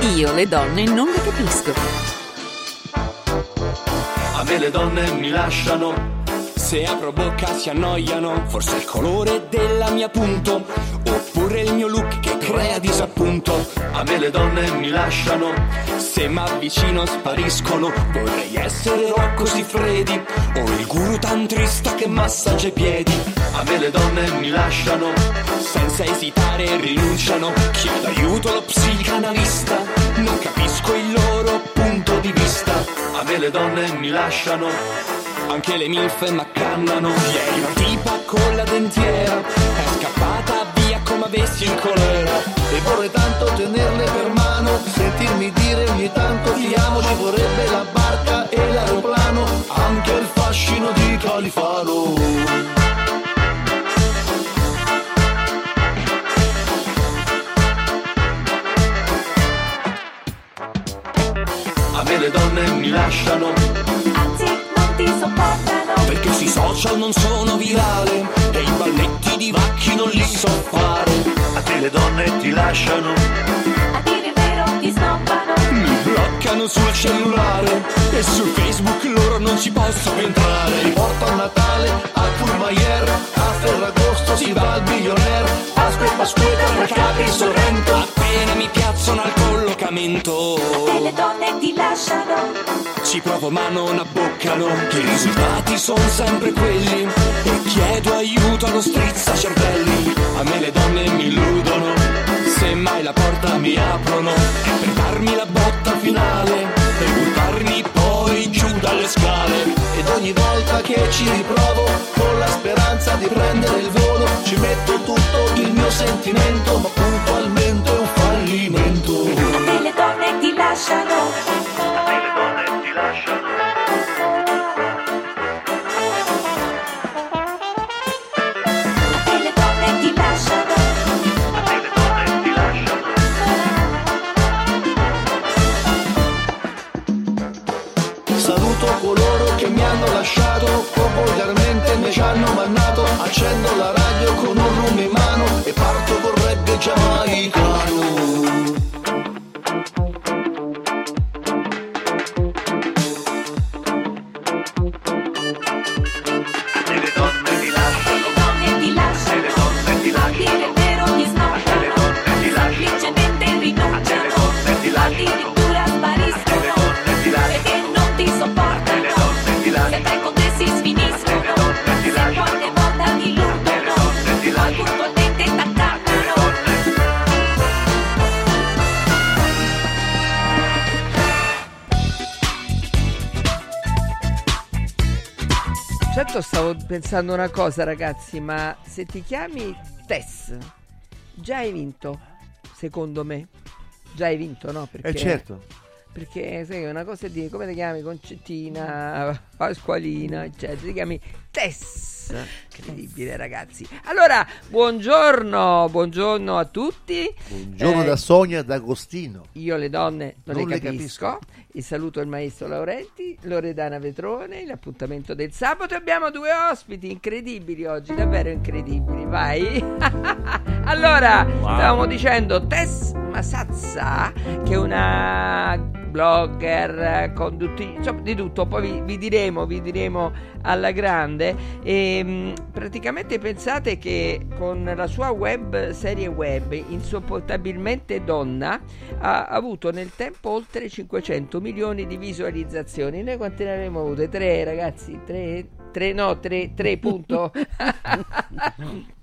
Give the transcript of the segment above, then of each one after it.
Io le donne non le capisco. A me le donne mi lasciano. Se apro bocca si annoiano. Forse il colore della mia punto. Oppure il mio look che crea disappunto. A me le donne mi lasciano. Se m'avvicino spariscono. Vorrei essere Rocco Siffredi. O il guru tantrista che massaggia i piedi. A me le donne mi lasciano. Senza esitare rinunciano. Chiedo aiuto allo psicanalista. Non capisco il loro punto di vista. A me le donne mi lasciano. Anche le milf m'accannano. Ieri una tipa con la dentiera. È scappata via come avessi il colera. E vorrei tanto tenerle per mano, sentirmi dire ogni tanto ti amo, ci vorrebbe la barca e l'aeroplano, anche il fascino di Califano. Le donne mi lasciano Anzi, non ti sopportano. perché sui social non sono virale e i balletti di vacchi non li so fare. A te le donne ti lasciano Mi bloccano sul cellulare e su Facebook loro non ci posso entrare. Ti porto a Natale, a Courmayeur, a Ferragosto si va al billionaire, Pasqua e Pasquetta, mercati in Sorrento. Appena mi piazzano al collocamento. E le donne ti lasciano. Ci provo ma non abboccano Che i risultati sono sempre quelli E chiedo aiuto allo strizza cervelli A me le donne mi illudono Se mai la porta mi aprono E per darmi la botta finale E buttarmi poi giù dalle scale Ed ogni volta che ci riprovo, con la speranza di prendere il volo, ci metto tutto il mio sentimento, ma puntualmente è un fallimento. E le donne ti lasciano. A te le donne ti lasciano. Volgarmente mi ci hanno mannato. Accendo la radio con un rum in mano e parto con reggae giamaicano. Certo stavo pensando una cosa ragazzi, ma se ti chiami Tess, già hai vinto, secondo me. Già hai vinto, no? Perché, Eh certo. Perché sai, una cosa è dire come ti chiami Concettina, Pasqualina, eccetera. Ti chiami Tess. Incredibile, ragazzi. Allora, buongiorno, buongiorno a tutti. Buongiorno Eh, da Sonia D'Agostino. Io le donne non, Non le le capisco. capisco. Il saluto al maestro Laurenti, Loredana Vetrone, l'appuntamento del sabato. Abbiamo due ospiti incredibili oggi, davvero incredibili. Vai. allora, stavamo dicendo Tess Masazza, che è una blogger, conduttrice, insomma di tutto, poi vi, vi diremo, vi diremo alla grande. E, mh, praticamente pensate che con la sua web serie web insopportabilmente donna ha avuto nel tempo oltre 500 milioni di visualizzazioni. Noi quante ne avremmo avute? Tre ragazzi? Tre? Tre no, tre, tre punto.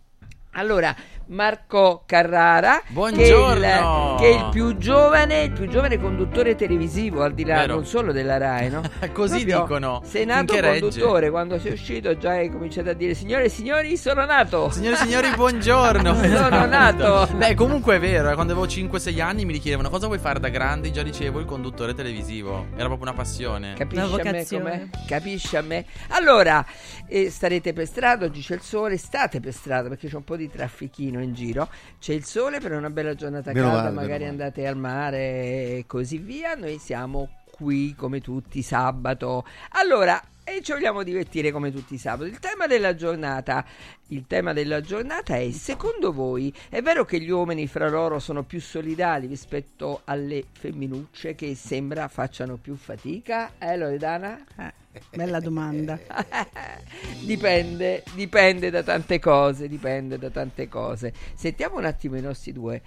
Allora, Marco Carrara, che è, Buongiorno. il, che è il più giovane, il più giovane conduttore televisivo, al di là Vero. non solo della RAI, no? Così Proprio dicono. Sei nato Finché regge. conduttore, quando sei uscito già hai cominciato a dire signore e signori, sono nato. Signore e signori, buongiorno. Sono Esatto. nato. Beh, comunque è vero, eh, quando avevo 5-6 anni mi richiedevano cosa vuoi fare da grande, già dicevo il conduttore televisivo. Era proprio una passione. Capisci Una a me com'è? Capisci a me? Allora, eh, starete per strada, oggi c'è il sole, state per strada perché c'è un po' di traffichino in giro. C'è il sole per una bella giornata Meno calda, male, magari meno male. andate al mare e così via. Noi siamo qui come tutti sabato. Allora, e ci vogliamo divertire come tutti i sabati. Il tema della giornata, il tema della giornata è secondo voi è vero che gli uomini fra loro sono più solidali rispetto alle femminucce che sembra facciano più fatica? Eh Loredana? Eh, bella domanda. dipende, dipende da tante cose, dipende da tante cose. Sentiamo un attimo i nostri due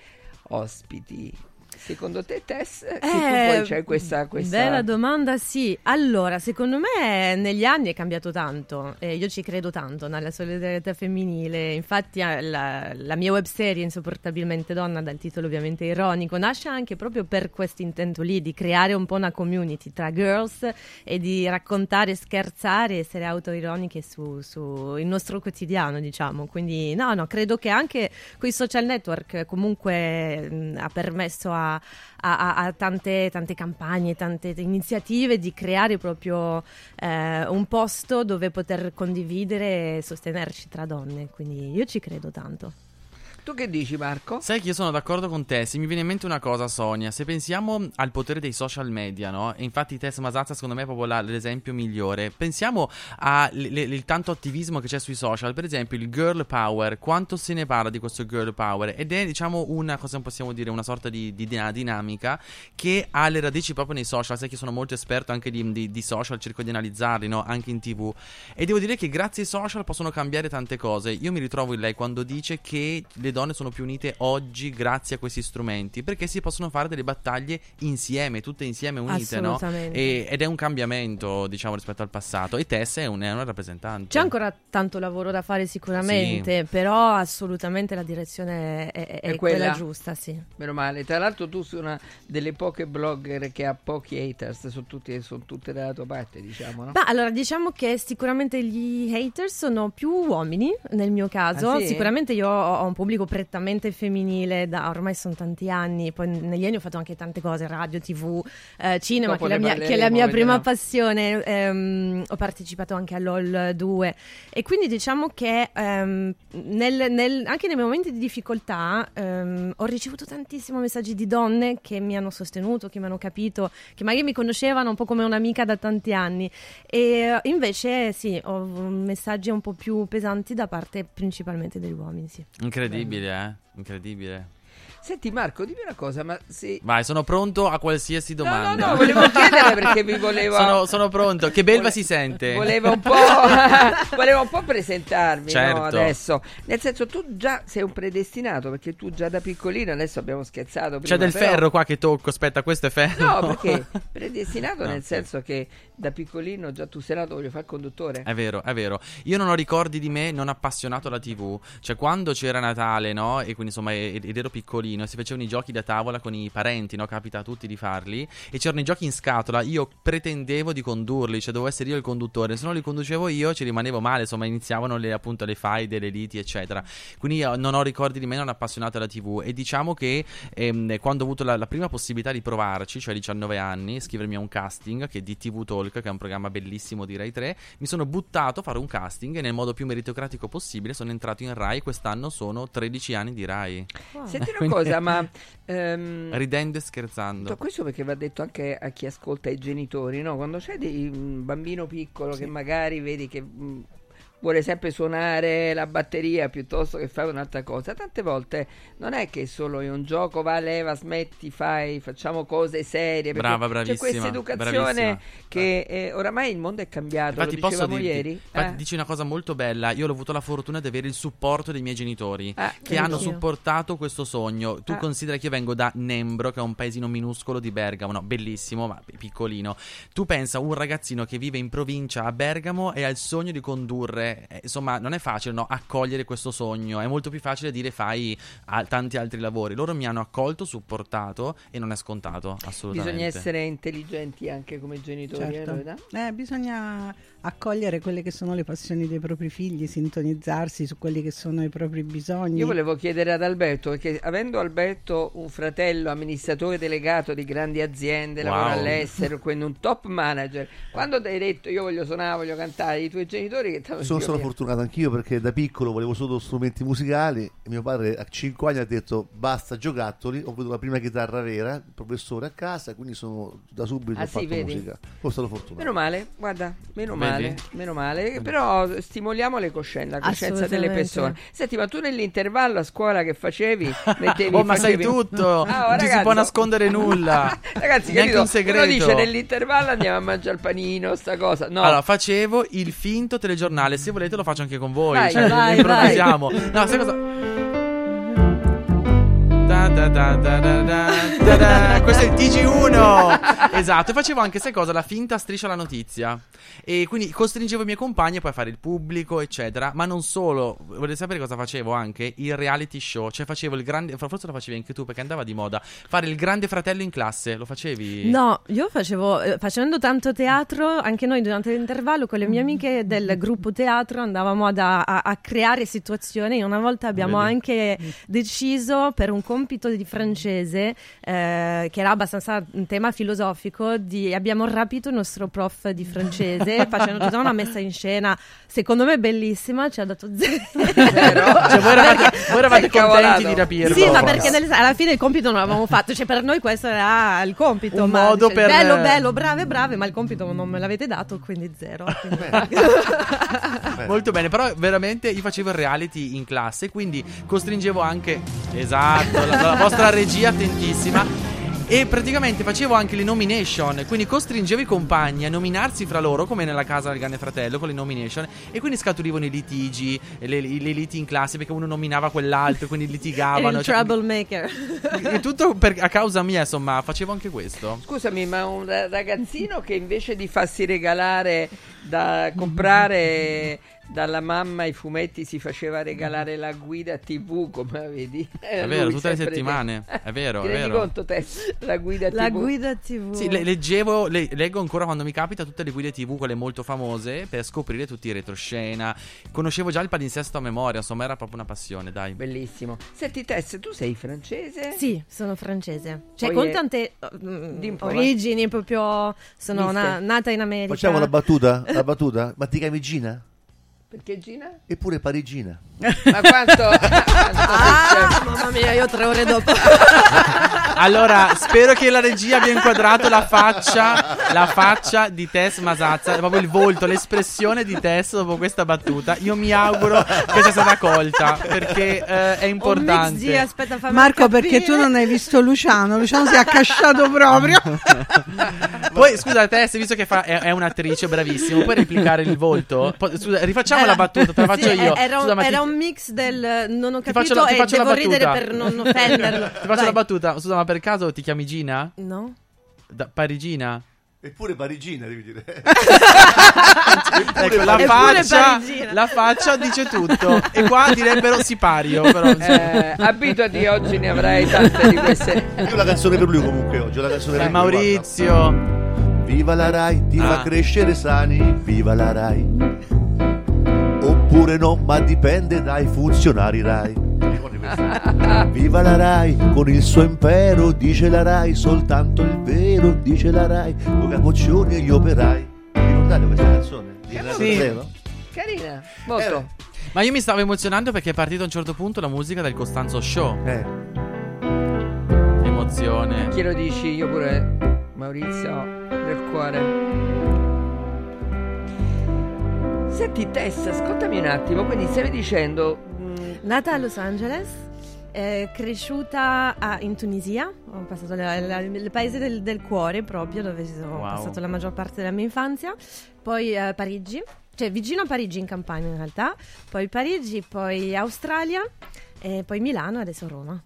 ospiti. Secondo te, Tess, Eh, poi c'è questa, questa... Bella domanda, sì. Allora, secondo me negli anni è cambiato tanto e io ci credo tanto nella solidarietà femminile. Infatti eh, la, la mia webserie Insopportabilmente Donna, dal titolo ovviamente ironico, nasce anche proprio per questo intento lì, di creare un po' una community tra girls e di raccontare, scherzare, essere autoironiche su, su il nostro quotidiano, diciamo. Quindi no, no, credo che anche quei social network comunque mh, ha permesso a a, a- a tante, tante campagne, tante iniziative di creare proprio eh, un posto dove poter condividere e sostenerci tra donne. Quindi io ci credo tanto. Tu che dici, Marco? Sai che io sono d'accordo con te. Se mi viene in mente una cosa, Sonia, se pensiamo al potere dei social media, no? E infatti Tess Masazza secondo me è proprio la- l'esempio migliore. Pensiamo al tanto attivismo che c'è sui social, per esempio il girl power, quanto se ne parla di questo girl power ed è diciamo una cosa possiamo dire una sorta di, di dina- dinamica che ha le radici proprio nei social. Sai che sono molto esperto anche di, di- di social, cerco di analizzarli, no? Anche in TV. E devo dire che grazie ai social possono cambiare tante cose. Io mi ritrovo in lei quando dice che le donne sono più unite oggi grazie a questi strumenti perché si possono fare delle battaglie insieme, tutte insieme unite, no? E- ed è un cambiamento, diciamo, rispetto al passato. E Tess è, un- è una rappresentante. C'è ancora tanto lavoro da fare sicuramente, però assolutamente la direzione è, è- è È quella. quella? giusta, sì. Meno male. Tra l'altro tu sei una delle poche blogger che ha pochi haters, sono, tutti, sono tutte dalla tua parte, diciamo, no? Ma allora diciamo che sicuramente gli haters sono più uomini nel mio caso. Ah, sì? Sicuramente io ho un pubblico prettamente femminile da ormai sono tanti anni. Poi negli anni ho fatto anche tante cose: radio, tv, eh, cinema, Dopo che è, la mia, che è la mia prima vediamo. passione. Ehm, ho partecipato anche a LOL 2 e quindi diciamo che ehm, nel- nel- anche nei momenti di difficoltà ehm, ho ricevuto tantissimi messaggi di donne che mi hanno sostenuto, che mi hanno capito, che magari mi conoscevano un po' come un'amica da tanti anni. E eh, invece sì, ho messaggi un po' più pesanti da parte principalmente degli uomini, sì. Incredibile, eh? Incredibile. Senti Marco, dimmi una cosa, ma se... Vai, sono pronto a qualsiasi No, domanda. no, no, volevo chiedere perché mi volevo... Sono, sono pronto. Che belva Vole- si sente. Volevo un po', volevo un po' presentarmi Certo. no, adesso. Nel senso, tu già sei un predestinato perché tu già da piccolino, adesso abbiamo scherzato. C'è prima, del però- ferro qua che tocco. Aspetta, questo è ferro. No, perché predestinato No, nel sì. senso che da piccolino già tu sei nato, voglio fare il conduttore. È vero, è vero. Io non ho ricordi di me non appassionato alla TV. Cioè, quando c'era Natale, no? E quindi insomma, ed ero piccolino, e si facevano i giochi da tavola con i parenti, no? Capita a tutti di farli. E c'erano i giochi in scatola. Io pretendevo di condurli, cioè dovevo essere io il conduttore. Se non li conducevo io, ci rimanevo male. Insomma, iniziavano le, appunto le faide, le liti, eccetera. Quindi non ho ricordi di me non appassionato alla TV. E diciamo che ehm, quando ho avuto la, la prima possibilità di provarci, cioè a 19 anni, iscrivermi a un casting che è di TV Talk, che è un programma bellissimo di Rai 3, mi sono buttato a fare un casting e nel modo più meritocratico possibile sono entrato in Rai. Quest'anno sono 13 anni di Rai. Senti una Quindi- cosa, ma... ehm, Ridendo e scherzando. questo perché va detto anche a chi ascolta i genitori, no? Quando c'è dei- un bambino piccolo che magari vedi che mh, vuole sempre suonare la batteria piuttosto che fare un'altra cosa, tante volte non è che solo è un gioco, va, leva, smetti, fai, facciamo cose serie. Brava, C'è bravissima, questa educazione bravissima. che eh, oramai il mondo è cambiato, Infatti lo dicevamo dirti, ieri. infatti eh? dici una cosa molto bella, io ho avuto la fortuna di avere il supporto dei miei genitori Eh, che hanno anch'io. supportato questo sogno. Tu Ah. considera che io vengo da Nembro, che è un paesino minuscolo di Bergamo, no, bellissimo, ma pi- piccolino. Tu pensa un ragazzino che vive in provincia a Bergamo e ha il sogno di condurre, eh, insomma, non è facile, no, accogliere questo sogno, è molto più facile dire fai ah, tanti altri lavori. Loro mi hanno accolto, supportato e non è scontato, assolutamente. Bisogna essere intelligenti anche come genitori, eh, Certo. Eh, bisogna accogliere quelle che sono le passioni dei propri figli, sintonizzarsi su quelli che sono i propri bisogni. Io volevo chiedere ad Alberto, perché avendo Alberto un fratello amministratore delegato di grandi aziende, Wow. lavora all'estero, quindi un top manager, quando ti hai detto io voglio suonare, voglio cantare, i tuoi genitori che Sono non sono mio. fortunato anch'io perché da piccolo volevo solo strumenti musicali e mio padre a 5 anni ha detto basta giocattoli, ho avuto la prima chitarra vera, il professore a casa, quindi sono da subito Ah, ho sì, fatto vedi? musica. Sono fortunato. Meno male, guarda, meno Vedi? male, meno male, però stimoliamo le coscienze, la coscienza delle persone. Senti, ma tu nell'intervallo a scuola che facevi, mettevi Oh, ma sai facevi- tutto, Ah, oh, non si può nascondere nulla. Ragazzi, Neanche capito? un segreto. Uno dice nell'intervallo andiamo a mangiare il panino, sta cosa. No, Allora, facevo il finto telegiornale. Se volete, lo faccio anche con voi. Vai, cioè, vai, improvvisiamo. No, sai cosa? Questo è il TG1 Esatto, e facevo anche sai cosa? La finta striscia alla notizia E quindi costringevo i miei compagni poi a fare il pubblico eccetera Ma non solo, volete sapere cosa facevo anche? Il reality show, cioè facevo il grande Forse lo facevi anche tu perché andava di moda Fare il grande fratello in classe, lo facevi? No, io facevo, eh, facendo tanto teatro, anche noi durante l'intervallo con le mie amiche del gruppo teatro andavamo ad- a, a- a creare situazioni. Una volta abbiamo Vedi? anche deciso per un compito di francese, eh, che era abbastanza un tema filosofico, di, abbiamo rapito il nostro prof di francese facendo tutta una messa in scena, secondo me bellissima, ci ha dato zero. Cioè, voi eravate, voi eravate contenti di rapirlo Sì, ma perché nel- alla fine il compito non l'avevamo fatto, cioè per noi questo era il compito. Un ma modo dice, per- Bello, bello, brave, brave, ma il compito non me l'avete dato, quindi zero. quindi- Molto bene, però veramente io facevo il reality in classe, quindi costringevo anche, esatto, la, la vostra regia attentissima. E praticamente facevo anche le nomination, quindi costringevo i compagni a nominarsi fra loro, come nella casa del Grande Fratello, con le nomination, e quindi scaturivano i litigi, le, le liti in classe, perché uno nominava quell'altro, quindi litigavano. il cioè- troublemaker. e tutto per- a causa mia, insomma, facevo anche questo. Scusami, ma un ra- ragazzino che invece di farsi regalare da comprare dalla mamma i fumetti si faceva regalare la guida TV, come vedi? È vero, tutte le settimane, è vero, Ti è rendi vero. conto, Tess? La guida La TV. guida TV. Sì, le- leggevo, le- leggo ancora quando mi capita tutte le guide TV, quelle molto famose, per scoprire tutti i retroscena. Conoscevo già il palinsesto a memoria, insomma, era proprio una passione, dai. Bellissimo. Senti, Tess, tu sei francese? Sì, sono francese. Cioè, Poi con è- tante po', origini, proprio. Sono na- nata in America. Facciamo la battuta? La battuta? Ma ti chiami Gina? Perché Gina? Eppure parigina. Ma quanto... quanto Ah, mamma mia, io tre ore dopo. Allora, spero che la regia abbia inquadrato la faccia, la faccia di Tess Masazza, proprio il volto, l'espressione di Tess dopo questa battuta. Io mi auguro che sia stata colta, perché eh, è Un importante. mix di aspetta, fammi Marco, capire. perché tu non hai visto Luciano? Luciano si è accasciato proprio. Poi, scusa, Tess, visto che fa- è, è un'attrice bravissima, puoi replicare il volto? Po- scusa, rifacciamo la battuta, te la faccio Sì, io. Era, Scusa, era ti- un mix del non ho ti capito faccio la, ti e faccio la devo battuta. ridere per non offenderlo. ti faccio Vai. la battuta. Scusa, ma per caso ti chiami Gina? No? Da- Parigina? Eppure parigina, devi dire. Ecco, la faccia, la faccia dice tutto. E qua direbbero sipario, però. Eh, abituati, oggi ne avrai tante di queste. Io ho la canzone per lui comunque oggi, la canzone per lui, Maurizio. guarda. Viva la Rai, ti Ah. fa crescere sani, viva la Rai. Oppure no, ma dipende dai funzionari Rai. Viva la Rai, con il suo impero, dice la Rai, soltanto il vero, dice la Rai, con capoccioni e gli operai. Vi ricordate questa canzone? Di Sì. Zero? Carina, molto. Ma io mi stavo emozionando perché è partito a un certo punto la musica del Costanzo Show. Eh. Emozione. Chi lo dici? Io pure, Maurizio, del cuore. Senti, Tess, ascoltami un attimo. Quindi stavi dicendo. Nata a Los Angeles, eh, cresciuta a- in Tunisia, ho passato la- la- il paese del, del cuore proprio, dove ho Wow. passato la maggior parte della mia infanzia, poi eh, Parigi, cioè vicino a Parigi in campagna in realtà, poi Parigi, poi Australia, e poi Milano e adesso Roma.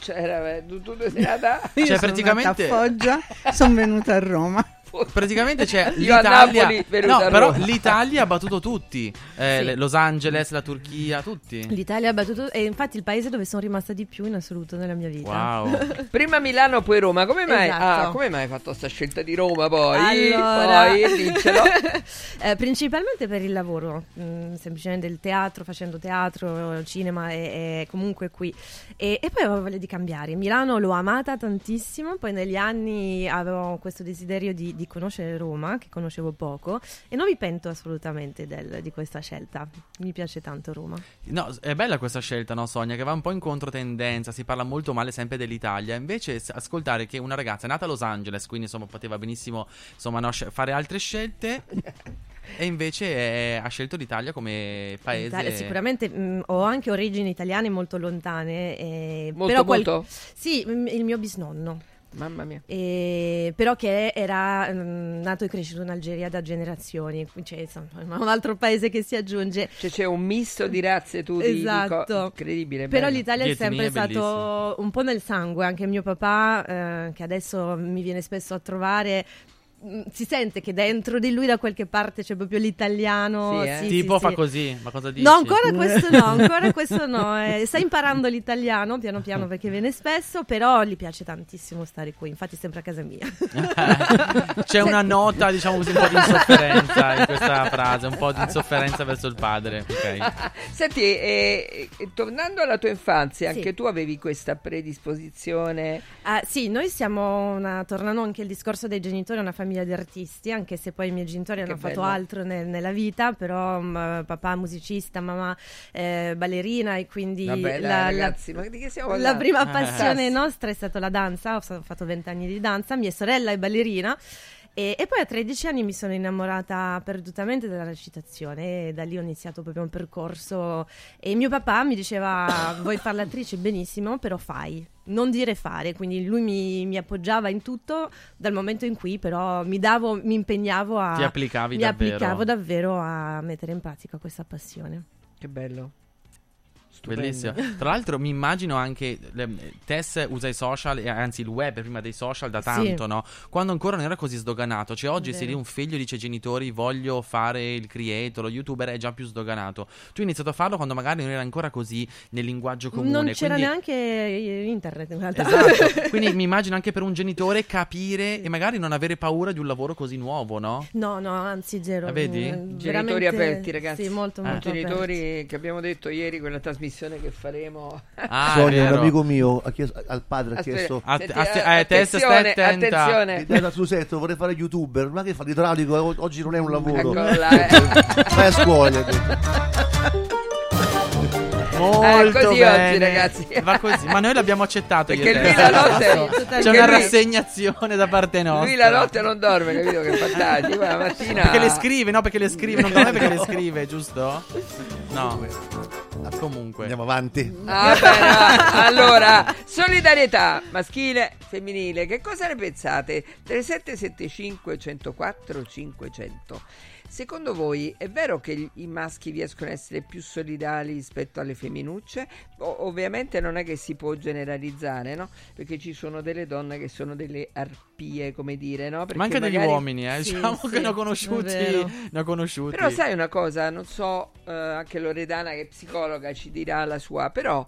C'era, tu, tu sei nata. Io Cioè, sono praticamente- nata a Foggia, sono venuta a Roma. Praticamente c'è l'Italia. Napoli, no, però Roma. l'Italia ha battuto tutti. Eh, Sì. Los Angeles, la Turchia, tutti. L'Italia ha battuto, e infatti il paese dove sono rimasta di più in assoluto nella mia vita. Wow. Prima Milano, poi Roma. Come mai, Esatto. ah, come mai hai fatto questa scelta di Roma poi? Allora, Poi, diccelo. Eh, principalmente per il lavoro, mm, semplicemente il teatro, facendo teatro, cinema e, e comunque qui. E, e poi avevo voglia di cambiare. Milano l'ho amata tantissimo, poi negli anni avevo questo desiderio di, di conoscere Roma, che conoscevo poco, e non mi pento assolutamente del- di questa scelta. Mi piace tanto Roma. No, è bella questa scelta, no, Sonia? Che va un po' in controtendenza. Si parla molto male sempre dell'Italia. Invece, ascoltare che una ragazza è nata a Los Angeles, quindi insomma poteva benissimo insomma, no, fare altre scelte. e invece è- ha scelto l'Italia come paese. Italia, sicuramente mh, ho anche origini italiane molto lontane. eh, Molto, però qual- molto? Sì, mh, il mio bisnonno. Mamma mia. Eh, però che era mm, nato e cresciuto in Algeria da generazioni, cioè, insomma, un altro paese che si aggiunge. Cioè c'è un misto di razze tu Esatto. incredibile. Però bello. l'Italia è sempre etnie, stato un po' nel sangue, anche mio papà, eh, che adesso mi viene spesso a trovare. Mm, Si sente che dentro di lui da qualche parte c'è proprio l'italiano. Sì, eh? sì, tipo sì, fa sì. così, ma cosa dici? No, ancora questo no, ancora questo no. eh, sta imparando l'italiano piano piano perché viene spesso, però gli piace tantissimo stare qui, infatti è sempre a casa mia. C'è una nota, diciamo così, un po' di insofferenza in questa frase, un po' di insofferenza verso il padre. Ok. Senti, eh, eh, tornando alla tua infanzia, Sì. anche tu avevi questa predisposizione. Ah, sì, noi siamo, una, tornando anche al discorso dei genitori, una famiglia di artisti, anche se poi i miei genitori Che hanno fatto bello. altro nel- nella vita, però mm, papà musicista, mamma eh, ballerina e quindi Vabbè, la, la- ragazzi, ma di che stiamo la parlando? prima Eh. passione nostra è stata la danza, ho fa- fatto vent'anni di danza, mia sorella è ballerina. E, e poi a 13 anni mi sono innamorata perdutamente della recitazione e da lì ho iniziato proprio un percorso e mio papà mi diceva vuoi fare l'attrice benissimo però fai, non dire fare, quindi lui mi, mi appoggiava in tutto dal momento in cui però mi davo, mi impegnavo a... Ti applicavi mi davvero. applicavo davvero a mettere in pratica questa passione. Che bello. Stupendo. Bellissimo. Tra l'altro mi immagino anche le- Tess usa i social, anzi il web prima dei social da tanto, no? Quando ancora non era così sdoganato. Cioè oggi se Vero. lì un figlio dice ai genitori voglio fare il creator, lo youtuber è già più sdoganato. Tu hai iniziato a farlo quando magari non era ancora così nel linguaggio comune. non c'era quindi- neanche internet in realtà. Esatto, quindi mi immagino anche per un genitore capire e magari non avere paura di un lavoro così nuovo, no? No, no, anzi zero. Ah, vedi? Mm, Genitori veramente- aperti, ragazzi. Sì, molto, Eh. molto Genitori che abbiamo detto ieri, quella trasmissione che faremo. Ah, Sonia, un amico mio, ha chiesto, al padre ha Aspetta, chiesto... A- senti, a- eh, eh, Tess, stai attenzione, attenzione. Dai, da Susetto, vorrei fare youtuber, ma che fa l'idraulico? Oggi non è un lavoro. Eccolo là, eh. Vai a scuola. Molto Eh, così bene. oggi, ragazzi. Va così. Ma noi l'abbiamo accettato Perché lui la notte- C'è una lui- rassegnazione da parte nostra. Lui la notte non dorme, capito? Che fantastico. La mattina. Perché le scrive, no? Perché le scrive, non dorme perché le scrive, giusto? No. Comunque. Andiamo avanti. Ah, va. allora, solidarietà maschile, femminile, che cosa ne pensate? 3775 104 500. Secondo voi è vero che i maschi riescono a essere più solidali rispetto alle femminucce? O- ovviamente non è che si può generalizzare, no? Perché ci sono delle donne che sono delle arpie, come dire, no? Perché Ma anche degli magari- uomini, eh. Sì, diciamo sì, che ne ho conosciuti. Ne ho conosciuti. Però sai una cosa, non so, eh, anche Loredana che è psicologa ci dirà la sua, però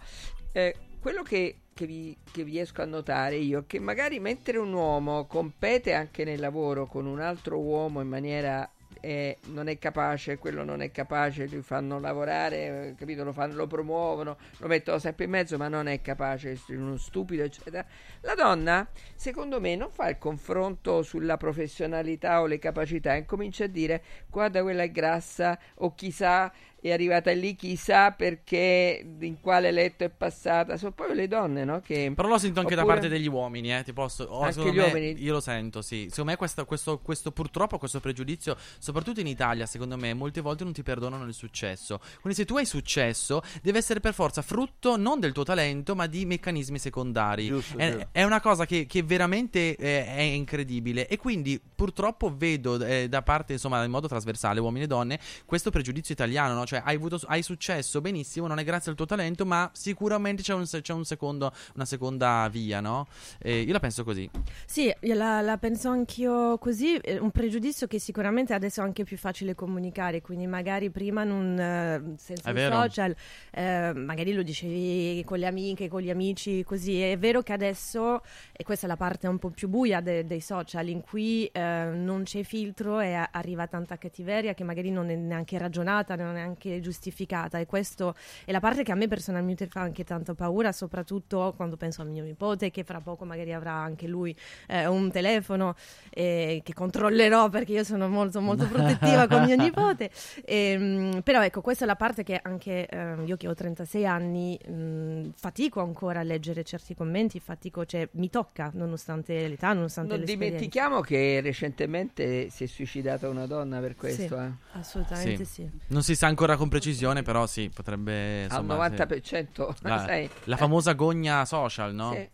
eh, quello che, che vi, che riesco a notare io è che magari mentre un uomo compete anche nel lavoro con un altro uomo in maniera... eh, non è capace, quello non è capace, li fanno lavorare, capito? Lo, fanno, lo promuovono, lo mettono sempre in mezzo, ma non è capace, è uno stupido, eccetera. La donna, secondo me, non fa il confronto sulla professionalità o le capacità e comincia a dire guarda quella è grassa o chissà è arrivata lì chissà perché in quale letto è passata sono proprio le donne no che Però lo sento anche da Oppure- parte degli uomini, eh. Ti posso. oh, Anche gli me- uomini? Io lo sento, sì. Secondo me questo, questo, questo purtroppo, questo pregiudizio, soprattutto in Italia, secondo me, molte volte non ti perdonano il successo. Quindi se tu hai successo, deve essere per forza frutto non del tuo talento, ma di meccanismi secondari. Giusto, è, vero. è una cosa che, che veramente eh, è incredibile. E quindi purtroppo vedo eh, da parte, insomma, in modo trasversale, uomini e donne, questo pregiudizio italiano, no? Cioè, hai, avuto, hai successo, benissimo, non è grazie al tuo talento, ma sicuramente c'è, un, c'è un secondo, una seconda via, no? Eh, io la penso così. Sì, la, la penso anch'io così, è un pregiudizio che sicuramente adesso è anche più facile comunicare, quindi magari prima non, eh, senza social, eh, magari lo dicevi con le amiche, con gli amici, così. È vero che adesso, e questa è la parte un po' più buia de- dei social, in cui eh, non c'è filtro e arriva tanta cattiveria che magari non è neanche ragionata, non è neanche giustificata. E questo è la parte che a me personalmente fa anche tanta paura, soprattutto quando penso a mio nipote, che fra poco magari avrà anche lui eh, un telefono eh, che controllerò perché io sono molto, molto protettiva con mio nipote. Ehm, però ecco, questa è la parte che anche ehm, io che ho 36 anni mh, fatico ancora a leggere certi commenti, fatico, cioè mi tocca nonostante l'età, nonostante Non l'esperienza. dimentichiamo che recentemente si è suicidata una donna per questo. Sì, eh. assolutamente Sì. sì. Non si sa ancora con precisione, però sì, potrebbe... Al insomma, sì. 90%. La, sai. la Eh, famosa gogna social, no? sì.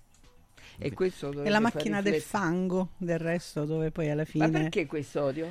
E questo È la macchina del fango, del resto, dove poi alla fine... Ma perché questo odio?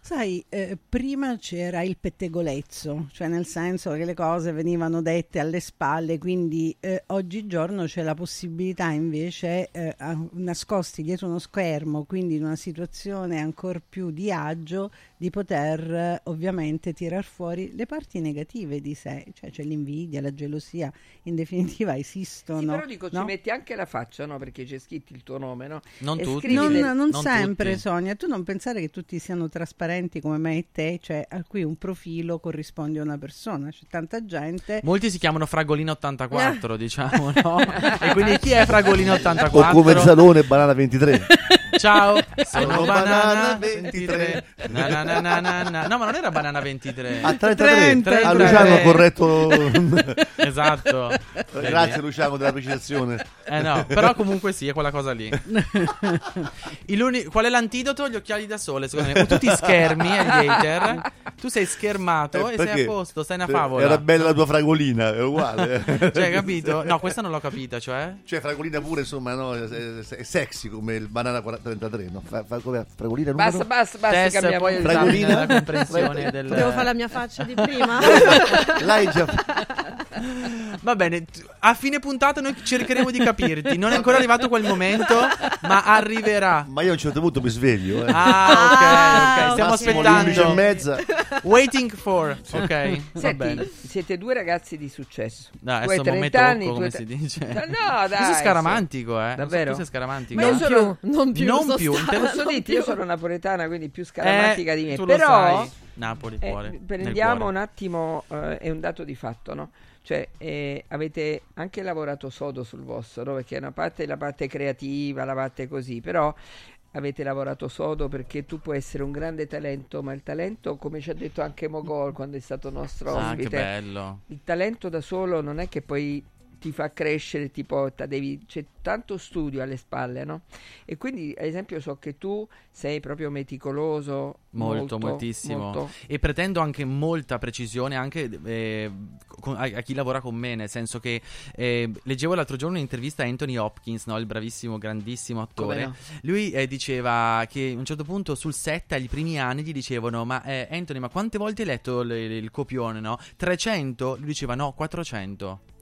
Sai, eh, prima c'era il pettegolezzo, cioè nel senso che le cose venivano dette alle spalle, quindi eh, oggigiorno c'è la possibilità invece, eh, a- nascosti dietro uno schermo, quindi in una situazione ancora più di agio, di poter eh, ovviamente tirar fuori le parti negative di sé, cioè c'è l'invidia, la gelosia, in definitiva esistono. Sì, però dico, no? ci metti anche la faccia, no? Perché c'è scritto il tuo nome, no? Non E tutti. Non, le- non non sempre, tutti. Sonia. Tu non pensare che tutti siano trasparenti come me e te, cioè a cui un profilo corrisponde a una persona. C'è tanta gente. Molti si chiamano Fragolino 84, diciamo, no? e quindi chi è Fragolino O 84? come Zalone Banana 23. Ciao, sono Banana Banana 23. Na, na, na, na, na. No, ma non era Banana 23. A 33. 30, A 33. Luciano ha corretto. Esatto. Grazie Luciano della precisazione. Eh no, però comunque sì, è quella cosa lì. Qual è l'antidoto? Gli occhiali da sole, secondo me. Tu ti schermi agli hater, tu sei schermato Eh, e sei a posto, stai una Eh, favola. Era bella la tua fragolina, è uguale. Cioè, capito? No, questa non l'ho capita, cioè. Cioè, fragolina pure, insomma, no, è, sexy come il banana 33, no? Fa, fa, come fragolina numero? Basta, basta, basta, Tess, cambiamo poi. Fragolina? nella comprensione del... Devo fare la mia faccia di prima? L'hai già Va bene, a fine puntata noi cercheremo di capirti. Non è ancora arrivato quel momento, ma arriverà. Ma io a un certo punto mi sveglio, eh. Ah, ok, ok. Stiamo Massimo 11 e aspettando. mezza. Waiting for. Ok, va Senti, bene. siete due ragazzi di successo. Dai, tu hai adesso non 30 me anni, come si dice. No, dai. Tu sei scaramantico, eh. Davvero? Tu sei scaramantico. Ma io non sono- più, non più, non più, Posso non dirti, io più. sono napoletana, quindi più scaramantica Eh, di me. tu lo Però, sai. Napoli, eh, cuore. nel prendiamo cuore. un attimo, eh, è un dato di fatto, no? Cioè, eh, avete anche lavorato sodo sul vostro? Perché una parte è la parte creativa, la parte così, però avete lavorato sodo perché tu puoi essere un grande talento, ma il talento, come ci ha detto anche Mogol quando è stato nostro Ah, ospite, bello. il talento da solo non è che poi ti fa crescere, ti porta, devi, c'è tanto studio alle spalle, no? E quindi, ad esempio, so che tu sei proprio meticoloso, Molto, moltissimo. molto. E pretendo anche molta precisione anche eh, con- a, a chi lavora con me, nel senso che eh, leggevo l'altro giorno un'intervista a Anthony Hopkins, no? il bravissimo, grandissimo attore. No? Lui eh, diceva che a un certo punto sul set agli primi anni gli dicevano "Ma eh, Anthony, ma quante volte hai letto il, il copione, no? 300?" Lui diceva "No, 400".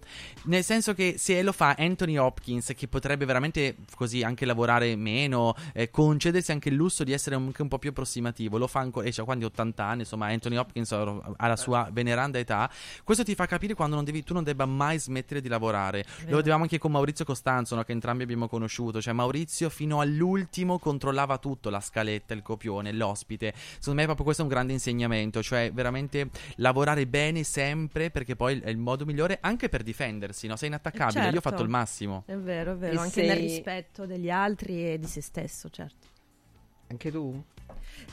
Nel senso che se lo fa Anthony Hopkins, che potrebbe veramente così anche lavorare meno, eh, concedersi anche il lusso di essere anche un po' più approssimativo, lo fa ancora, e c'ha quando 80 anni, insomma, Anthony Hopkins ha ha la sua veneranda età. Questo ti fa capire quando non devi, tu non debba mai smettere di lavorare. Lo vedevamo anche con Maurizio Costanzo, no, che entrambi abbiamo conosciuto. Cioè, Maurizio fino all'ultimo controllava tutto: la scaletta, il copione, l'ospite. Secondo me, proprio questo è un grande insegnamento. Cioè, veramente lavorare bene sempre, perché poi è il modo migliore anche per difendersi. No? Sei inattaccabile. Io ho Certo. fatto il massimo. È vero, è vero, E anche nel sei- rispetto degli altri e di se stesso, certo. Anche tu?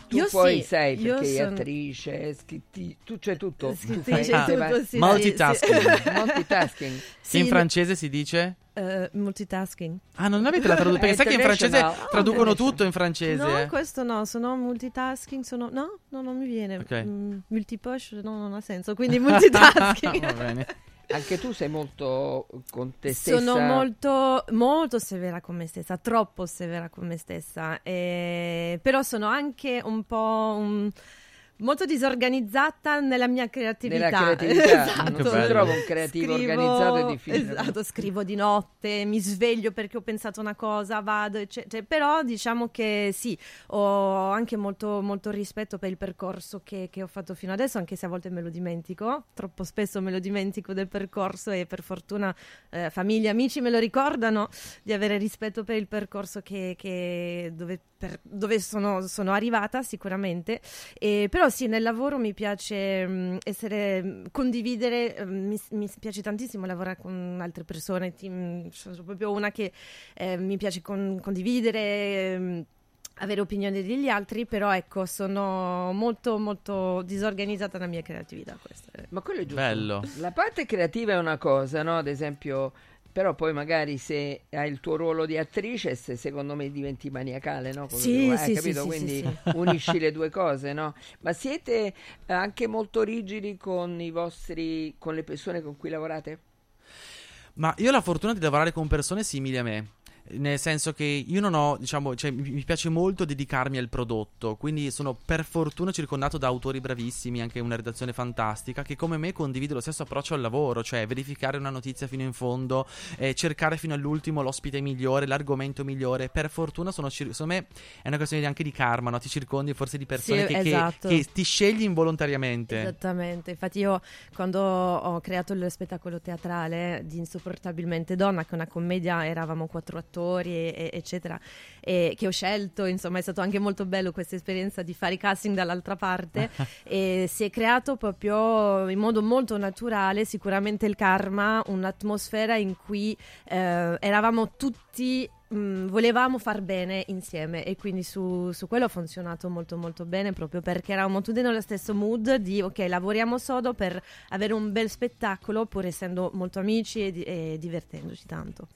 Tu Io poi sì, sei perché sei sono- attrice, scritti, tu c'è tutto. Tu Scrittrice, fai- tutto, sì, Multitasking. sì. multitasking. Che in Sì, francese si dice? eh, multitasking. Ah, non avete la traduzione? Eh, Perché sai che in francese international. traducono tutto in francese. No, eh? questo no, sono multitasking, sono... No, no, non mi viene. Ok. Mm, multipush, no, non ha senso, quindi multitasking. Va bene. Anche tu sei molto con te stessa. Sono molto, molto severa con me stessa, troppo severa con me stessa, e- però sono anche un po' un- molto disorganizzata nella mia creatività. Nella creatività, esatto. non trova un creativo Scrivo- organizzato è difficile. Esatto, scrivo di notte, mi sveglio perché ho pensato una cosa, vado, eccetera. Però diciamo che sì, ho anche molto, molto rispetto per il percorso che, che ho fatto fino adesso, anche se a volte me lo dimentico. Troppo spesso me lo dimentico del percorso e per fortuna eh, famiglia e amici me lo ricordano di avere rispetto per il percorso che, che- dove, per- dove sono, sono arrivata sicuramente. E, però sì, nel lavoro mi piace essere, condividere, mi, mi piace tantissimo lavorare con altre persone, mh, sono proprio una che eh, mi piace con- condividere. ehm, avere opinioni degli altri, però ecco, sono molto molto disorganizzata nella mia creatività. Questo è- Ma quello è giusto. Bello. La parte creativa è una cosa, no? Ad esempio, però poi magari se hai il tuo ruolo di attrice, se secondo me diventi maniacale, no? Sì, tu, eh, sì, sì, capito? sì, Quindi sì, unisci le due cose, no? Ma siete eh, anche molto rigidi con i vostri, con le persone con cui lavorate? Ma io ho la fortuna di lavorare con persone simili a me. Nel senso che io non ho, diciamo, cioè, mi piace molto dedicarmi al prodotto, quindi sono per fortuna circondato da autori bravissimi, anche una redazione fantastica, che come me condivide lo stesso approccio al lavoro, cioè verificare una notizia fino in fondo, eh, cercare fino all'ultimo l'ospite migliore, l'argomento migliore. Per fortuna sono, cir- secondo me è una questione anche di karma, no? Ti circondi forse di persone Sì, che, che- esatto. che ti scegli involontariamente. Esattamente, infatti io quando ho creato lo spettacolo teatrale di Insopportabilmente Donna, che è una commedia, eravamo quattro attori, e- e- eccetera, e che ho scelto, insomma è stato anche molto bello questa esperienza di fare i casting dall'altra parte e si è creato proprio in modo molto naturale sicuramente il karma, un'atmosfera in cui eh, eravamo tutti mh, volevamo far bene insieme e quindi su, su quello ha funzionato molto molto bene proprio perché eravamo tutti nello stesso mood di ok lavoriamo sodo per avere un bel spettacolo pur essendo molto amici e, di- e divertendoci tanto.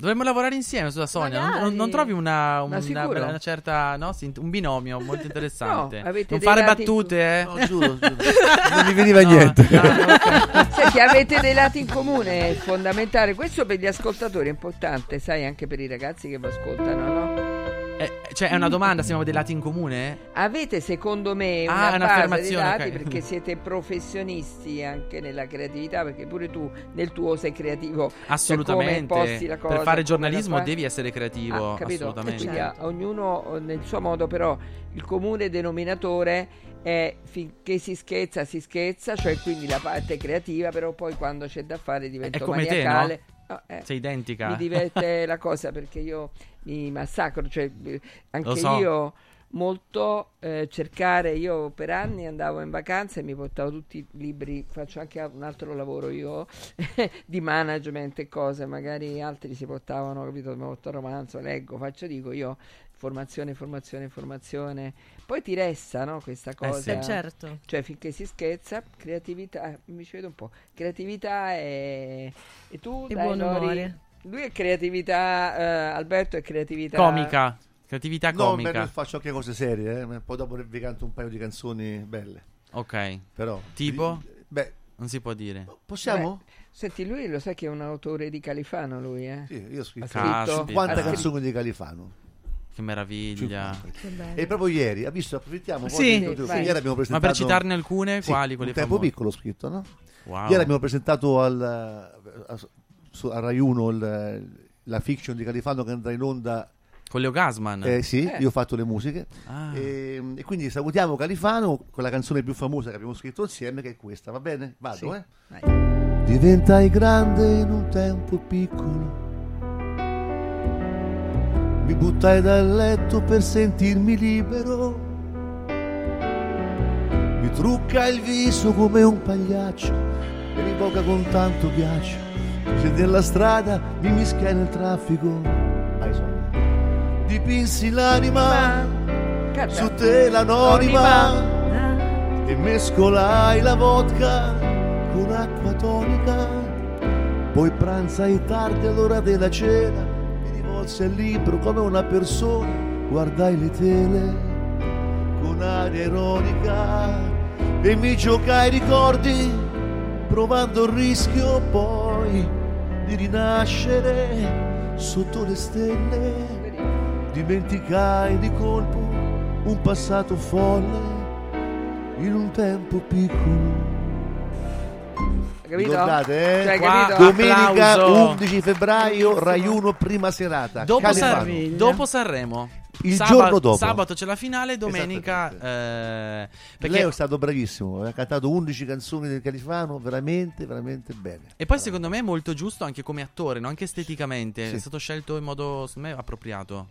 Dovremmo lavorare insieme, sulla Sonia. Non, non- non trovi una, Ma una, una certa. No, un binomio molto interessante. No, avete non fare battute, eh? No, giuro, giuro. non mi veniva No, niente. no, no, ok. Senti, avete dei lati in comune, è fondamentale. Questo per gli ascoltatori è importante, sai, anche per i ragazzi che vi ascoltano, no? Eh, cioè, è una domanda: se abbiamo dei lati in comune? Avete secondo me Ah, una è base di dati ok. perché siete professionisti anche nella creatività, perché pure tu nel tuo sei creativo. cioè Assolutamente. la cosa, per fare giornalismo devi essere creativo. Ah, capito? assolutamente. Quindi a- ognuno eh, nel suo modo, però il comune denominatore è finché si scherza, si scherza, cioè quindi la parte creativa, però poi quando c'è da fare diventa come te, maniacale. Ah, eh. Sei identica. Mi diverte la cosa perché io mi massacro, cioè eh, anche so. io molto eh, cercare, io per anni andavo in vacanza e mi portavo tutti i libri, faccio anche un altro lavoro io di management e cose, magari altri si portavano, capito, mi porto il romanzo, leggo, faccio, dico io formazione, formazione, formazione, poi ti resta no, questa cosa. Eh, certo. Cioè, finché si scherza, creatività, eh, mi ci vedo un po'. Creatività e, e tu, E dai, buon Lori? umore. Lui è creatività, eh, Alberto è creatività Comica. Creatività No, comica. beh, faccio anche cose serie, eh. poi dopo vi canto un paio di canzoni belle. Ok. Però. Tipo? Beh, Non si può dire. possiamo? Senti, lui lo sai che è un autore di Califano, lui, eh? Sì, io ho scritto scritto- Caspita. 50 ha scritto- canzoni di Califano. Che meraviglia. 50. Che. E proprio ieri, ha visto, approfittiamo un po' Sì. Vai. Ieri abbiamo Ma presentato per citarne alcune, Sì, quali? Quelle un tempo famose? piccolo scritto, no? Wow. Ieri abbiamo presentato al, a, su- a Rai 1 il- la fiction di Califano che andrà in onda. Con Leo Gasman. Eh, sì, Eh. io ho fatto le musiche. Ah. E, e quindi salutiamo Califano con la canzone più famosa che abbiamo scritto insieme, che è questa, va bene? Vado, Sì. eh? Vai. Diventai grande in un tempo piccolo. Mi buttai dal letto per sentirmi libero. Mi trucca il viso come un pagliaccio e mi boca con tanto ghiaccio. Se nella strada mi mischiai nel traffico. Dipinsi l'anima Canta. su te l'anonima e mescolai la vodka con acqua tonica. Poi pranzai tardi all'ora della cena, al libro come una persona, guardai le tele con aria ironica e mi giocai i ricordi, provando il rischio poi di rinascere sotto le stelle. Dimenticai di colpo un passato folle in un tempo piccolo. Capito? Ricordate, eh? Cioè, Qua- capito? Domenica Applauso. 11 febbraio, Rai 1, prima serata. Dopo. San- dopo Sanremo. Il Sabato- giorno dopo. Sabato c'è la finale, domenica. Eh, perché Leo è stato bravissimo, ha cantato 11 canzoni del Califano, veramente, veramente bene. E poi secondo me è molto giusto anche come attore, no? anche esteticamente. Sì. È stato scelto in modo, secondo me, appropriato.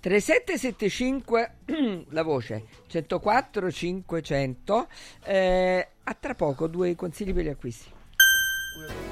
3775 la voce 104 500 eh, a tra poco due consigli per gli acquisti 꾸려서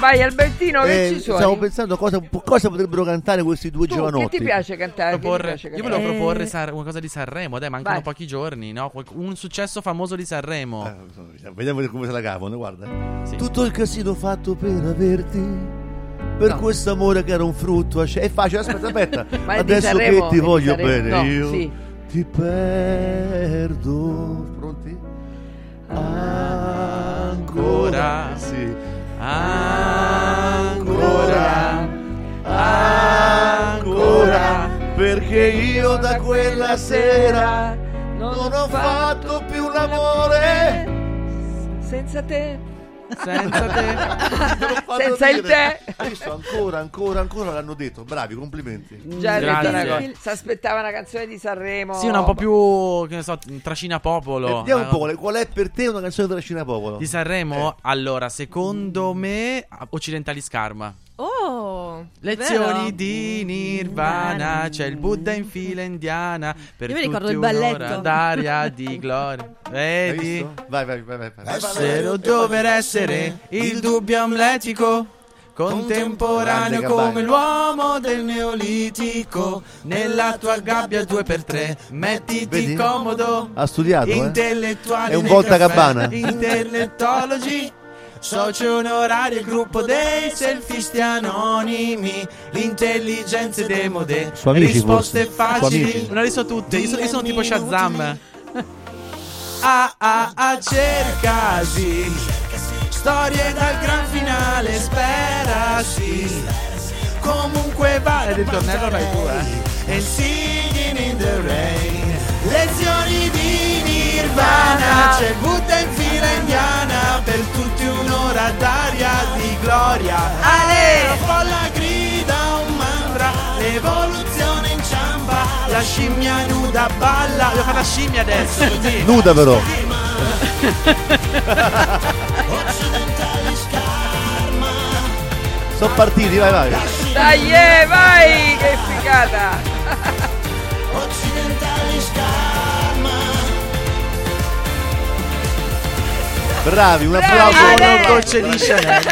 Vai Albertino che Eh, ci suoni stavo pensando cosa, cosa potrebbero cantare questi due tu, che giovanotti. ti piace cantare Che ti Proporre- piace io cantare? volevo Eh. proporre San- qualcosa di Sanremo, dai, mancano Vai. pochi giorni, no? Un successo famoso di Sanremo. Eh, Vediamo come se la cavano, guarda. Sì. Tutto il casino fatto per averti. Per No. questo amore che era un frutto. È facile, aspetta, aspetta. Adesso Sanremo, che ti voglio Sanremo. bene, No, io sì. ti perdo. Pronti? Ancora. Sì. Ancora. Ancora. Perché io da quella sera non ho fatto più l'amore. senza te Senza te. Te Senza il. Hai visto? Ancora, ancora, ancora l'hanno detto. Bravi, complimenti. già Grazie. si aspettava una canzone di Sanremo Sì, una un po' più, che ne so, trascina popolo. Eh, Vediamo un Eh, po' qual è- qual è per te una canzone della Cina Popolo. Di Sanremo? Eh. Allora, secondo me, Occidentali Scarma. Oh, Lezioni vero? di Nirvana, c'è il Buddha in fila indiana. Per Io mi ricordo il balletto. d'aria di gloria. Vedi? Vai, vai, vai, vai. vai. Essere o dover essere il dubbio amletico. Contemporaneo come l'uomo del neolitico. Nella tua gabbia 2x3, mettiti Vedi? comodo. Ha studiato, eh? Intellettuali È un volta caffè, Gabbana. Intellettologi. Socio onorario, il gruppo dei selfisti anonimi. L'intelligenza demode. Suoi amici, risposte forse. Facili. amici. Non le so tutte. Io sono, io sono tipo Shazam. Ah ah ah cercasi Storie dal gran finale Sperasi Comunque va Ed il tornello vai tu eh And singing in the rain Lezioni di Nirvana C'è Buddha in fila indiana Per tutti un'ora d'aria di gloria. Ale! La folla grida un mantra L'evoluzione inciampa La scimmia nuda balla. Devo fare la scimmia adesso così Nuda però. Sono partiti, vai, vai. dai eh, vai che figata Bravi, un applauso. Ale. Una goccia di Chanel.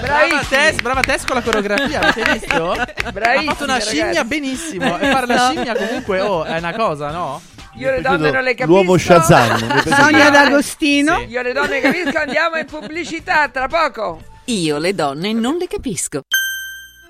Brava Tess, brava Tess con la coreografia, avete visto? Ha Bravissimi, fatto una scimmia ragazzi. benissimo. E fare la scimmia comunque, oh, è una cosa, no? io le donne non le capisco L'uomo Shazam. Sonia D'Agostino. Sì. io le donne capisco andiamo in pubblicità tra poco Io le donne non le capisco.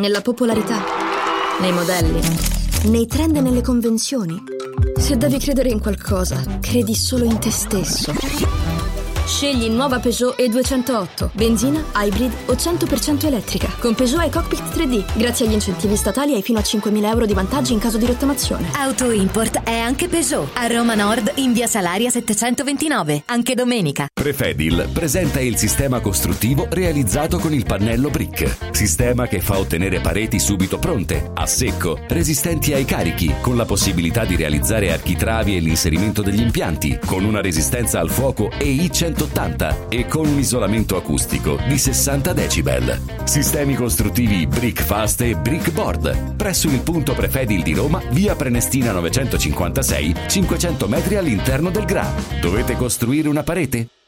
Nella popolarità? Nei modelli? Nei trend e nelle convenzioni? Se devi credere in qualcosa, credi solo in te stesso. Scegli nuova Peugeot E208, benzina, hybrid o 100% elettrica. Con Peugeot e Cockpit 3D, grazie agli incentivi statali hai fino a 5.000 euro di vantaggi in caso di rottamazione. Auto Import è anche Peugeot. A Roma Nord, in via Salaria 729, anche domenica. Prefedil presenta il sistema costruttivo realizzato con il pannello brick. Sistema che fa ottenere pareti subito pronte, a secco, resistenti ai carichi, con la possibilità di realizzare architravi e l'inserimento degli impianti, con una resistenza al fuoco EI 180 e con un isolamento acustico di 60 decibel. Sistemi costruttivi Brick Fast e Brick Board. Presso il punto Prefedil di Roma, via Prenestina 956, 500 metri all'interno del GRA. Dovete costruire una parete?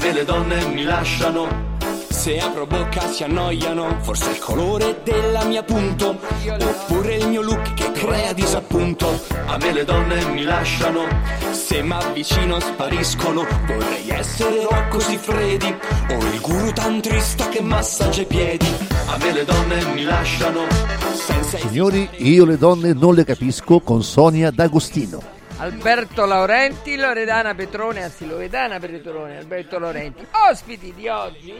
A me le donne mi lasciano. Se apro bocca si annoiano. Forse è il colore della mia punto. Oppure il mio look che crea disappunto. A me le donne mi lasciano, se m'avvicino spariscono. Vorrei essere Rocco Siffredi o il guru tantrista che massaggia i piedi. A me le donne mi lasciano, senza Signori, io le donne non le capisco con Sonia D'Agostino. Alberto Laurenti, Loredana Petrone, anzi Loredana Petrone, Alberto Laurenti. Ospiti di oggi.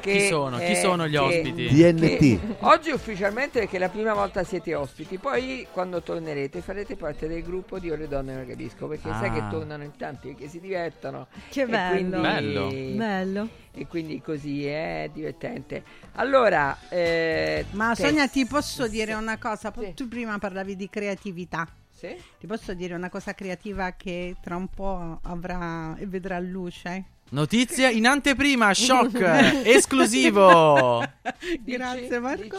Che, Chi sono? Chi sono gli che- ospiti? DNT. che oggi ufficialmente perché è la prima volta siete ospiti, poi quando tornerete farete parte del gruppo di Io le donne non capisco, perché sai Ah. che tornano in tanti e che si divertono. Che E bello. quindi- Bello. Bello. E quindi così è divertente. Allora, eh, Ma Sonia, ti posso dire una cosa? Po- Tu prima parlavi di creatività. Sì? Ti posso dire una cosa creativa che tra un po' avrà e vedrà luce? Notizia in anteprima, shock, esclusivo. Grazie Marco.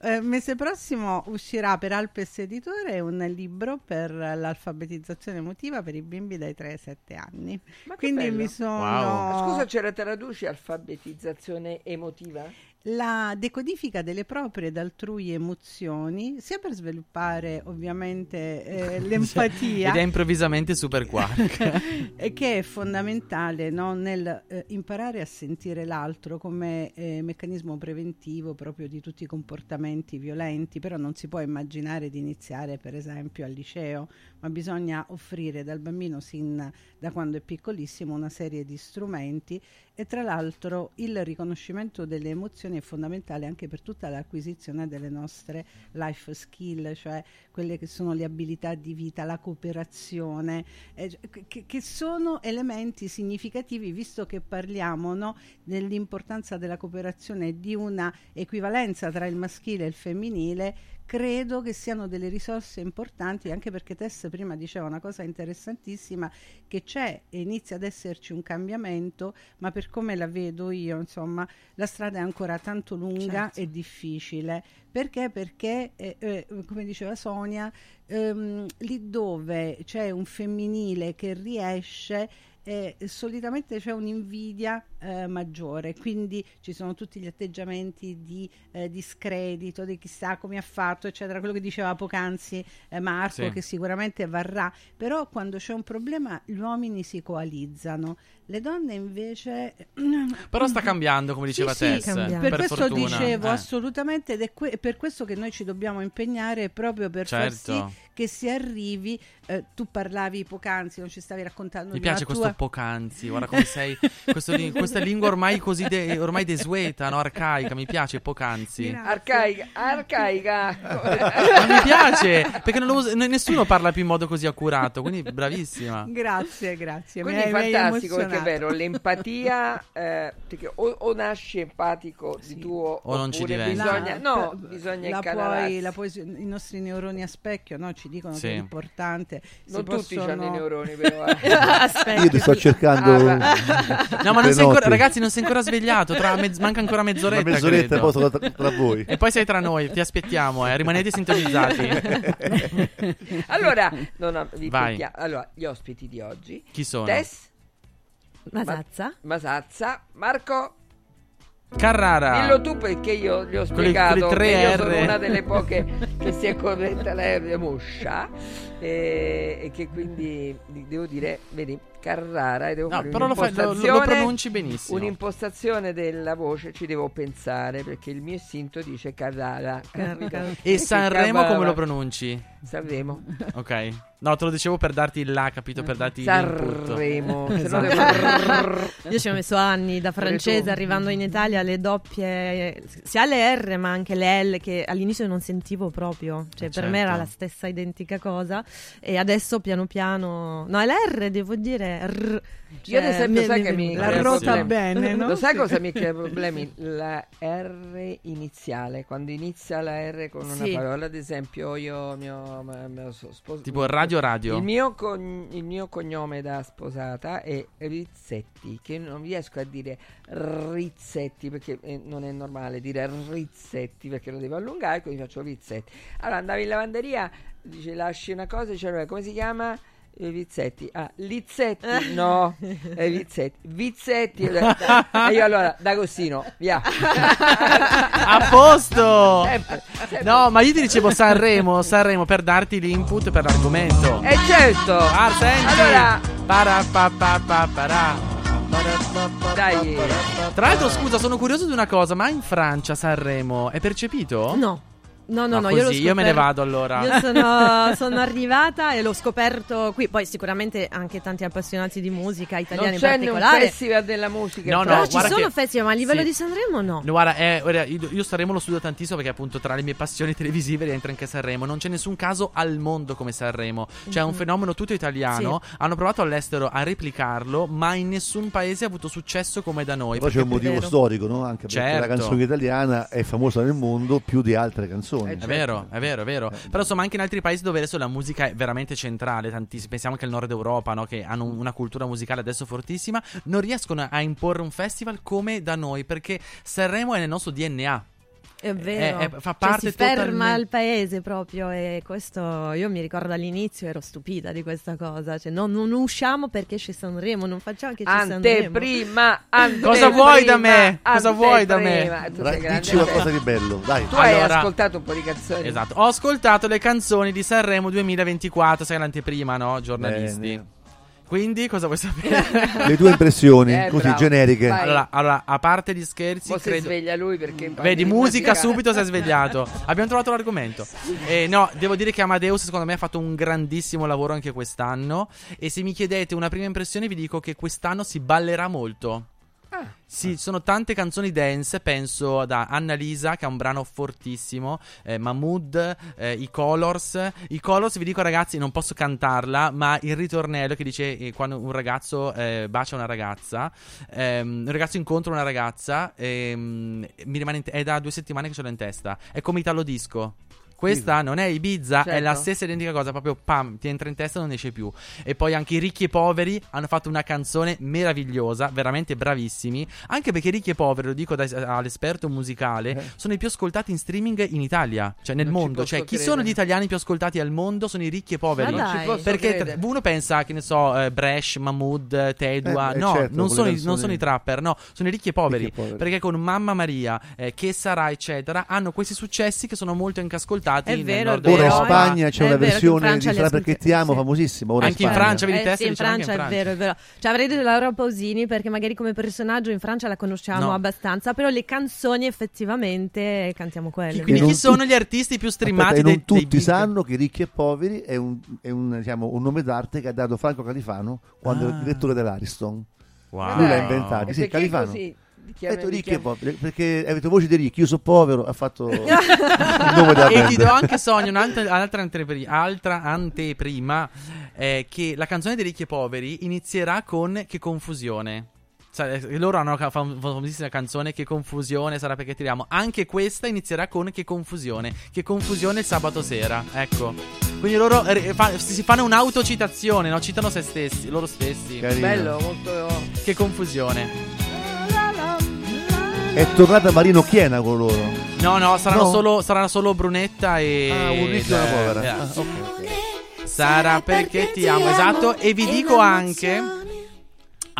Eh, mese prossimo uscirà per Alpes Editore un libro per l'alfabetizzazione emotiva per i bimbi dai 3 ai 7 anni. Ma che Quindi bello. mi sono Ma Scusa, ce la traduci alfabetizzazione emotiva? La decodifica delle proprie ed altrui emozioni, sia per sviluppare ovviamente eh, l'empatia. Ed è improvvisamente super quark. che è fondamentale no, nel eh, imparare a sentire l'altro come eh, meccanismo preventivo proprio di tutti i comportamenti violenti, però non si può immaginare di iniziare per esempio al liceo, ma bisogna offrire dal bambino sin da quando è piccolissimo una serie di strumenti e tra l'altro il riconoscimento delle emozioni è fondamentale anche per tutta l'acquisizione delle nostre life skill, cioè quelle che sono le abilità di vita, la cooperazione, eh, che, che sono elementi significativi visto che parliamo no, dell'importanza della cooperazione e di una equivalenza tra il maschile e il femminile. Credo che siano delle risorse importanti anche perché Tess prima diceva una cosa interessantissima che c'è e inizia ad esserci un cambiamento, ma per come la vedo io, insomma, la strada è ancora tanto lunga Certo. e difficile. Perché? Perché, eh, eh, come diceva Sonia, ehm, lì dove c'è un femminile che riesce, eh, solitamente c'è un'invidia eh, maggiore, quindi ci sono tutti gli atteggiamenti di eh, discredito, di chissà come ha fatto, eccetera, quello che diceva poc'anzi eh, Marco, Sì. che sicuramente varrà, però quando c'è un problema gli uomini si coalizzano, le donne invece... Però sta cambiando, come diceva Sì, sì, Tess. per, Per, questo fortuna. dicevo Eh. assolutamente ed è que- per questo che noi ci dobbiamo impegnare proprio per far Certo. sì che si arrivi eh, tu parlavi poc'anzi non ci stavi raccontando Mi piace questo tua- poc'anzi, guarda come sei. questo questa lingua ormai così de- ormai desueta, no? arcaica. Mi piace poc'anzi. Arcaica, arcaica. Ma mi piace perché non lo usa- n- nessuno parla più in modo così accurato. Quindi bravissima. grazie grazie Quindi mi hai fantastico perché è vero, l'empatia, eh, o, o nasci empatico di tuo O non ci diventi. bisogna, La- no, per- bisogna la puoi, la puoi- i nostri neuroni a specchio no, ci dicono Sì. che è importante Non Si tutti possono- hanno i neuroni però. eh. Aspetta. Io ti sto cercando. Ah, No, ma non sei ancora, ragazzi, non sei ancora svegliato. Tra mezz- manca ancora mezz'oretta. Una mezz'oretta credo. poi sono tra- tra voi. E poi sei tra noi. Ti aspettiamo, eh. Rimanete sintonizzati. allora, non vi allora, gli ospiti di oggi. Chi sono? Tess, Masazza. Masazza, Marco. Carrara. Dillo tu perché io gli ho Con le- spiegato con le tre che io sono una delle poche che si è corretta la R moscia e, e che quindi di- devo dire, vedi, Carrara e devo No, fare però lo fai- lo- lo pronunci benissimo. Un'impostazione della voce ci devo pensare perché il mio istinto dice Carrara. E Sanremo come lo pronunci? Sanremo. Ok. No, te lo dicevo per darti il là, capito? Per darti Sanremo. Esatto. devo- Io ci ho messo anni da francese, arrivando in Italia, le doppie, sia le R ma anche le L che all'inizio non sentivo proprio, cioè Eh, per me era certo. la stessa identica cosa e adesso piano piano, no è la R devo dire, R. Io ad Cioè, esempio mi- sai mi- che mi La rota bene, no? Lo sai cosa mi crea problemi? La R iniziale, quando inizia la R con una Sì. parola, ad esempio io mio, sposo- Tipo radio radio. Il mio, il mio cognome da sposata è Rizzetti, che non riesco a dire Rizzetti perché eh, non è normale dire Rizzetti perché lo devo allungare, quindi faccio Rizzetti. Allora andavi in lavanderia, dice lasci una cosa, dice come si chiama? Eh, Vizzetti. Ah, Lizzetti. No, eh, Vizzetti. Vizzetti. E io allora, D'Agostino, via. A posto! Sempre, sempre. No, ma io ti dicevo Sanremo, Sanremo per darti l'input per l'argomento. Eh certo. Ah, senti. Allora, Para, pa, pa, pa, para. dai. Tra l'altro, scusa, sono curioso di una cosa, ma in Francia Sanremo è percepito? No. No, no, No, no, io così, io me ne vado allora. Io sono, sono arrivata e l'ho scoperto qui. Poi sicuramente anche tanti appassionati di musica italiani Non in c'è un particolare. festival della musica. No, in no, ci sono che- festival, ma a livello sì. di Sanremo no. No, Guarda, eh, guarda, io, io Sanremo lo studio tantissimo perché appunto tra le mie passioni televisive rientra anche Sanremo. Non c'è nessun caso al mondo come Sanremo. C'è un Mhm. fenomeno tutto italiano. Hanno provato all'estero a replicarlo, ma in nessun paese ha avuto successo come da noi. Poi c'è un motivo storico, no? Anche perché Certo. la canzone italiana è famosa nel mondo più di altre canzoni. È vero, è vero, è vero. Però insomma anche in altri paesi dove adesso la musica è veramente centrale, tantissimi, pensiamo anche al nord Europa, no? che hanno un- una cultura musicale adesso fortissima, non riescono a imporre un festival come da noi, perché Sanremo è nel nostro DNA. È vero. È- è- fa Cioè, parte si ferma totalmente- il paese proprio e questo io mi ricordo all'inizio ero stupita di questa cosa, cioè non, non usciamo perché c'è Sanremo, non facciamo che c'è Sanremo. Anteprima, anteprima. Cosa vuoi da me? Cosa vuoi da me? anteprima. Dai, dici qualcosa di bello, dai. Tu hai Allora- ascoltato un po' di canzoni. Esatto, ho ascoltato le canzoni di Sanremo 2024, sai l'anteprima, no? Giornalisti. Bene. Quindi cosa vuoi sapere? Le tue impressioni, Eh, così bravo. Vai. Allora, allora, a parte gli scherzi, Mo si credo... sveglia lui perché Vedi, musica subito si è svegliato. Abbiamo trovato l'argomento. Eh, no, devo dire che Amadeus, secondo me, ha fatto un grandissimo lavoro anche quest'anno. E se mi chiedete una prima impressione, vi dico che quest'anno si ballerà molto. Sì, sono tante canzoni dance, penso ad Annalisa che ha un brano fortissimo, eh, Mahmood, eh, i Colors. I Colors, vi dico ragazzi, non posso cantarla, ma il ritornello che dice eh, quando un ragazzo eh, bacia una ragazza, ehm, un ragazzo incontra una ragazza, ehm, mi rimane in te- è da due settimane che ce l'ho in testa. È come Italo Disco. Questa non è Ibiza, è la Certo. stessa identica cosa, proprio pam, ti entra in testa e non esce più. E poi anche i ricchi e poveri hanno fatto una canzone meravigliosa, veramente bravissimi. Anche perché i ricchi e poveri, lo dico da- all'esperto musicale, sono i più ascoltati in streaming in Italia, cioè nel Non mondo. Cioè, chi credere. sono gli italiani più ascoltati al mondo? Sono i ricchi e poveri. Perché tra- uno pensa, che ne so, eh, Bresh, Mahmood, Tedua. Eh, no, certo, non, sono i, non sono i trapper, no, sono i ricchi e poveri. Ricchi e poveri. Perché con Mamma Maria, eh, Che sarà, eccetera, hanno questi successi che sono molto anche ascoltati È nel vero, nord è Ora in Spagna c'è è una vero versione di Fra perché ti amo, sì. famosissima. Ora Anche in. Francia, vedi Eh te, sì, in Francia in è vero, è vero. Cioè, avrei detto Laura Pausini perché magari come personaggio in Francia la conosciamo No. abbastanza, però le canzoni effettivamente cantiamo quelle. Quindi chi sono gli artisti più Aspetta, streamati e non tutti sanno che Ricchi e Poveri è, un, è un, diciamo, un nome d'arte che ha dato Franco Califano quando Ah. era direttore dell'Ariston. Wow. Lui l'ha inventato, sì, Califano. così? Di Ha chiami- detto ricchi e poveri perché avete voce di ricchi, io sono povero, ha fatto il nome della E ti do anche sogno un'altra un'altra antepri- altra anteprima eh, che la canzone dei ricchi e poveri inizierà con Che confusione. Cioè, loro hanno una fam- famosissima canzone Che confusione sarà perché tiriamo. Anche questa inizierà con Che confusione. Che confusione il sabato sera. Ecco. Quindi loro eh, fa- si fanno un'autocitazione, no? Citano se stessi, loro stessi. Carino. Bello, molto. Che confusione. È tornata Marino Chiena con loro. No, no, saranno, No? Solo, saranno solo Brunetta e. Ah, un ricco e una povera. eh, Ah, ok. Sarà perché ti amo, esatto. E vi dico anche.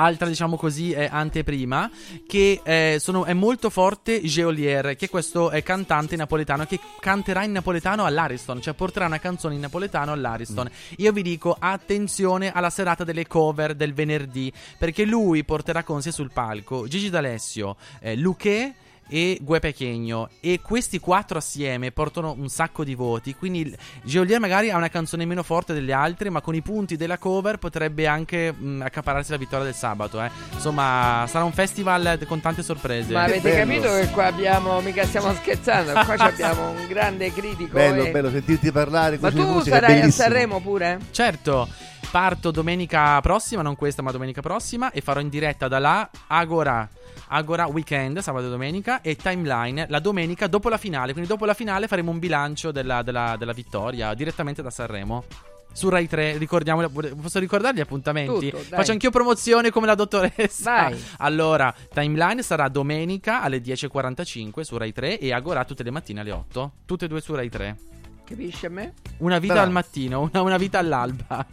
Altra, diciamo così, eh, anteprima, che eh, sono- è molto forte Geolier, che è questo eh, cantante napoletano che canterà in napoletano all'Ariston, cioè porterà una canzone in napoletano all'Ariston. Io vi dico attenzione alla serata delle cover del venerdì, perché lui porterà con sé sul palco Gigi D'Alessio, eh, Luque e Gue Pechegno e questi quattro assieme portano un sacco di voti quindi Geolier magari ha una canzone meno forte delle altre ma con i punti della cover potrebbe anche mh, accapararsi la vittoria del sabato eh. insomma sarà un festival con tante sorprese Ma avete bello. capito che qua abbiamo, mica stiamo scherzando, qua ci abbiamo un grande critico. Bello, e- bello sentirti parlare Ma tu musica, sarai a. Sanremo pure? Certo, parto domenica prossima, non questa ma domenica prossima e farò in diretta da là Agora. Agora Weekend, sabato e domenica e Timeline la domenica dopo la finale. Quindi dopo la finale faremo un bilancio della, della- della vittoria direttamente da Sanremo. Su Rai 3, ricordiamo, posso ricordare gli appuntamenti? Tutto, dai. Faccio anch'io promozione come la dottoressa. Vai. Allora, Timeline sarà domenica alle 10.45 su Rai 3 e Agora tutte le mattine alle 8. Tutte e due su Rai 3. Capisci a me? Una vita Bravo. al mattino, una, una vita all'alba.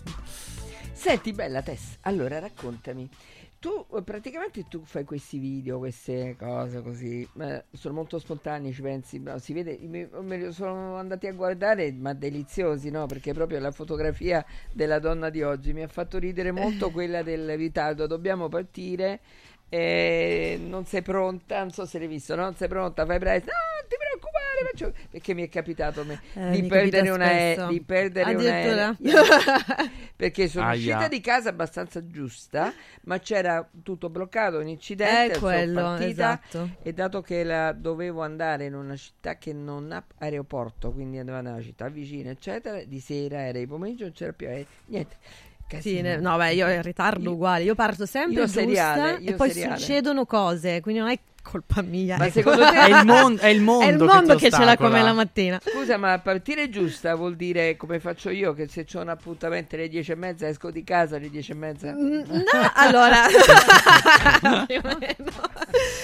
Senti, bella Tess, allora raccontami. Tu eh, praticamente tu fai questi video, queste cose così, sono molto spontanei, ci pensi, no, si vede, me, me li sono andati a guardare, ma deliziosi, no? Perché proprio la fotografia della donna di oggi mi ha fatto ridere molto quella del ritardo, dobbiamo partire. Eh, non sei pronta, non so se l'hai visto, no? non sei pronta, fai presto, no, non ti preoccupare, faccio... perché mi è capitato me, Eh, di, mi perdere capita una e- di perdere un aereo. perché sono Aia. uscita di casa abbastanza giusta, ma c'era tutto bloccato, un incidente, È sono quello, partita esatto. e dato che la- dovevo andare in una città che non ha aeroporto, quindi andavo nella città vicina, eccetera, di sera era di pomeriggio, non c'era più aereo, niente. Sì, ne- no, beh, io in ritardo uguale. Io parto sempre Io giusta seriale, io e poi seriale. succedono cose, quindi non è colpa mia. Ma ecco. secondo te È il, mon- è il mondo, È il che mondo ti che, ce l'ha come la mattina. Scusa, ma partire giusta vuol dire come faccio io, che se c'ho un appuntamento alle dieci e mezza esco di casa alle dieci e mezza? Mm, No, allora.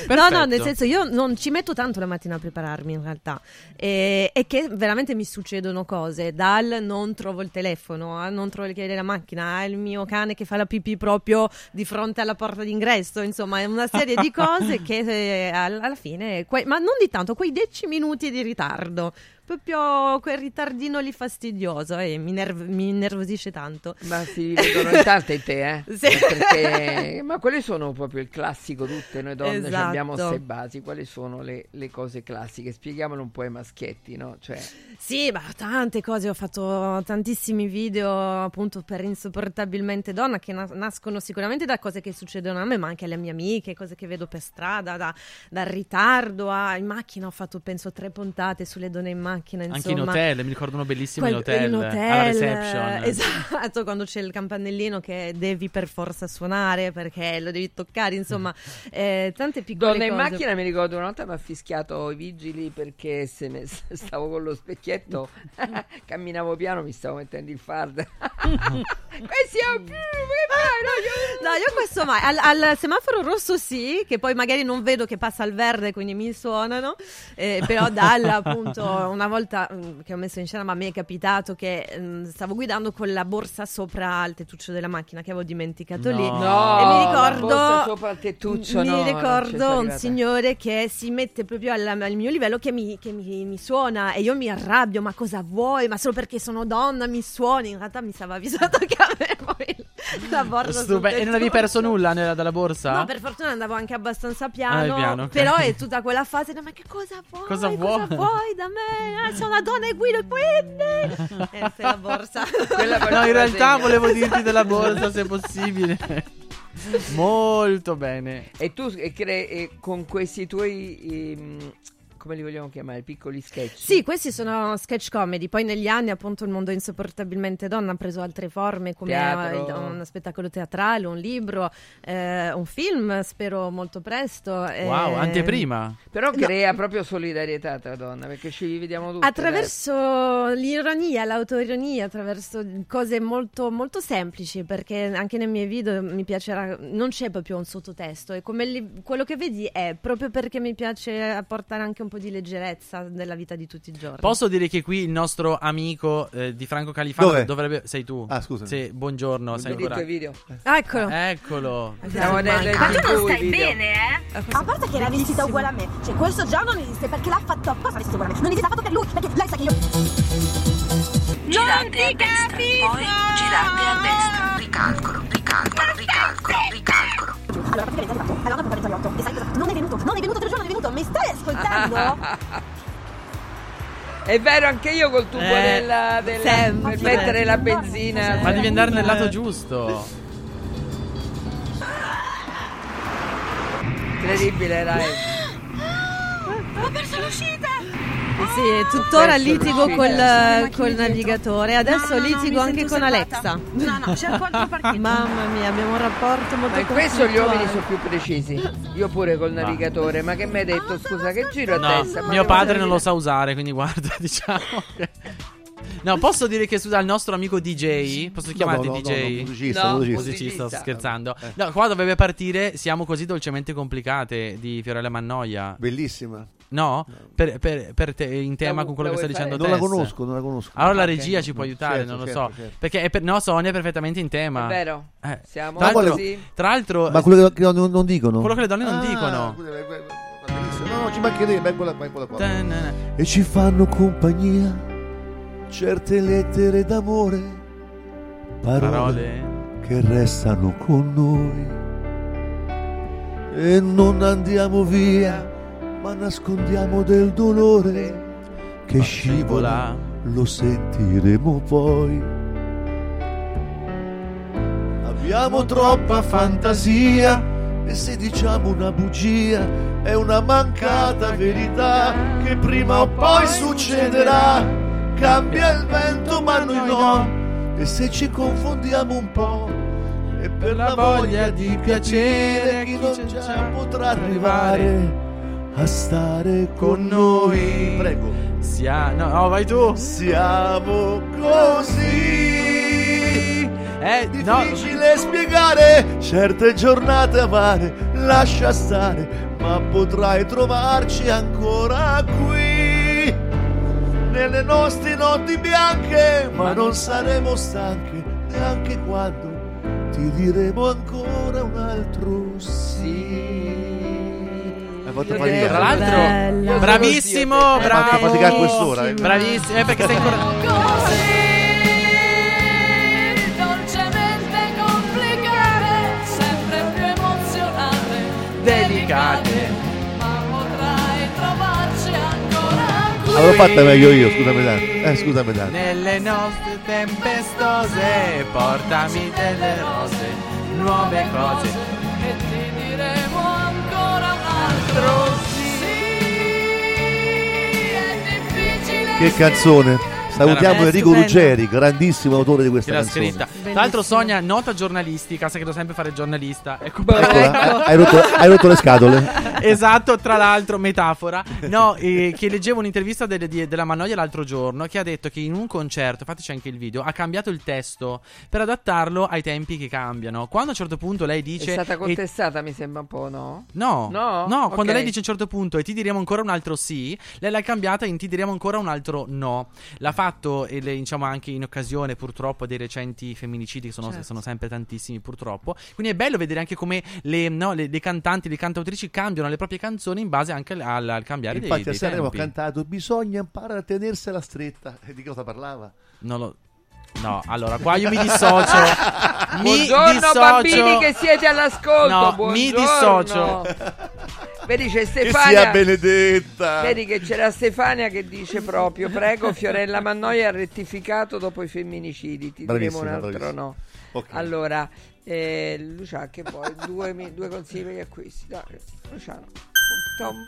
No, no, nel senso io non ci metto tanto la mattina a prepararmi in realtà. E, e che veramente mi succedono cose. Dal non trovo il telefono, a non trovo il chiede della macchina, al mio cane che fa la pipì proprio di fronte alla porta d'ingresso. Insomma, è una serie di cose che eh, alla fine, que- ma non di tanto, quei 10 minuti di ritardo. Proprio quel ritardino lì fastidioso e mi, nerv- mi innervosisce tanto. Ma si vedono in tante in te, eh? Sì. Perché- ma quali sono proprio il classico? Tutte noi donne Esatto. abbiamo sei basi. Quali sono le, le cose classiche? Spieghiamolo un po' ai maschietti, no? Cioè, Sì, ma tante cose, ho fatto tantissimi video appunto per insopportabilmente donna che na- nascono sicuramente da cose che succedono a me, ma anche alle mie amiche, cose che vedo per strada, da- dal ritardo a in macchina, ho fatto penso tre puntate sulle donne in macchina, insomma. Anche in hotel, mi ricordo uno bellissimo in Quel- hotel, in alla hotel, reception. Esatto, quando c'è il campanellino che devi per forza suonare perché lo devi toccare, insomma, eh, tante piccole Donna in cose. macchina mi ricordo una volta mi ha fischiato i vigili perché se ne stavo con lo specchietto, camminavo piano, mi stavo mettendo il fardo. Questi è più? No, io- questo mai. Al, al semaforo rosso sì, che poi magari non vedo che passa al verde, quindi mi suonano. Eh, però dal appunto, una volta mm, che ho messo in scena, ma mi è capitato che mm, stavo guidando con la borsa sopra il tettuccio della macchina che avevo dimenticato No. lì. No, e mi ricordo. sopra il tettuccio, mi no, ricordo un signore che si mette proprio al, al mio livello che, mi, che mi- mi suona e io mi arrabbio. Ma cosa vuoi? Ma solo perché sono donna mi suoni. In realtà mi stava avvisato che avevo il- la borsa Stupe- e non avevi perso nulla nella- dalla borsa? No, per fortuna andavo anche abbastanza Ah, piano. è piano, ok. Però è tutta quella fase. Ma che cosa vuoi? Cosa vuoi?" vuoi da me? Ah, sono una donna e guido, quindi. E sei la borsa. No, in realtà volevo dirti della borsa se possibile. Molto bene. E tu cre- con questi tuoi, ehm, come li vogliamo chiamare, piccoli sketch? Sì, questi sono sketch comedy. Poi negli anni, appunto, il mondo insopportabilmente donna ha preso altre forme, come Teatro. eh, un spettacolo teatrale, un libro, eh, un film, spero molto presto. eh, Wow, anteprima. Però No. crea proprio solidarietà tra donne, perché ci vediamo tutte. Attraverso l'ironia, l'autoironia, attraverso cose molto, molto semplici, perché anche nei miei video mi piacerà, non c'è proprio un sottotesto, e come li- quello che vedi è proprio perché mi piace apportare anche un po' di leggerezza nella vita di tutti i giorni. Posso dire che qui il nostro amico eh, di Franco Califano Dov'è? dovrebbe. Sei tu? Ah, scusa. Sì, buongiorno. sei ancora- il video? Ah, Eccolo. Eccolo. Siamo nelle Ma tu non stai bene, eh? A parte che era vestita uguale a me. Cioè, questo già non esiste perché l'ha fatto apposta vestita uguale a me. Non esiste l'ha fatto per lui, perché lei sa che io. Girate a destra, poi girate a destra. Ricalcolo, ricalcolo, ricalcolo, ricalcolo. Allora, praticamente è arrivato alla nonna per il 38 e sai cosa? Non è venuto, non è venuto, te lo giuro, non è venuto. Mi stai ascoltando? È vero, anche io col tubo Eh, della, della- sempre. per mettere la benzina. Ma devi andare nel lato giusto. Incredibile, Rai. Ho perso l'uscita! Sì, tuttora Perso litigo col, col navigatore, adesso No, no, no, litigo mi anche con. Alexa. No, no, cerco altro parcheggio. Mamma mia, abbiamo un rapporto molto Ma questo gli uomini sono più precisi. Io pure col navigatore. Ma che mi hai detto? Scusa, che giro a No, testa? Mio padre non lo sa usare, quindi guarda, diciamo che... No, posso dire che scusa il nostro amico DJ? Posso chiamarti no, no, DJ? no, musicista, No, musicista. Musicista, sto scherzando. Eh. No, qua dovrebbe partire Siamo così dolcemente complicate di Fiorella Mannoia. Bellissima. No? Per, per- per te, in tema La- con quello che sta dicendo fare? Non la conosco, non la conosco. Allora la regia ci può aiutare, Certo, non lo certo, so. certo. Perché è per- no, Sonia è perfettamente in tema. È vero. Eh. Siamo tra, l'altro, così. tra l'altro, Ma quello che che non, non dicono? quello che le donne non Ah, dicono. No, no, ci mancherebbe, vai quella, quella qua. Ta-na-na. E ci fanno compagnia certe lettere d'amore, parole, Parole. che restano con noi. E non andiamo via, ma nascondiamo del dolore che scivola, lo sentiremo poi. Abbiamo troppa fantasia e se diciamo una bugia è una mancata verità che prima o poi succederà. Cambia il vento ma noi no e se ci confondiamo un po' e per la voglia di piacere chi non già potrà arrivare a stare con noi. Prego. Sia... No, no, vai tu. Siamo così. Eh, no. Difficile spiegare certe giornate amare, lascia stare, ma potrai trovarci ancora qui. Nelle nostre notti bianche, ma non saremo stanche neanche quando ti diremo ancora un altro sì. Hai fatto fatica. Tra l'altro, Bella. bravissimo, Io Hai fatto bravo. fatica a quest'ora. eh. Bravissimo, eh, perché sei ancora. dolcemente complicate, sempre più emozionate, Delicate. ma potrai trovarci ancora qui. Avevo fatta meglio io, scusami Dante. Eh, scusami Dante. Nelle nostre tempestose, portami delle rose, nuove cose. Altro sì. È difficile Che canzone. Salutiamo Enrico. Ruggeri, grandissimo autore di questa canzone. scritta. Tra l'altro, Sonia, nota giornalistica, sai che devo sempre fare giornalista. Ecco, Eccola, hai, rotto, hai rotto le scatole. esatto, tra l'altro, metafora. No, eh, che leggevo un'intervista delle- di- della Mannoia l'altro giorno che ha detto che in un concerto, infatti c'è anche il video, ha cambiato il testo per adattarlo ai tempi che cambiano. Quando a un certo punto lei È dice... stata e- contestata, mi sembra un po', no? No, No? quando Ok. lei dice a un certo punto e ti diremo ancora un altro sì, lei l'ha cambiata in ti diremo ancora un altro no. L'ha fatto e le- diciamo anche in occasione purtroppo dei recenti femminicidi che sono, Certo. sono sempre tantissimi purtroppo. Quindi è bello vedere anche come le, no, le- le cantanti, le cantautrici cambiano le proprie canzoni in base anche al, al- al cambiare dei, Infatti a dei Sanremo tempi. cantato Bisogna imparare a tenersela stretta. E di cosa parlava? Non lo- No, allora qua io mi dissocio. mi Buongiorno dissocio. bambini che siete all'ascolto. No, mi buongiorno. dissocio. Vedi c'è Che Stefania. sia benedetta. Vedi che c'era Stefania che dice proprio: Prego, Fiorella Mannoia ha rettificato dopo i femminicidi. Ti diremo un altro bravissima. no. Ok. Allora, eh, Lucia, che vuoi? Due, mi- due consigli per gli acquisti. Dai, Luciano. Tom.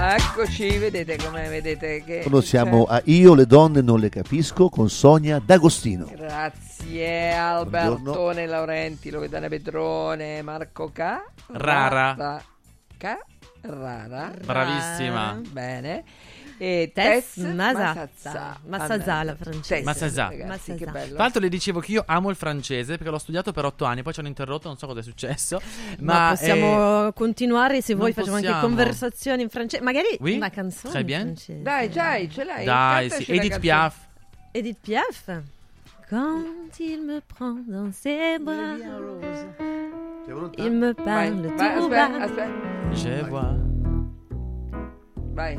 Eccoci, vedete come vedete che c'è- a Io le donne non le capisco con Sonia D'Agostino. Grazie Albertone Laurenti, Loredana Petrone, Marco K. Rara. Ra- K. Rara. Bravissima. Bene. E Tess Tess Masazza. Massazà, la francese. Tess, Massazà. ragazzi, che Massazà. bello. Tra l'altro le dicevo che io amo il francese perché l'ho studiato per otto anni, poi ci hanno interrotto, non so cosa è successo. Ma, Ma, possiamo eh, continuare se vuoi, facciamo anche possiamo. conversazioni in francese. Magari Oui? una canzone in bien. francese. Dai, dai, ce l'hai. Dai, sì, Edith. Piaf. Edith Piaf? Quand il me prend dans ses bras, il me parle Vai, tout vai, aspetta, bas. aspetta. Je vois. Vai.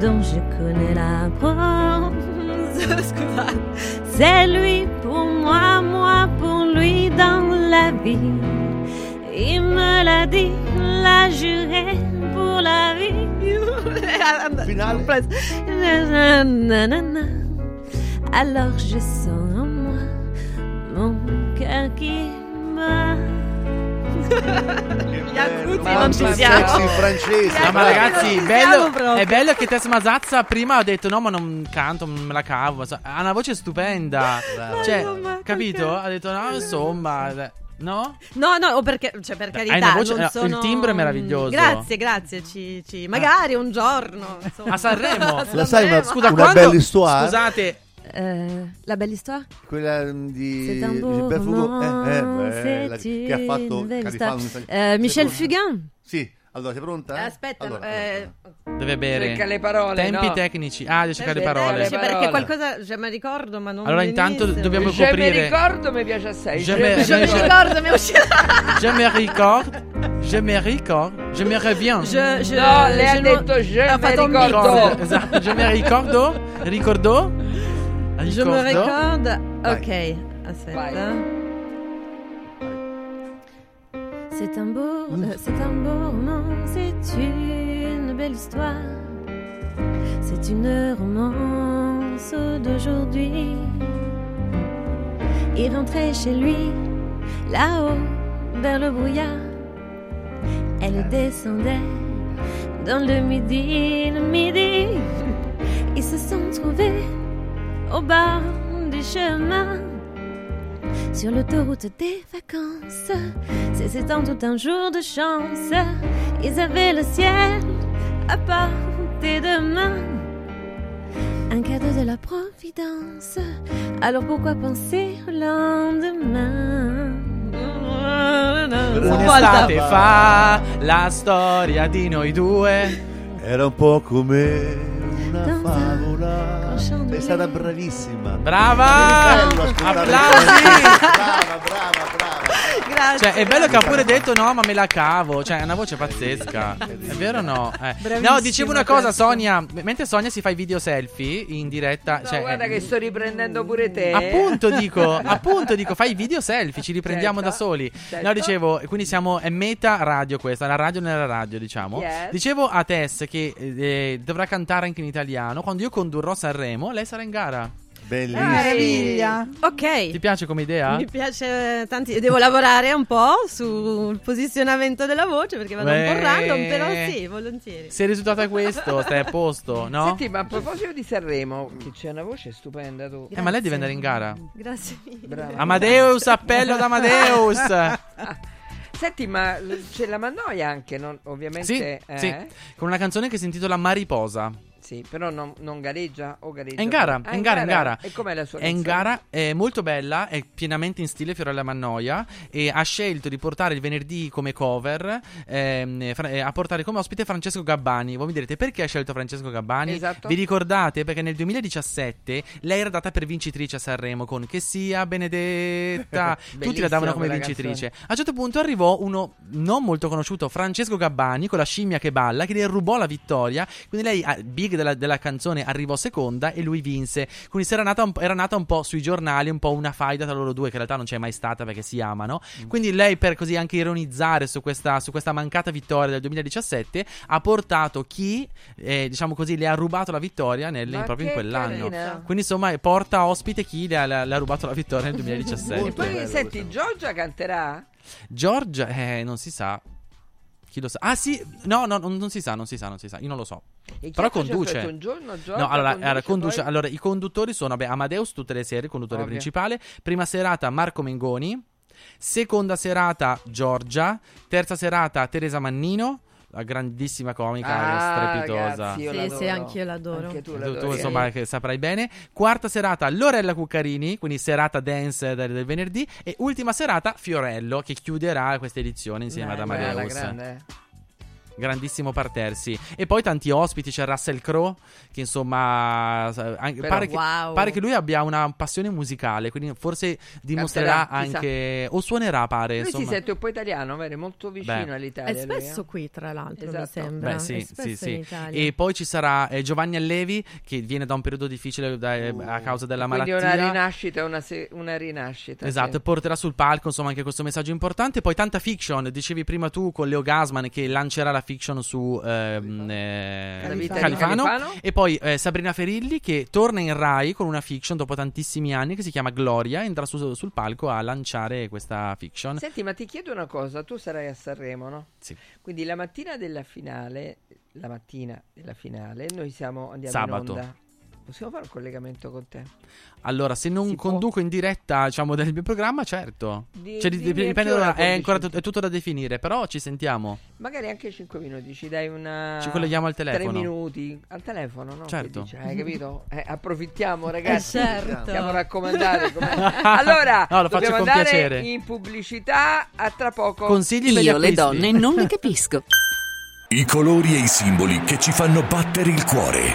dont je connais la prose. C'est lui pour moi, moi pour lui dans la vie. Il me l'a dit, l'a juré pour la vie. Alors je sens en moi mon cœur qui bat. Iacuzzi non ci siamo. francese. No, ma ragazzi, bello- è bello che Tess Mazazza prima ha detto no, ma non canto, non me la cavo. ma so- Ha una voce stupenda. Cioè, capito? Ha detto no, insomma, eh, no? No, no, o perché, cioè, per carità, una voce- non il sono... timbro è meraviglioso. Grazie, grazie, ci, ci- magari un giorno. insomma. A Sanremo. La sai una, Scusa, una quando- bella histoire? Scusate, Eh, la belle histoire? Quella di C'est un beau Gilbert Fugain. roman, Eh, eh, bella, c'est che ha fatto Califano Eh, Michel? Fugain. Sì, allora sei pronta? Eh, aspetta, Allora, eh, deve bere. Cerca le parole, Tempi no? tecnici. Ah, devi cercare le parole. le Cioè, perché qualcosa, cioè, mi ricordo, ma non Allora, intanto benissimo. dobbiamo Je me coprire. ricordo mi piace assai. Je Je me- me Je mi je- ricordo, mi è uscito. Je me record. Je me record. Je me reviens. Je, je, No, lei ha je detto je me ricordo. Esatto, je me ricordo. Ricordo. Je me. Vai. Ok. C'est un beau, euh, c'est un beau roman, c'est une belle histoire. C'est une romance d'aujourd'hui. Il rentrait chez lui, là-haut, vers le brouillard. Elle descendait dans le midi, le midi. Ils se sont trouvés au bord du chemin. Sur l'autoroute des vacances, c'est c'était tout un jour de chance. Ils avaient le ciel à portée de main. Un cadeau de la Providence. Alors pourquoi penser au lendemain? Un'estate fa la storia di noi due. Era un po' come una Danza favola. chandelier. È stata bravissima. Brava! Applausi! Brava, brava, brava. Grazie. Cioè, è bello che ha pure detto no, ma me la cavo. Cioè, è una voce pazzesca. È vero o no? Eh. No, dicevo una cosa. Sonia. Mentre Sonia si fa i video selfie in diretta. No, cioè, guarda eh, che sto riprendendo pure te. Appunto dico, appunto dico, fai i video selfie, ci riprendiamo Certo, da soli. certo. No, dicevo, quindi siamo, è meta radio questa, la radio nella radio, diciamo. Yes. Dicevo a Tess che eh, dovrà cantare anche in italiano. Quando io condurrò Sanremo, lei sarà in gara. Bellissima. Meraviglia. Ok. Ti piace come idea? Mi piace tanti, devo lavorare un po' sul posizionamento della voce perché vado un po' Beh. random, però sì, volentieri. Se il risultato è questo, stai a posto, no? Senti, ma a proposito di Sanremo, che c'è una voce stupenda tu. Eh, ma lei deve andare in gara. Grazie mille. Brava. Amadeus, appello ad Amadeus. Senti, ma c'è la Mannoia anche, non- Sì, ovviamente. eh? sì, con una canzone che si intitola Mariposa. Sì, però non, non gareggia o gareggia? È in gara, Ah, è in gara, è in gara. E com'è la sua È in canzone? gara, è molto bella, è pienamente in stile Fiorella Mannoia e ha scelto di portare il venerdì come cover, ehm, fra- eh, a portare come ospite Francesco Gabbani. Voi mi direte perché ha scelto Francesco Gabbani? Esatto. Vi ricordate? Perché nel 2017 lei era data per vincitrice a Sanremo con Che sia Benedetta. Tutti la davano come vincitrice. A un certo punto arrivò uno non molto conosciuto, Francesco Gabbani, con la scimmia che balla, che le rubò la vittoria. Quindi lei, ah, big della, della canzone, arrivò seconda e lui vinse. Quindi si era nata, un, po'- era nata un po' sui giornali, un po' una faida tra loro due, che in realtà non c'è mai stata perché si amano. Quindi lei, per così anche ironizzare su questa, su questa mancata vittoria del 2017, ha portato chi, eh, diciamo così, le ha rubato la vittoria nel- proprio in quell'anno. carina. Quindi insomma porta ospite chi le ha, le le ha rubato la vittoria nel 2017. E poi senti, Giorgia canterà? Giorgia, eh, non si sa. Chi lo sa? Ah, sì, no, no, non, non si sa, non si sa, non si sa. Io non lo so. chi Però conduce. un giorno, Giorgia, No, allora, conduce allora, conduce- poi? allora, i conduttori sono beh, Amadeus tutte le serie, conduttore Ovvio. principale. Prima serata Marco Mengoni. Seconda serata Terza serata Teresa Mannino, la grandissima comica, Ah, strepitosa. ragazzi, io Sì, l'adoro. sì, anch'io l'adoro. Anche tu Tu, tu, insomma, che saprai bene. Quarta serata Lorella Cuccarini, quindi serata dance del, del venerdì. E ultima serata Fiorello, che chiuderà questa edizione insieme ad Bella, Amadeus. grande, eh. Grandissimo partersi. E poi tanti ospiti, c'è Russell Crowe, che insomma Però- pare, che, Wow. pare che lui abbia una passione musicale, quindi forse dimostrerà Canterà, chissà. anche... o suonerà, pare. Lui insomma. si sente un po' italiano, vero? molto vicino Beh. all'Italia. È lui, eh. spesso qui, tra l'altro, mi Esatto. sembra. Beh, sì, È sì, spesso sì. in Italia. E poi ci sarà eh, Giovanni Allevi, che viene da un periodo difficile da- eh, a causa della Quindi malattia. una rinascita, una, se- una rinascita. Esatto, sì. porterà sul palco insomma anche questo messaggio importante. Poi tanta fiction, dicevi prima tu con Leo Gasman che lancerà la fiction su ehm, eh, La vita di Califano. Califano. E poi eh, Sabrina Ferilli che torna in Rai con una fiction dopo tantissimi anni che si chiama Gloria. Entra su- sul palco a lanciare questa fiction. Senti, ma ti chiedo una cosa, tu sarai a Sanremo, no? Sì. Quindi la mattina della finale, la mattina della finale, noi siamo andiamo Sabato. in onda. Possiamo fare un collegamento con te? Allora, se non conduco in diretta, diciamo, del mio programma, certo. Di- Cioè, di- a dipende da- è ancora tut- è tutto da definire, però ci sentiamo. Magari anche 5 minuti, ci dai una... Ci colleghiamo al telefono. 3 minuti, al telefono, no? Certo. Che dici, hai capito? Eh, approfittiamo ragazzi, Eh, certo. siamo raccomandati. come- allora, No, lo faccio dobbiamo con andare piacere. in pubblicità, a tra poco. Consigli Io le donne non le capisco. I colori e i simboli che ci fanno battere il cuore,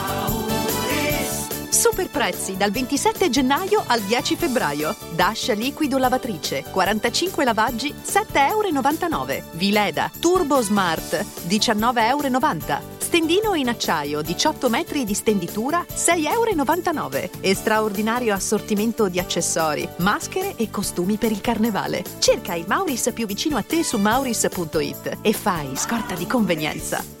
Super prezzi dal 27 gennaio al 10 febbraio. Dash liquido lavatrice, 45 lavaggi, 7,99 euro. Vileda Turbo Smart, 19,90 euro. Stendino in acciaio, 18 metri di stenditura, 6,99 euro. E straordinario assortimento di accessori, maschere e costumi per il carnevale. Cerca il Mauris più vicino a te su mauris.it e fai scorta di convenienza.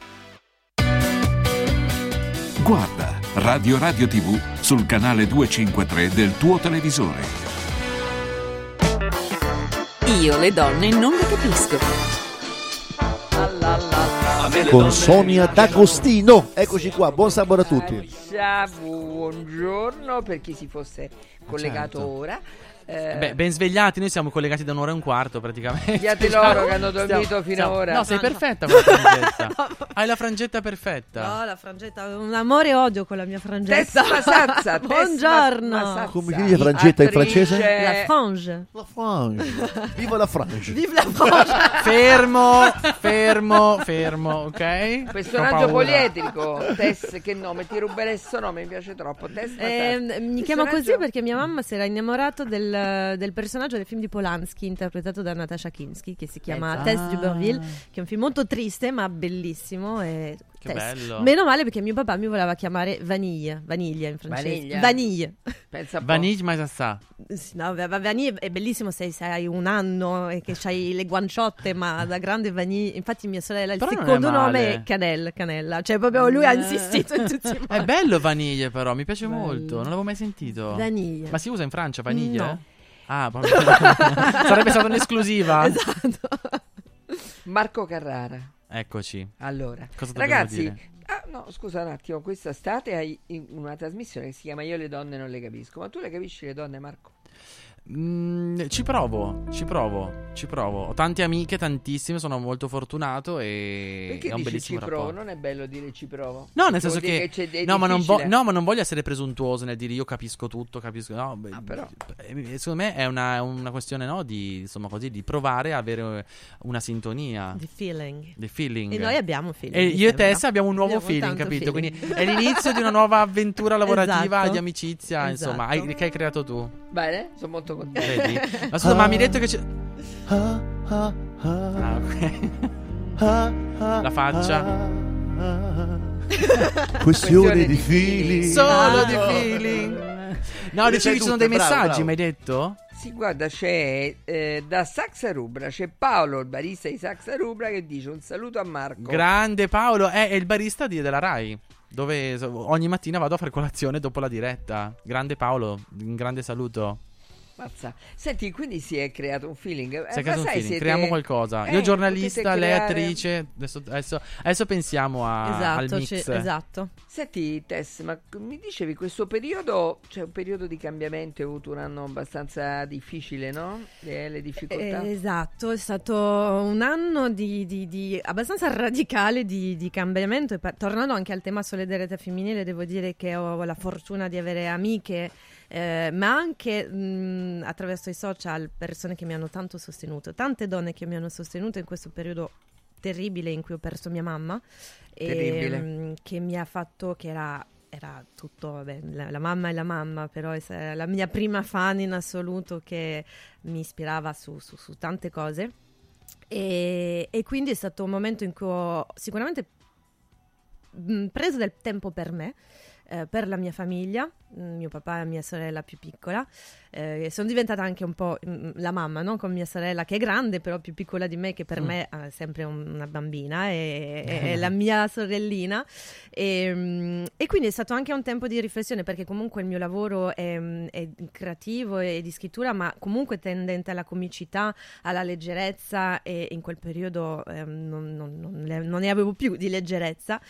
Guarda Radio Radio TV sul canale 253 del tuo televisore. Io le donne non le capisco. Con Sonia D'Agostino. Eccoci qua, buon sabato a tutti. Ciao, buongiorno per chi si fosse collegato Certo. ora. Eh, Beh, ben svegliati, noi siamo collegati da un'ora e un quarto praticamente. Diate loro che hanno dormito Stiamo- fino ad ora. No, sei perfetta con la frangetta. Hai la frangetta perfetta. No, la frangetta, un amore e odio con la mia frangetta. Testa Sazza, Buongiorno. Testa Sazza. Come si dice frangetta in francese? La frange. La frange. Viva la frange. Vive la frange. Fermo, fermo, fermo, ok? Personaggio poliedrico, Tess, che nome, ti ruberei questo nome, mi piace troppo. Tess Eh, mi chiamo così perché mia mamma si era innamorato del, del personaggio del film di Polanski interpretato da Natasha Kinski che si chiama Ecco. Tess Ah. d'Uberville che è un film molto triste ma bellissimo e Che bello. meno male perché mio papà mi voleva chiamare Vanille vaniglia in francese Vaniglia. Vanille Pensa un po'. Vanille ma sa. Sì, no, va- va- Vanille è bellissimo se hai un anno e che hai le guanciotte ma da grande Vanille infatti mia sorella il Però non è secondo nome è Canel Canella cioè proprio lui ha insistito in tutti i modi È bello vaniglia però, mi piace molto, non l'avevo mai sentito. Vaniglia. Ma si usa in Francia vaniglia? No. Ah, proprio- sarebbe stata un'esclusiva. esatto Marco Carrara. Eccoci. Allora, ragazzi, ah, no, scusa un attimo, quest'estate hai in- una trasmissione che si chiama Io le donne non le capisco, ma tu le capisci le donne, Marco? Mm, ci provo, ci provo, ci provo. Ho tante amiche, tantissime, sono molto fortunato e Perché è un dici ci bellissimo provo? rapporto. Non è bello dire ci provo. No, nel senso che, è no, ma non vo- no, ma non voglio essere presuntuoso nel dire io capisco tutto, capisco. No, beh, Ah, però. eh, secondo me è una, è una questione no, di, insomma, così, di provare a avere una sintonia. di feeling Di feeling. E noi abbiamo feeling, E io e sembra. Tessa abbiamo un nuovo Abbiamo feeling, capito? feeling. Quindi è l'inizio di una nuova avventura lavorativa, Esatto. di amicizia, insomma, hai- Esatto. che hai creato tu. Bene, sono molto contento. Vedi? Ma scusa, ma mi hai detto che c'è. Ah, ah, ah, Ah, ok. ah, ah, La faccia. ah. Questione di fili. Solo Ah. di feeling. No, dicevi ci sono dei bravo, messaggi, bravo. mi hai detto? Sì, guarda, c'è eh, da Saxa Rubra, c'è Paolo, il barista di Saxa Rubra, che dice un saluto a Marco. Grande Paolo, è, è il barista di- della Rai. Dove ogni mattina vado a fare colazione dopo la diretta. Grande Paolo, un grande saluto. Mazza. Senti, quindi si è creato un feeling. Eh, Si è ma creato un sai, feeling, siete- creiamo qualcosa. Eh, Io giornalista, lei creare- attrice. Adesso, adesso- adesso pensiamo a- al esatto, mix. ci- esatto Senti, Tess, ma c- mi dicevi questo periodo, c'è un periodo di cambiamento, hai avuto un anno abbastanza difficile, no? Le, le difficoltà. Eh, esatto, è stato un anno di, di- di- abbastanza radicale di, di cambiamento. E pa- tornando anche al tema solidarietà femminile, devo dire che ho la fortuna di avere amiche, eh, ma anche mh, attraverso i social persone che mi hanno tanto sostenuto, tante donne che mi hanno sostenuto in questo periodo terribile in cui ho perso mia mamma. e, mh, che mi ha fatto che era era tutto, vabbè, la, la mamma è la mamma, però è la mia prima fan in assoluto che mi ispirava su, su- su tante cose. E, e quindi è stato un momento in cui ho sicuramente mh, preso del tempo per me, eh, per la mia famiglia, mm, mio papà e mia sorella più piccola. Eh, sono diventata anche un po' mm, la mamma, no? con mia sorella che è grande, però più piccola di me, che per Mm. me è sempre un- una bambina, e, è la mia sorellina. E, mm, e quindi è stato anche un tempo di riflessione, perché comunque il mio lavoro è, mm, è creativo e di scrittura, ma comunque tendente alla comicità, alla leggerezza, e in quel periodo ehm, non, non- non ne avevo più di leggerezza.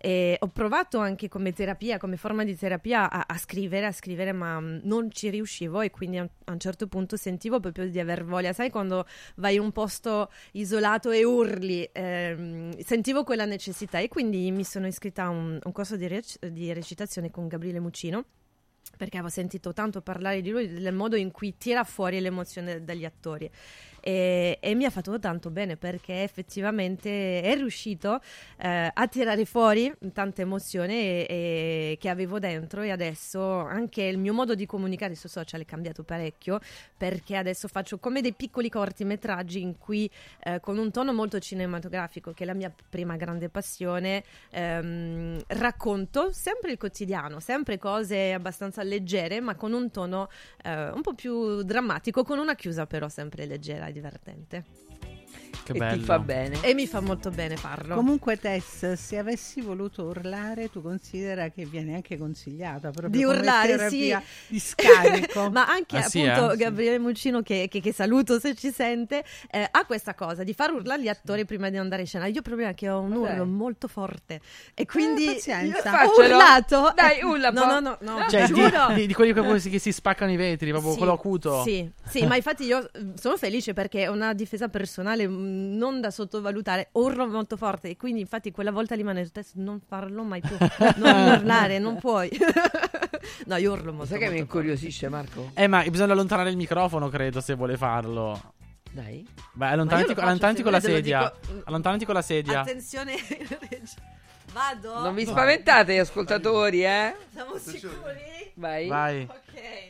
E ho provato anche come terapia, come forma di terapia a, a scrivere, a scrivere, ma mm, non ci riuscivo e quindi a, a un certo punto sentivo proprio di aver voglia. Sai quando vai in un posto isolato e urli? Ehm, sentivo quella necessità e quindi mi sono iscritta a un, un corso di, rec- di recitazione con Gabriele Mucino perché avevo sentito tanto parlare di lui, del modo in cui tira fuori l'emozione dagli attori. E, e mi ha fatto tanto bene perché effettivamente è riuscito eh, a tirare fuori tanta emozione e- e che avevo dentro. E adesso anche il mio modo di comunicare sui social è cambiato parecchio perché adesso faccio come dei piccoli cortometraggi in cui eh, con un tono molto cinematografico che è la mia prima grande passione ehm, racconto sempre il quotidiano sempre cose abbastanza leggere ma con un tono eh, un po' più drammatico con una chiusa però sempre leggera divertente Che e bello. ti fa bene. e mi fa molto bene farlo Comunque Tess, se avessi voluto urlare, tu considera che viene anche consigliata proprio di urlare, sì. di scarico. Ma anche Ah, sì, appunto eh? Gabriele Muccino, che, che- che saluto se ci sente, eh, ha questa cosa di far urlare gli attori prima di andare in scena. Io proprio che ho un Vabbè. urlo molto forte e quindi pazienza. ho urlato. Dai, urla No, no, no, no, Cioè, di, giuro. di- di quelli che, che si spaccano i vetri, proprio Sì, quello acuto. Sì, sì, ma infatti io sono felice perché è una difesa personale mm, non da sottovalutare, urlo molto forte e quindi infatti quella volta lì mi hanno detto "Tess, non farlo mai più, non urlare, non puoi. no, io urlo molto. Sai che mi molto incuriosisce, Marco? Eh, ma bisogna allontanare il microfono, credo, se vuole farlo. Dai. Beh, allontanati, lo faccio, allontanati Mm. con la sedia. dico- Allontanati con la sedia. Attenzione, vado. Non vi spaventate, ascoltatori, eh? Siamo sicuri? Vai. Vai. Ok.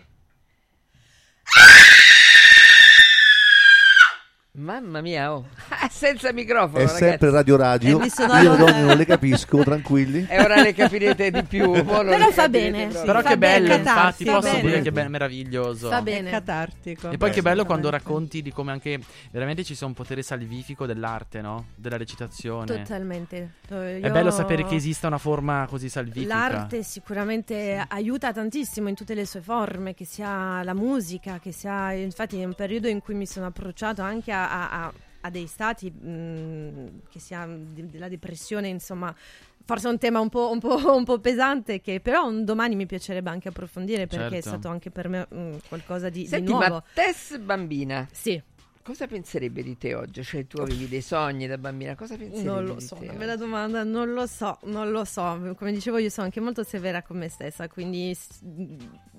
Mamma mia, oh. senza microfono, È ragazzi. sempre Radio Radio. Eh, Io le allontanata. donne non le capisco, tranquilli. E ora le capirete di più. Però fa capirete bene, sì. Però Fa che bello, bene, infatti, catarsi, posso fa dire bene. che è meraviglioso. Fa È bene. catartico. E poi che bello quando racconti di come anche veramente ci sia un potere salvifico dell'arte, no? Della recitazione. Totalmente. È Io- bello sapere che esista una forma così salvifica. L'arte sicuramente aiuta tantissimo in tutte le sue forme, che sia la musica, che sia... Infatti è un periodo in cui mi sono approcciato anche a, a- a- a dei stati, mh, che sia di- della depressione, insomma... Forse è un tema un po', un po'- un po' pesante che però un domani mi piacerebbe anche approfondire perché è Certo. stato anche per me mh, qualcosa di, di Senti, nuovo. ma Tess bambina, Sì, cosa penserebbe di te oggi? Cioè, tu avevi dei sogni da bambina, cosa penserebbe non lo di so, una bella domanda, non lo so, non lo so. Come dicevo io sono anche molto severa con me stessa, quindi...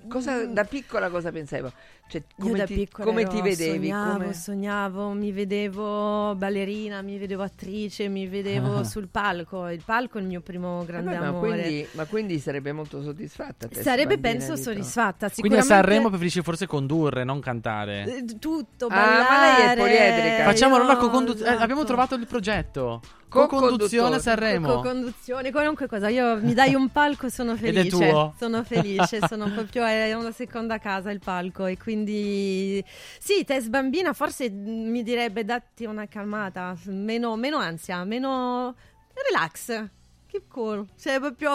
Cosa, da piccola cosa pensavi? Cioè, Io come, da ti, piccola come ero- ti vedevi? Sognavo, Come- sognavo, mi vedevo ballerina, mi vedevo attrice, mi vedevo sul palco. Il palco è il mio primo grande Vabbè, ma, amore. quindi, ma quindi sarebbe molto soddisfatta. Sarebbe, penso, soddisfatta. Quindi a Sanremo preferisci forse condurre, non cantare. eh, tutto, Ah, ma lei è ballare. poliedrica. Facciamo allora co-conduzione. esatto. abbiamo trovato il progetto. Co-conduzione Sanremo. Co-conduzione, qualunque cosa. Io mi dai un palco, sono Ed è felice. tuo. Sono felice, sono proprio è una seconda casa il palco e quindi sì, Tess bambina forse mi direbbe datti una calmata, meno, meno ansia, meno relax. Keep cool, cioè proprio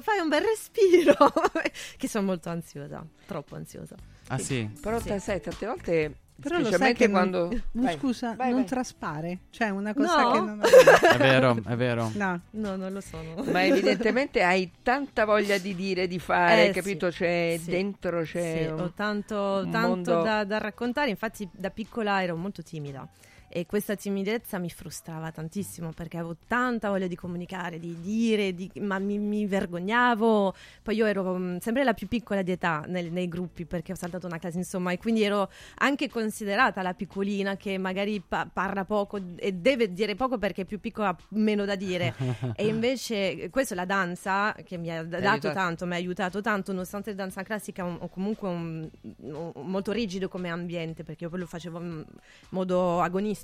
fai un bel respiro. che sono molto ansiosa, troppo ansiosa. Ah sì. Però Sì. te- sai, tante volte, Però lo sai che quando... non, Vai, scusa, vai, non vai. traspare. Cioè, una cosa No? che non È vero, è vero. No. No, non lo sono. Ma evidentemente hai tanta voglia di dire, di fare, Eh, capito? sì, C'è sì. dentro, c'è... Sì, un- ho tanto, tanto mondo- da, da raccontare, infatti da piccola ero molto timida e questa timidezza mi frustrava tantissimo perché avevo tanta voglia di comunicare, di dire, di- ma mi, mi vergognavo. Poi io ero mm, sempre la più piccola di età nel- nei gruppi perché ho saltato una classe, insomma, e quindi ero anche considerata la piccolina che magari pa- parla poco e deve dire poco perché è più piccola, ha meno da dire. e invece questo è la danza che mi ha dato aiutato. tanto, mi ha aiutato tanto, nonostante la danza classica o comunque un- un- molto rigido come ambiente, perché io poi lo facevo in modo agonistico.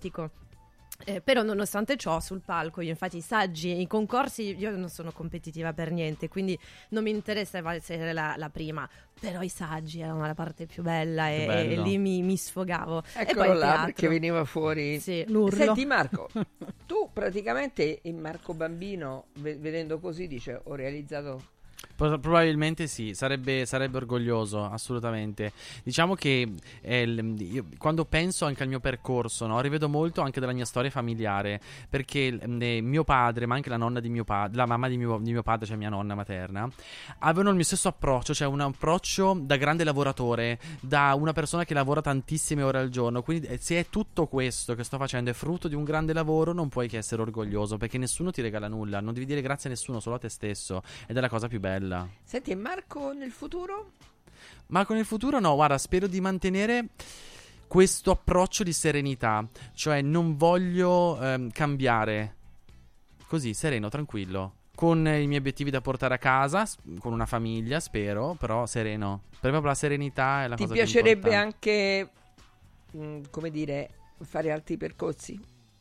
Eh, però nonostante ciò sul palco io infatti i saggi e i concorsi io non sono competitiva per niente quindi non mi interessa essere la, la prima. Però i saggi erano la parte più bella e, e lì mi, mi sfogavo. E Eccolo poi il là perché veniva fuori. Sì, l'urlo. Senti Marco, tu praticamente il Marco Bambino, ve- vedendo così, dice ho realizzato... Pro- Probabilmente sì, sarebbe, sarebbe orgoglioso, assolutamente. Diciamo che eh, io, quando penso anche al mio percorso, no, rivedo molto anche della mia storia familiare, perché eh, mio padre, ma anche la nonna di mio padre, la mamma di mio, di mio padre, cioè mia nonna materna, avevano il mio stesso approccio, cioè un approccio da grande lavoratore, da una persona che lavora tantissime ore al giorno. Quindi eh, se è tutto questo che sto facendo è frutto di un grande lavoro, non puoi che essere orgoglioso, perché nessuno ti regala nulla, non devi dire grazie a nessuno, solo a te stesso, ed è la cosa più bella. Senti, e Marco nel futuro? Ma con il futuro no, guarda, spero di mantenere questo approccio di serenità, cioè non voglio ehm, cambiare. Così, sereno, tranquillo. Con i miei obiettivi da portare a casa, con una famiglia, spero, però sereno. Per proprio la serenità è la Ti cosa più piacerebbe importante. anche, mh, come dire, fare altri percorsi?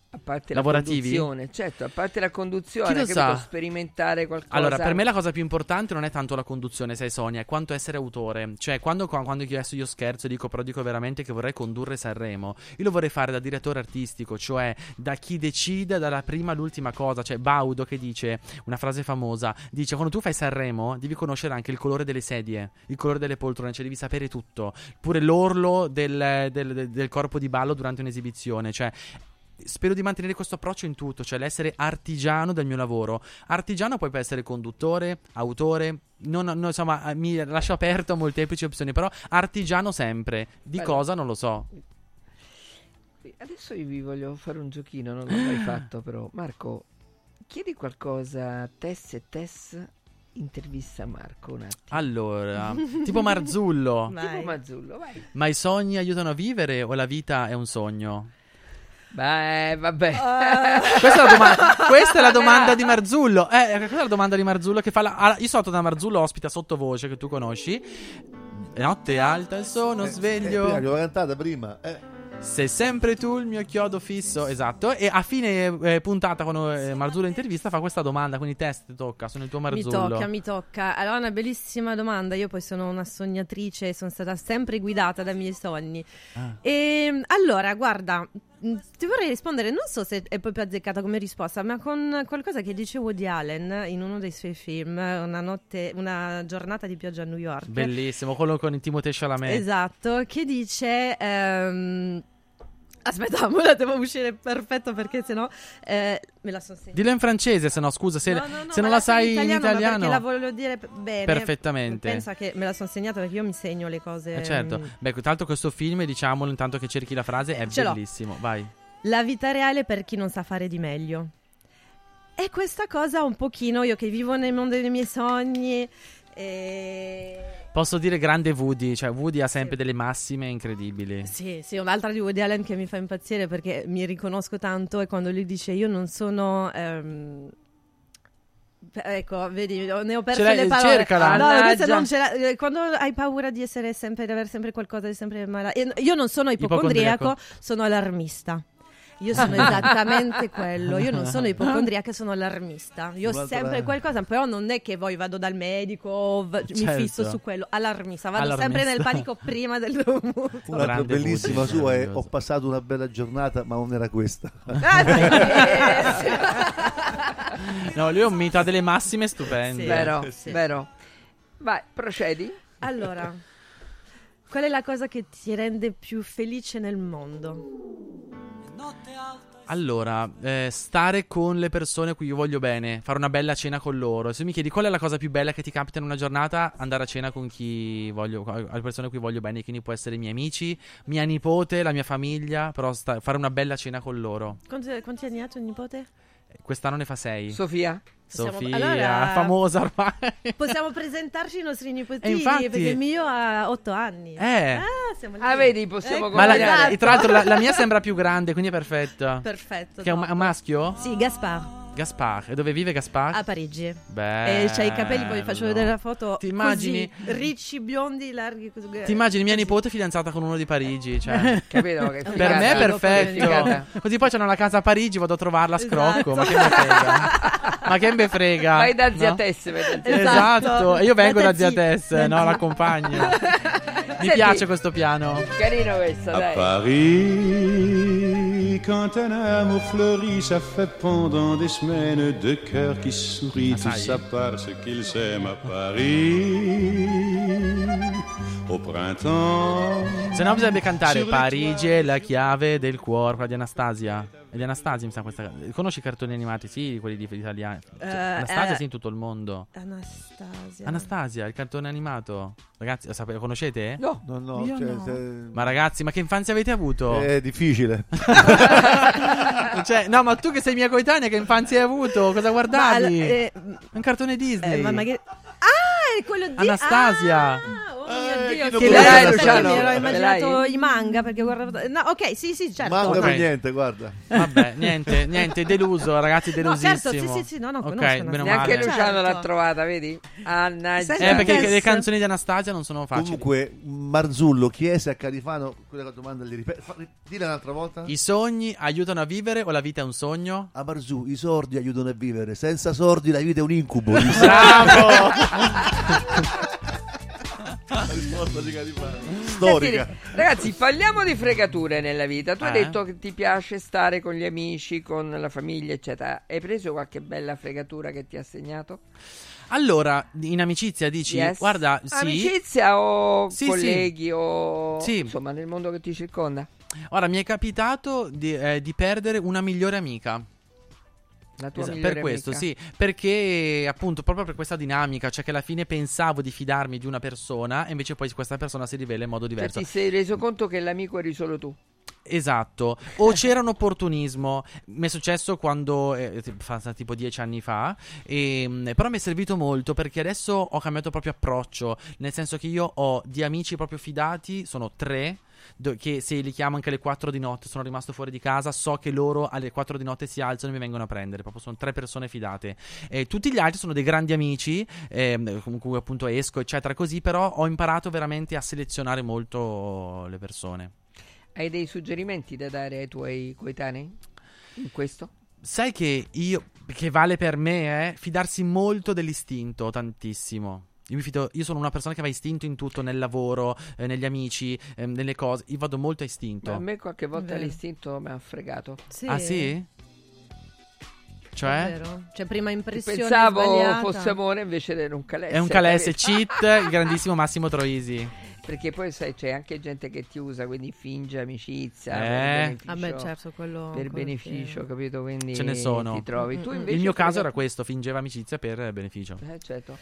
A parte Lavorativi? la conduzione, certo, a parte la conduzione, Chi lo sa? sperimentare qualcosa. Allora, per me la cosa più importante non è tanto la conduzione, sai Sonia, è quanto essere autore. Cioè, quando, quando io adesso io scherzo e dico, però dico veramente che vorrei condurre Sanremo, io lo vorrei fare da direttore artistico, cioè da chi decide dalla prima all'ultima cosa. Cioè, Baudo che dice, una frase famosa, dice, quando tu fai Sanremo devi conoscere anche il colore delle sedie, il colore delle poltrone, cioè devi sapere tutto. Pure l'orlo del, del- del- del corpo di ballo durante un'esibizione, cioè... Spero di mantenere questo approccio in tutto, cioè l'essere artigiano del mio lavoro. Artigiano poi può essere conduttore, autore, non, non- insomma, eh, mi lascio aperto a molteplici opzioni, però artigiano sempre. Di Bello. cosa non lo so. Adesso io vi voglio fare un giochino, non l'ho mai fatto però. Marco, chiedi qualcosa a Tess e Tess intervista Marco un attimo. Allora, tipo Marzullo. Tipo Mazzullo, vai. Ma i sogni aiutano a vivere o la vita è un sogno? Beh, vabbè. Questa è la, doma- questa è la domanda di Marzullo. Eh, questa è la domanda di Marzullo che fa la... allora, io sotto da Marzullo ospita sottovoce che tu conosci. Notte alta sono Eh, sveglio. prima l'ho cantata prima. Eh. Sei sempre tu il mio chiodo fisso, esatto. E a fine eh, puntata, quando eh, Marzullo intervista, fa questa domanda. Quindi, test ti tocca, sono il tuo Mi Marzullo. tocca, mi tocca. Allora, una bellissima domanda. Io poi sono una sognatrice, sono stata sempre guidata dai miei sogni. Ah. E allora, guarda, ti vorrei rispondere, non so se è proprio azzeccata come risposta, ma con qualcosa che dice Woody Allen in uno dei suoi film, Una notte, una giornata di pioggia a New York. Bellissimo, quello con il Timothée Chalamet. Esatto, che dice... ehm, Aspetta, me la devo uscire perfetto perché sennò eh, me la sono segnata. Dillo in francese, se no, scusa, se, No, no, no, se non la so sai in italiano. perché la voglio dire bene. Perfettamente. Pensa che me la sono segnata perché io mi segno le cose. Eh, certo. mm. Beh, tra l'altro questo film, diciamolo intanto che cerchi la frase, è Ce l'ho. bellissimo. Vai. La vita reale per chi non sa fare di meglio. E questa cosa un pochino, io che vivo nel mondo dei miei sogni. E... Posso dire grande Woody, cioè Woody ha sempre delle massime incredibili. Sì, sì, un'altra di Woody Allen che mi fa impazzire perché mi riconosco tanto è quando lui dice io non sono... ehm, Ecco, vedi, ne ho perso le parole. cercala. No, questa non ce l'ha- eh, quando hai paura di essere sempre, di avere sempre qualcosa, di sempre malato. Io non sono ipocondriaco, Ipocondriaco. sono allarmista. Io sono esattamente quello. Io non sono ipocondriaca, sono allarmista. Io ho sempre qualcosa, però non è che poi vado dal medico, v- mi Certo. fisso su quello. Allarmista, vado Allarmista. sempre nel panico prima del dovuto. Un'altra Grande bellissima Woody, sua è meraviglioso. Ho passato una bella giornata, ma non era questa. No, lui è un mito, ha delle massime stupende. Sì. Vero, Sì. vero. Vai, procedi. Allora, qual è la cosa che ti rende più felice nel mondo? Allora, eh, stare con le persone a cui io voglio bene, fare una bella cena con loro. Se mi chiedi qual è la cosa più bella che ti capita in una giornata, andare a cena con chi voglio, alle persone a cui voglio bene, quindi può essere i miei amici, mia nipote, la mia famiglia, però sta- fare una bella cena con loro. Quanti, quanti anni ha tuo nipote? Quest'anno ne fa sei. Sofia? Possiamo- Sofia, allora- famosa ormai. Possiamo presentarci i nostri nipotini, E infatti- perché il mio ha otto anni. Eh. Ah, siamo lì. Ah, vedi, possiamo Ecco, Ma la, esatto. tra l'altro la, la mia sembra più grande, quindi è perfetta. Perfetto. Che è un, un maschio? Sì, Gaspar. Gaspar. E dove vive Gaspar? A Parigi. Bello. E c'ha i capelli, poi vi faccio vedere la foto. Ti immagini? Così, ricci, biondi, larghi. Così. Ti immagini mia nipote fidanzata con uno di Parigi? Cioè. Capito? Che per me è perfetto. Così poi c'hanno la casa a Parigi, vado a trovarla a scrocco. Ma che me frega? Ma che me frega? Vai da zia no? Tess, vai da zia Esatto. E io vengo da zia zia Tess, no, l'accompagno. Mi Senti. piace questo piano. Carino questo, dai. Paris, quand un amour fleurit, ça fait pendant des semaines deux cœurs qui sourient, Ah, ça parce qu'ils s'aiment à Paris. Au printemps. Se no bisognerebbe cantare Parigi è la chiave del cuore, di Anastasia. È di Anastasia, mi sa questa. Conosci i cartoni animati? Sì, quelli di, italiani. Eh, Anastasia eh. sì in tutto il mondo. Anastasia. Anastasia, il cartone animato. Ragazzi, lo, sape- lo conoscete? No. No, no, Io cioè, no. se- Ma ragazzi, ma che infanzia avete avuto? è difficile. cioè, no, ma tu che sei mia coetanea, che infanzia hai avuto? Cosa Ma, guardavi? eh, Un cartone Disney. eh, ma magari... Ah, è quello di... Anastasia. Ah, oh mio Dio, chi che lo che Luciano? Mi ero immaginato i manga perché guardavo... No, ok, sì, sì, certo. Manga Ok. per niente, guarda. Vabbè, niente, niente, deluso, ragazzi, No, delusissimo. certo, sì, sì, sì, no, no, Ok, conosco meno Anastasia. Neanche male. Luciano l'ha Certo. trovata, vedi? Anna Sai- Eh, perché Tess. le canzoni di Anastasia non sono facili. Comunque, Marzullo chiese a Califano quella domanda gli ripete. fa- Dilla un'altra volta. I sogni aiutano a vivere o la vita è un sogno? A Marzù, i sordi aiutano a vivere. Senza sordi la vita è un incubo. Bravo! La risposta di Califano. Storica. Senti, ragazzi, parliamo di fregature nella vita. Tu hai Eh? detto che ti piace stare con gli amici, con la famiglia, eccetera. Hai preso qualche bella fregatura che ti ha segnato? Allora, in amicizia dici, Yes. guarda, sì. Amicizia o Sì, colleghi o Sì. insomma nel mondo che ti circonda? Ora, mi è capitato di, eh, di perdere una migliore amica. La tua Esa- migliore per questo, amica? sì, perché appunto proprio per questa dinamica, cioè che alla fine pensavo di fidarmi di una persona e invece poi questa persona si rivela in modo Cioè, diverso. ti sei reso conto che l'amico eri solo tu? Esatto, o c'era un opportunismo. Mi è successo quando, eh, tipo- fa- tipo dieci anni fa, e, mh, però mi è servito molto perché adesso ho cambiato proprio approccio. Nel senso che io ho di amici proprio fidati, sono tre. Do- che se li chiamo anche alle 4 di notte sono rimasto fuori di casa so che loro alle 4 di notte si alzano e mi vengono a prendere proprio sono tre persone fidate e tutti gli altri sono dei grandi amici ehm, con cui appunto esco eccetera così però ho imparato veramente a selezionare molto le persone Hai dei suggerimenti da dare ai tuoi coetanei in questo? Sai che io, che vale per me, è fidarsi molto dell'istinto, tantissimo. Io, mi fido, io sono una persona che va istinto in tutto, nel lavoro, eh, negli amici, eh, nelle cose. Io vado molto a istinto. Ma a me qualche volta Vero. l'istinto mi ha fregato. Ah sì? Cioè? Cioè, prima impressione Pensavo sbagliata. fosse amore invece era un calesse. È un calesse capito? cheat, il grandissimo Massimo Troisi. Perché poi sai c'è anche gente che ti usa, quindi finge amicizia Eh. per beneficio. Ah, beh, certo, quello- per beneficio, capito? Quindi Ce ne sono. ti trovi. Mm, Tu mm, invece Il mio caso era questo, fingeva amicizia per beneficio. Eh, certo.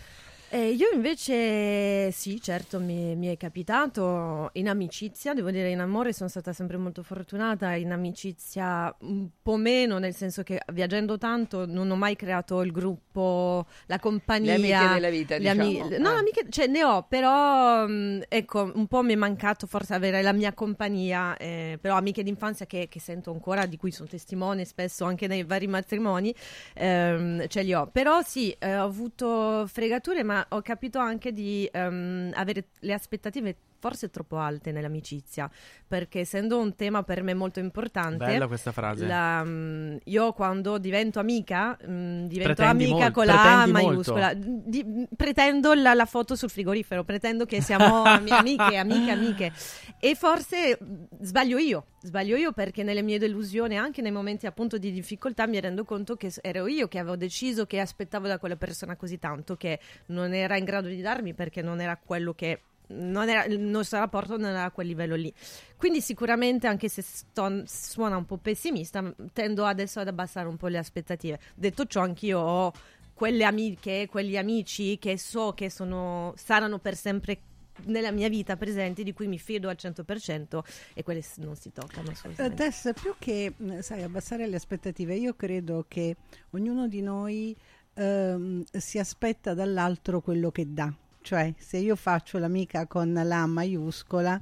Eh, io invece sì, certo, mi, mi è capitato in amicizia, devo dire in amore sono stata sempre molto fortunata, in amicizia un po' meno, nel senso che viaggiando tanto non ho mai creato il gruppo, la compagnia. Le amiche della vita, le ami- diciamo. no, Ah. amiche, cioè ne ho, però ecco, un po' mi è mancato forse avere la mia compagnia, eh, però amiche d'infanzia che, che sento ancora, di cui sono testimone spesso anche nei vari matrimoni, ehm, ce li ho. Però sì, eh, ho avuto fregature, ma ho capito anche di ehm, avere le aspettative forse troppo alte nell'amicizia, perché essendo un tema per me molto importante, Bella questa frase. la, mm, io quando divento amica, mm, divento Pretendi amica molto, con la A maiuscola, Di- pretendo la, la foto sul frigorifero, pretendo che siamo ami- amiche, amiche, amiche. E forse mm, sbaglio io, sbaglio io perché nelle mie delusioni, anche nei momenti appunto di difficoltà, mi rendo conto che ero io che avevo deciso che aspettavo da quella persona così tanto che non era in grado di darmi perché non era quello che era, il nostro rapporto non era a quel livello lì. Quindi sicuramente, anche se sto- suona un po' pessimista, tendo adesso ad abbassare un po' le aspettative. Detto ciò, anch'io ho quelle amiche, quegli amici che so che sono, saranno per sempre nella mia vita presenti, di cui mi fido al 100% e quelle non si toccano Eh, assolutamente. Tess, più che mh, sai, abbassare le aspettative, io credo che ognuno di noi ehm, si aspetta dall'altro quello che dà. Cioè, se io faccio l'amica con la maiuscola,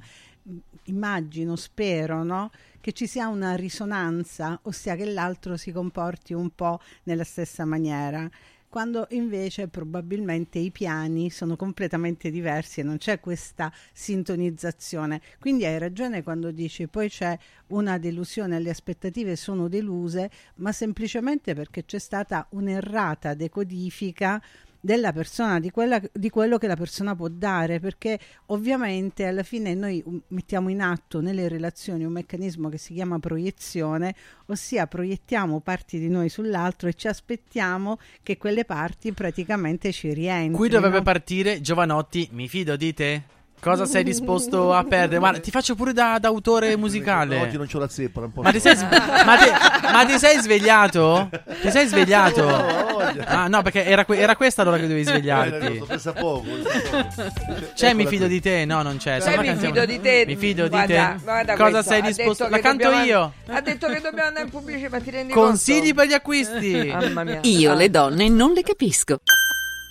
immagino, spero, no? che ci sia una risonanza, ossia che l'altro si comporti un po' nella stessa maniera quando invece probabilmente i piani sono completamente diversi e non c'è questa sintonizzazione. Quindi hai ragione quando dici poi c'è una delusione, le aspettative sono deluse, ma semplicemente perché c'è stata un'errata decodifica della persona, di, quella, di, quello che la persona può dare, perché ovviamente alla fine noi um, mettiamo in atto nelle relazioni un meccanismo che si chiama proiezione, ossia proiettiamo parti di noi sull'altro e ci aspettiamo che quelle parti praticamente ci rientrino. Qui dovrebbe partire Giovanotti, mi fido di te? Cosa sei disposto a perdere? Guarda, ti faccio pure da, da autore musicale. Oggi non c'ho la zeppa, non posso. Ma ti sei, ma ti, ma ti sei svegliato? Ti sei svegliato? Ah, no, perché era, que- era questa l'ora che dovevi svegliarti. Pensa poco. C'è mi fido di te? No, non c'è. C'è mi canzone- fido di te. Mi fido di Guarda, te. guarda Cosa questo, sei disposto? La canto dobbiamo- io. Ha detto che dobbiamo andare in pubblici, ma ti rendi Consigli conto? per gli acquisti. Mamma mia. Io le donne non le capisco.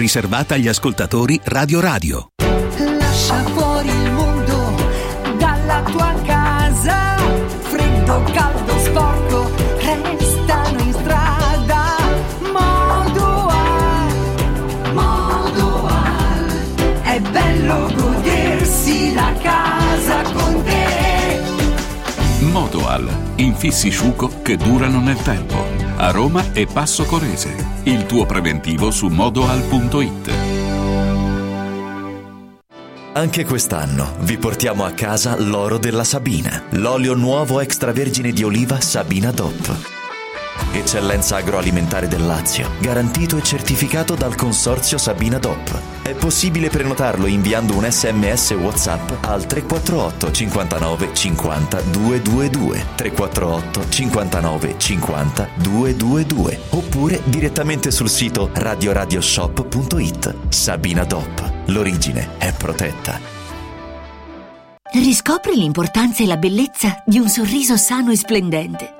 riservata agli ascoltatori Radio Radio. Lascia fuori il mondo dalla tua casa. Freddo, caldo, Modoal, infissi sciuco che durano nel tempo. A Roma e Passo Corese. Il tuo preventivo su modoal.it. Anche quest'anno vi portiamo a casa l'oro della Sabina, l'olio nuovo extravergine di oliva Sabina DOP. Eccellenza agroalimentare del Lazio, garantito e certificato dal consorzio Sabina DOP. È possibile prenotarlo inviando un sms WhatsApp al 348 59 50 222 348 59 50 222 oppure direttamente sul sito radioradioshop.it. Sabina DOP. L'origine è protetta. Riscopri l'importanza e la bellezza di un sorriso sano e splendente.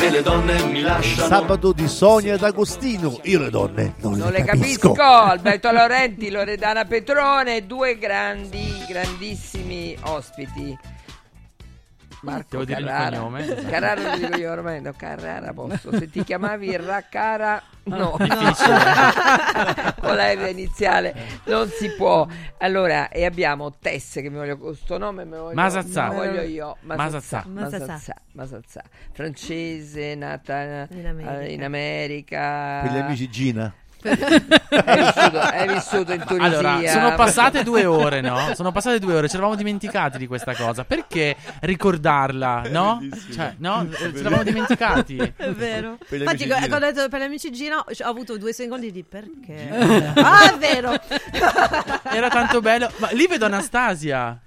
Me le donne mi lasciano. Sabato di Sonia ed Agostino. Io le donne non, Non le capisco. Alberto Laurenti, Loredana Petrone, due grandi, grandissimi ospiti. Marco Devo dire il Carrara. cognome? Carrara lo dico io ormai, no, Carrara posso. Se ti chiamavi Raccara, no. Difficile. Con la R iniziale non si può. Allora, e abbiamo Tess che mi voglio questo nome me lo voglio, Masazzà. me lo voglio io. Masazzà. Masazzà. Masazzà. Francese, nata In America. eh, in America. Per gli amici Gina. Hai vissuto, in Tunisia. Allora, sono passate due ore, no? Sono passate due ore, ci eravamo dimenticati di questa cosa. Perché ricordarla, no? Cioè, no? Ci eravamo dimenticati. È vero. Infatti, quando Gina. ho detto per gli amici Gina, ho avuto due secondi di perché. ah, è vero. Era tanto bello. Ma lì vedo Anastasia.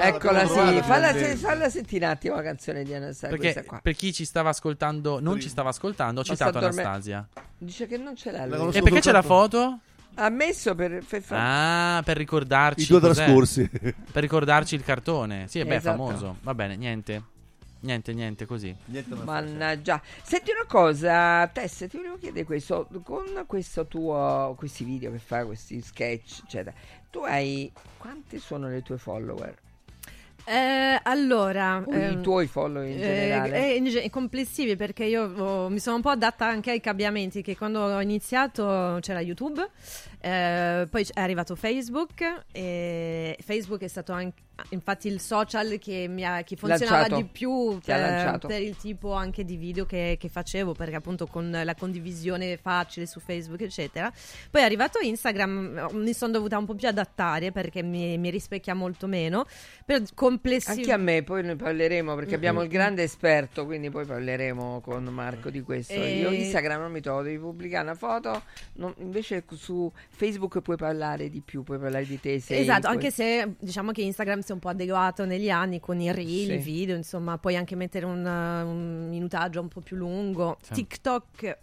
Eccola sì, trovata falla, finalmente. falla sentire un attimo la canzone di Anastasia. Perché per chi ci stava ascoltando, non ci stava ascoltando, ho Ma citato Anastasia. Dice che non ce l'ha La lui. E perché c'è la foto? Ha messo per, per fa- Ah, per ricordarci I due trascorsi. Per ricordarci il cartone. Sì, beh, è Esatto. famoso. Va bene, niente. Niente, niente, così. Niente Mannaggia. Senti una cosa, Tess, ti volevo chiedere questo. Con questo tuo, questi video che fai, questi sketch, eccetera, tu hai. Quanti sono le tue follower? Eh, allora, I ehm, tuoi follower in eh, generale? eh, in ge- complessivi perché io oh, mi sono un po' adatta anche ai cambiamenti che quando ho iniziato c'era YouTube, eh, poi è arrivato Facebook e Facebook è stato anche infatti il social che, mi ha, che funzionava Lanciato. di più per, per il tipo anche di video che, che facevo perché appunto con la condivisione facile su Facebook eccetera. Poi è arrivato Instagram, mi sono dovuta un po' più adattare perché mi, mi rispecchia molto meno, però complessiv- Anche a me, poi ne parleremo perché abbiamo Mm. il grande esperto, quindi poi parleremo con Marco di questo. E- Io Instagram non mi trovo, devi pubblicare una foto, non- invece su Facebook puoi parlare di più, puoi parlare di te. sei- Esatto, puoi- anche se diciamo che Instagram si è un po' adeguato negli anni con i reel, Sì. i video, insomma, puoi anche mettere un, un minutaggio un po' più lungo. Sì. TikTok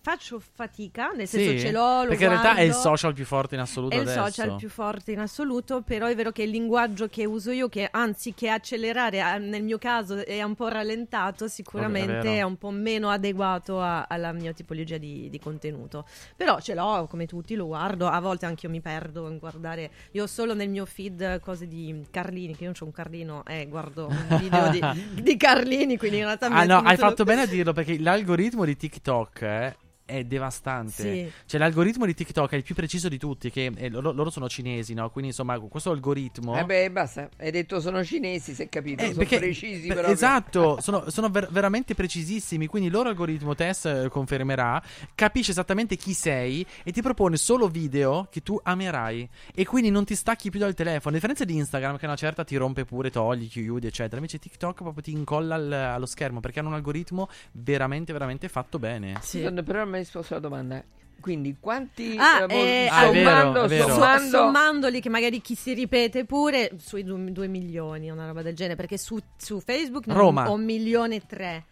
faccio fatica, nel Sì, senso ce l'ho, lo perché in realtà è il guardo. social più forte in assoluto È il adesso. social più forte in assoluto, però è vero che il linguaggio che uso io, che anziché accelerare, eh, nel mio caso è un po' rallentato, sicuramente vero. è un po' meno adeguato a- alla mia tipologia di, di contenuto. Però ce l'ho, come tutti, lo guardo, a volte anche io mi perdo in guardare, io ho solo nel mio feed cose di Carlini, che io non c'ho un Carlino, e guardo un video di, di Carlini, quindi in realtà Ah è no, hai fatto bene a dirlo perché l'algoritmo di TikTok eh, è devastante. Sì. Cioè l'algoritmo di TikTok è il più preciso di tutti, che eh, loro, loro sono cinesi, no? Quindi insomma questo algoritmo... Eh beh, basta, hai detto sono cinesi, si è capito, Eh, sono perché- precisi per- però. Esatto, sono, sono ver- veramente precisissimi. Quindi il loro algoritmo Tess eh, confermerà, capisce esattamente chi sei e ti propone solo video che tu amerai. E quindi non ti stacchi più dal telefono. A differenza di Instagram, che una certa ti rompe pure, togli, chiudi, eccetera. Invece TikTok proprio ti incolla al- allo schermo perché hanno un algoritmo veramente, veramente fatto bene. Secondo- Però mi risposto alla domanda. Quindi quanti Ah, eh, eh, Ah, è vero, sommando, è vero. So- sommando sommandoli che magari chi si ripete pure sui 2 milioni una roba del genere perché su, su Facebook Roma. ho un milione e tre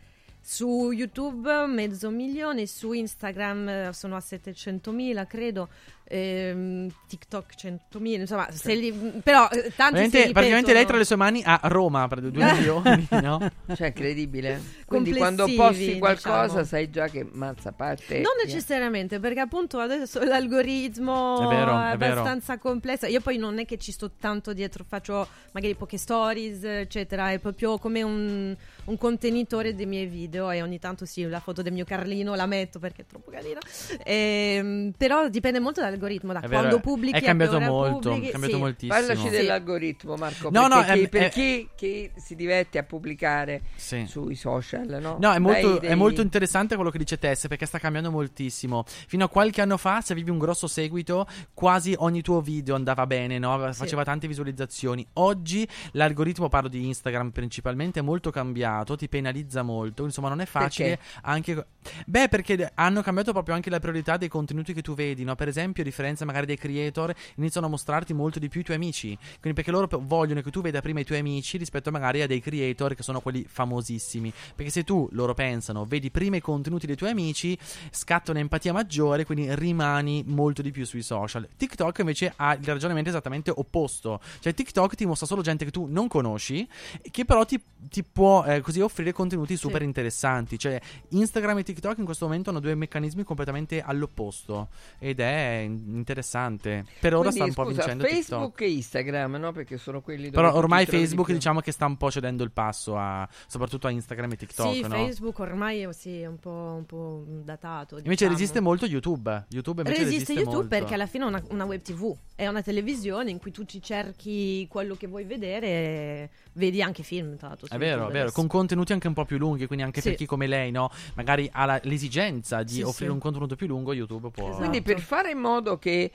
su YouTube mezzo milione su Instagram eh, sono a 700 mila credo ehm, TikTok 100 mila insomma se li, però eh, tanti Praticamente, praticamente lei ripetono. tra le sue mani ha Roma per 2 milioni, no? Cioè, incredibile. Quindi quando posti qualcosa diciamo. sai già che mazza parte. Non via. necessariamente, perché appunto adesso l'algoritmo È vero, è vero. abbastanza complesso. Io poi non è che ci sto tanto dietro, faccio magari poche stories, eccetera. È proprio come un, un contenitore dei miei video. E ogni tanto sì, la foto del mio Carlino la metto perché è troppo carina. Ehm, però dipende molto dall'algoritmo. l'algoritmo da È vero, quando è pubblichi che cambiato molto, pubblichi, è cambiato sì. moltissimo. Parlaci Sì. dell'algoritmo, Marco. No, perché no, chi- è- per è- chi, chi si diverte a pubblicare Sì. sui social, no? No, è molto, Dai è dei- molto interessante quello che dice Tess perché sta cambiando moltissimo. Fino a qualche anno fa, se avevi un grosso seguito, quasi ogni tuo video andava bene, no? faceva tante visualizzazioni. Oggi l'algoritmo, parlo di Instagram principalmente, è molto cambiato, ti penalizza molto. Insomma, non è facile anche. Beh, perché hanno cambiato proprio anche la priorità dei contenuti che tu vedi, no? Per esempio, a differenza magari dei creator, iniziano a mostrarti molto di più i tuoi amici. Quindi, perché loro vogliono che tu veda prima i tuoi amici rispetto magari a dei creator che sono quelli famosissimi. Perché se tu, loro pensano, vedi prima i contenuti dei tuoi amici, scatta un'empatia maggiore, quindi rimani molto di più sui social. TikTok invece ha il ragionamento esattamente opposto. Cioè, TikTok ti mostra solo gente che tu non conosci, che però ti, ti può eh, così offrire contenuti super interessanti. Cioè, Instagram e TikTok in questo momento hanno due meccanismi completamente all'opposto. Ed è interessante. Per ora Quindi, sta un po' scusa, vincendo Facebook TikTok. e Instagram, no? Perché sono quelli dove Però ormai di Facebook più. diciamo che sta un po' cedendo il passo a soprattutto a Instagram e TikTok, sì, no? Facebook ormai sì, è un po', un po' datato. Invece diciamo. resiste molto YouTube. YouTube invece Resiste resiste, YouTube molto. perché alla fine è una, una web TV, è una televisione in cui tu ci cerchi quello che vuoi vedere vedi anche film, su È vero, è vero, con contenuti anche un po' più lunghi, quindi anche per Sì. chi come lei, no? Magari ha la- l'esigenza di Sì, offrire sì. un contenuto più lungo, YouTube può... Quindi per fare in modo che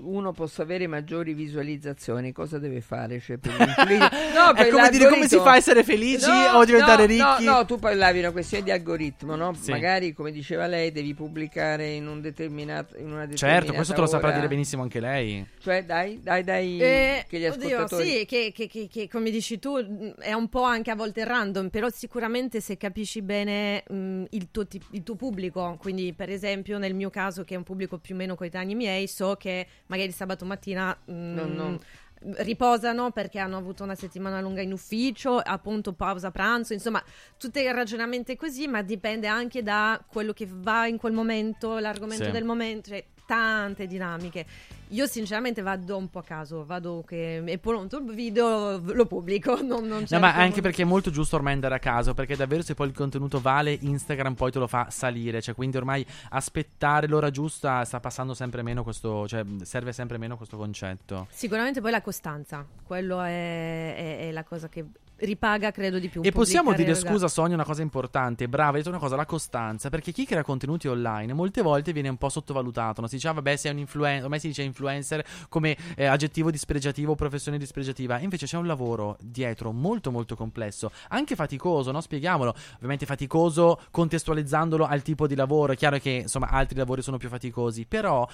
uno possa avere maggiori visualizzazioni, cosa deve fare? Cioè, per no, È per come dire come si fa a essere felici No, o diventare no, ricchi? No, no, tu parlavi di una questione di algoritmo, no? Sì. Magari, come diceva lei, devi pubblicare in, un determinato, in una determinata Certo, questo te lo saprà ora. dire benissimo anche lei. Cioè, dai, dai, dai, Eh, che gli oddio, ascoltatori... sì, che, che- che- che, come dici tu mh, è un po' anche a volte random, però sicuramente se capisci bene mh, il, tuo, il tuo pubblico, quindi per esempio nel mio caso che è un pubblico più o meno coetanei miei, so che magari sabato mattina mh, No, no. riposano perché hanno avuto una settimana lunga in ufficio, appunto pausa pranzo, insomma tutti i ragionamenti così, ma dipende anche da quello che va in quel momento, l'argomento Sì. del momento, cioè tante dinamiche. Io sinceramente vado un po' a caso, vado che è pronto il video, lo pubblico, non, non No, cerco- ma anche perché è molto giusto ormai andare a caso, perché davvero se poi il contenuto vale, Instagram poi te lo fa salire, cioè quindi ormai aspettare l'ora giusta sta passando sempre meno questo, cioè serve sempre meno questo concetto. Sicuramente poi la costanza, quello è, è- è la cosa che ripaga credo di più. E possiamo dire, rega- scusa Sonia, una cosa importante, brava, hai detto una cosa, la costanza, perché chi crea contenuti online molte volte viene un po' sottovalutato, no? si dice, ah, vabbè, sei un influencer, ormai si dice influencer come eh, aggettivo dispregiativo professione dispregiativa, invece c'è un lavoro dietro molto molto complesso, anche faticoso, no? Spieghiamolo, ovviamente faticoso contestualizzandolo al tipo di lavoro, è chiaro che insomma altri lavori sono più faticosi, però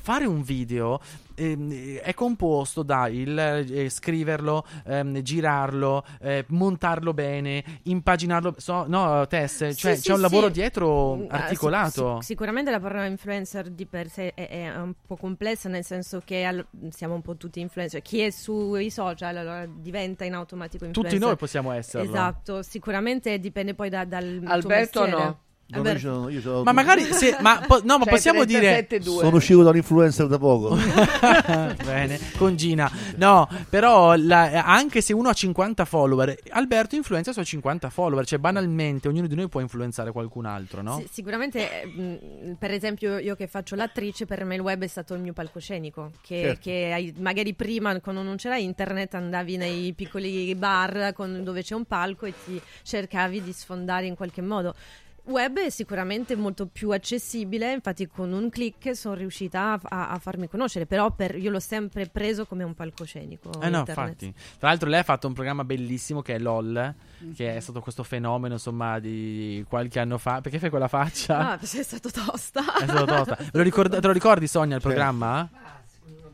fare un video ehm, è composto da il eh, scriverlo, ehm, girarlo, eh, montarlo bene, impaginarlo. So, no, Tess, cioè Sì, c'è sì, un lavoro sì. dietro Mm, ah, articolato. sic- sicuramente la parola influencer di per sé è, è un po' complessa, nel senso che al- siamo un po' tutti influencer. Chi è sui social allora diventa in automatico influencer. Tutti noi possiamo esserlo. Esatto, sicuramente dipende poi da- dal tuo Alberto no. Io sono- io sono- Ma magari se, ma, po- no, ma Cioè, possiamo dire 37,2. Sono uscito da un influencer da poco. Bene, con Gina. No, però la- anche se uno ha 50 follower, Alberto influenza i suoi 50 follower, cioè banalmente ognuno di noi può influenzare qualcun altro, no? Sì, sicuramente, mh, per esempio, io che faccio l'attrice, per me il web è stato il mio palcoscenico. Che, Certo. che hai- magari prima, quando non c'era internet, andavi nei piccoli bar con- dove c'è un palco e ti cercavi di sfondare in qualche modo. Web è sicuramente molto più accessibile, infatti con un click sono riuscita a, a- a farmi conoscere, però per- io l'ho sempre preso come un palcoscenico. Eh no, infatti. Tra l'altro lei ha fatto un programma bellissimo che è LOL, che è stato questo fenomeno, insomma, di qualche anno fa. Perché fai quella faccia? Ah, sei stato tosta. È stato tosta. Lo ricorda- te lo ricordi, Sonia, il Certo. programma?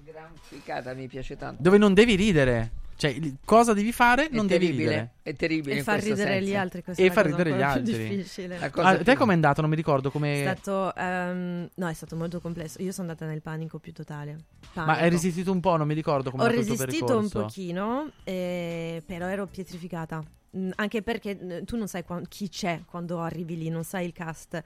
Gran ficata, mi piace tanto. Dove non devi ridere. Cioè, cosa devi fare? È Non devi ridere. È terribile E far ridere senso. gli altri. questa E è far ridere gli altri. difficile. La cosa Ah, te com'è andato? Non mi ricordo È come. stato, ehm, no, è stato molto complesso. Io sono andata nel panico più totale. Ma Panico. hai resistito un po'? Non mi ricordo come Ho è andato il tuo resistito un pochino, eh, però ero pietrificata. Mm, Anche perché mm, tu non sai quan- chi c'è quando arrivi lì, non sai il cast.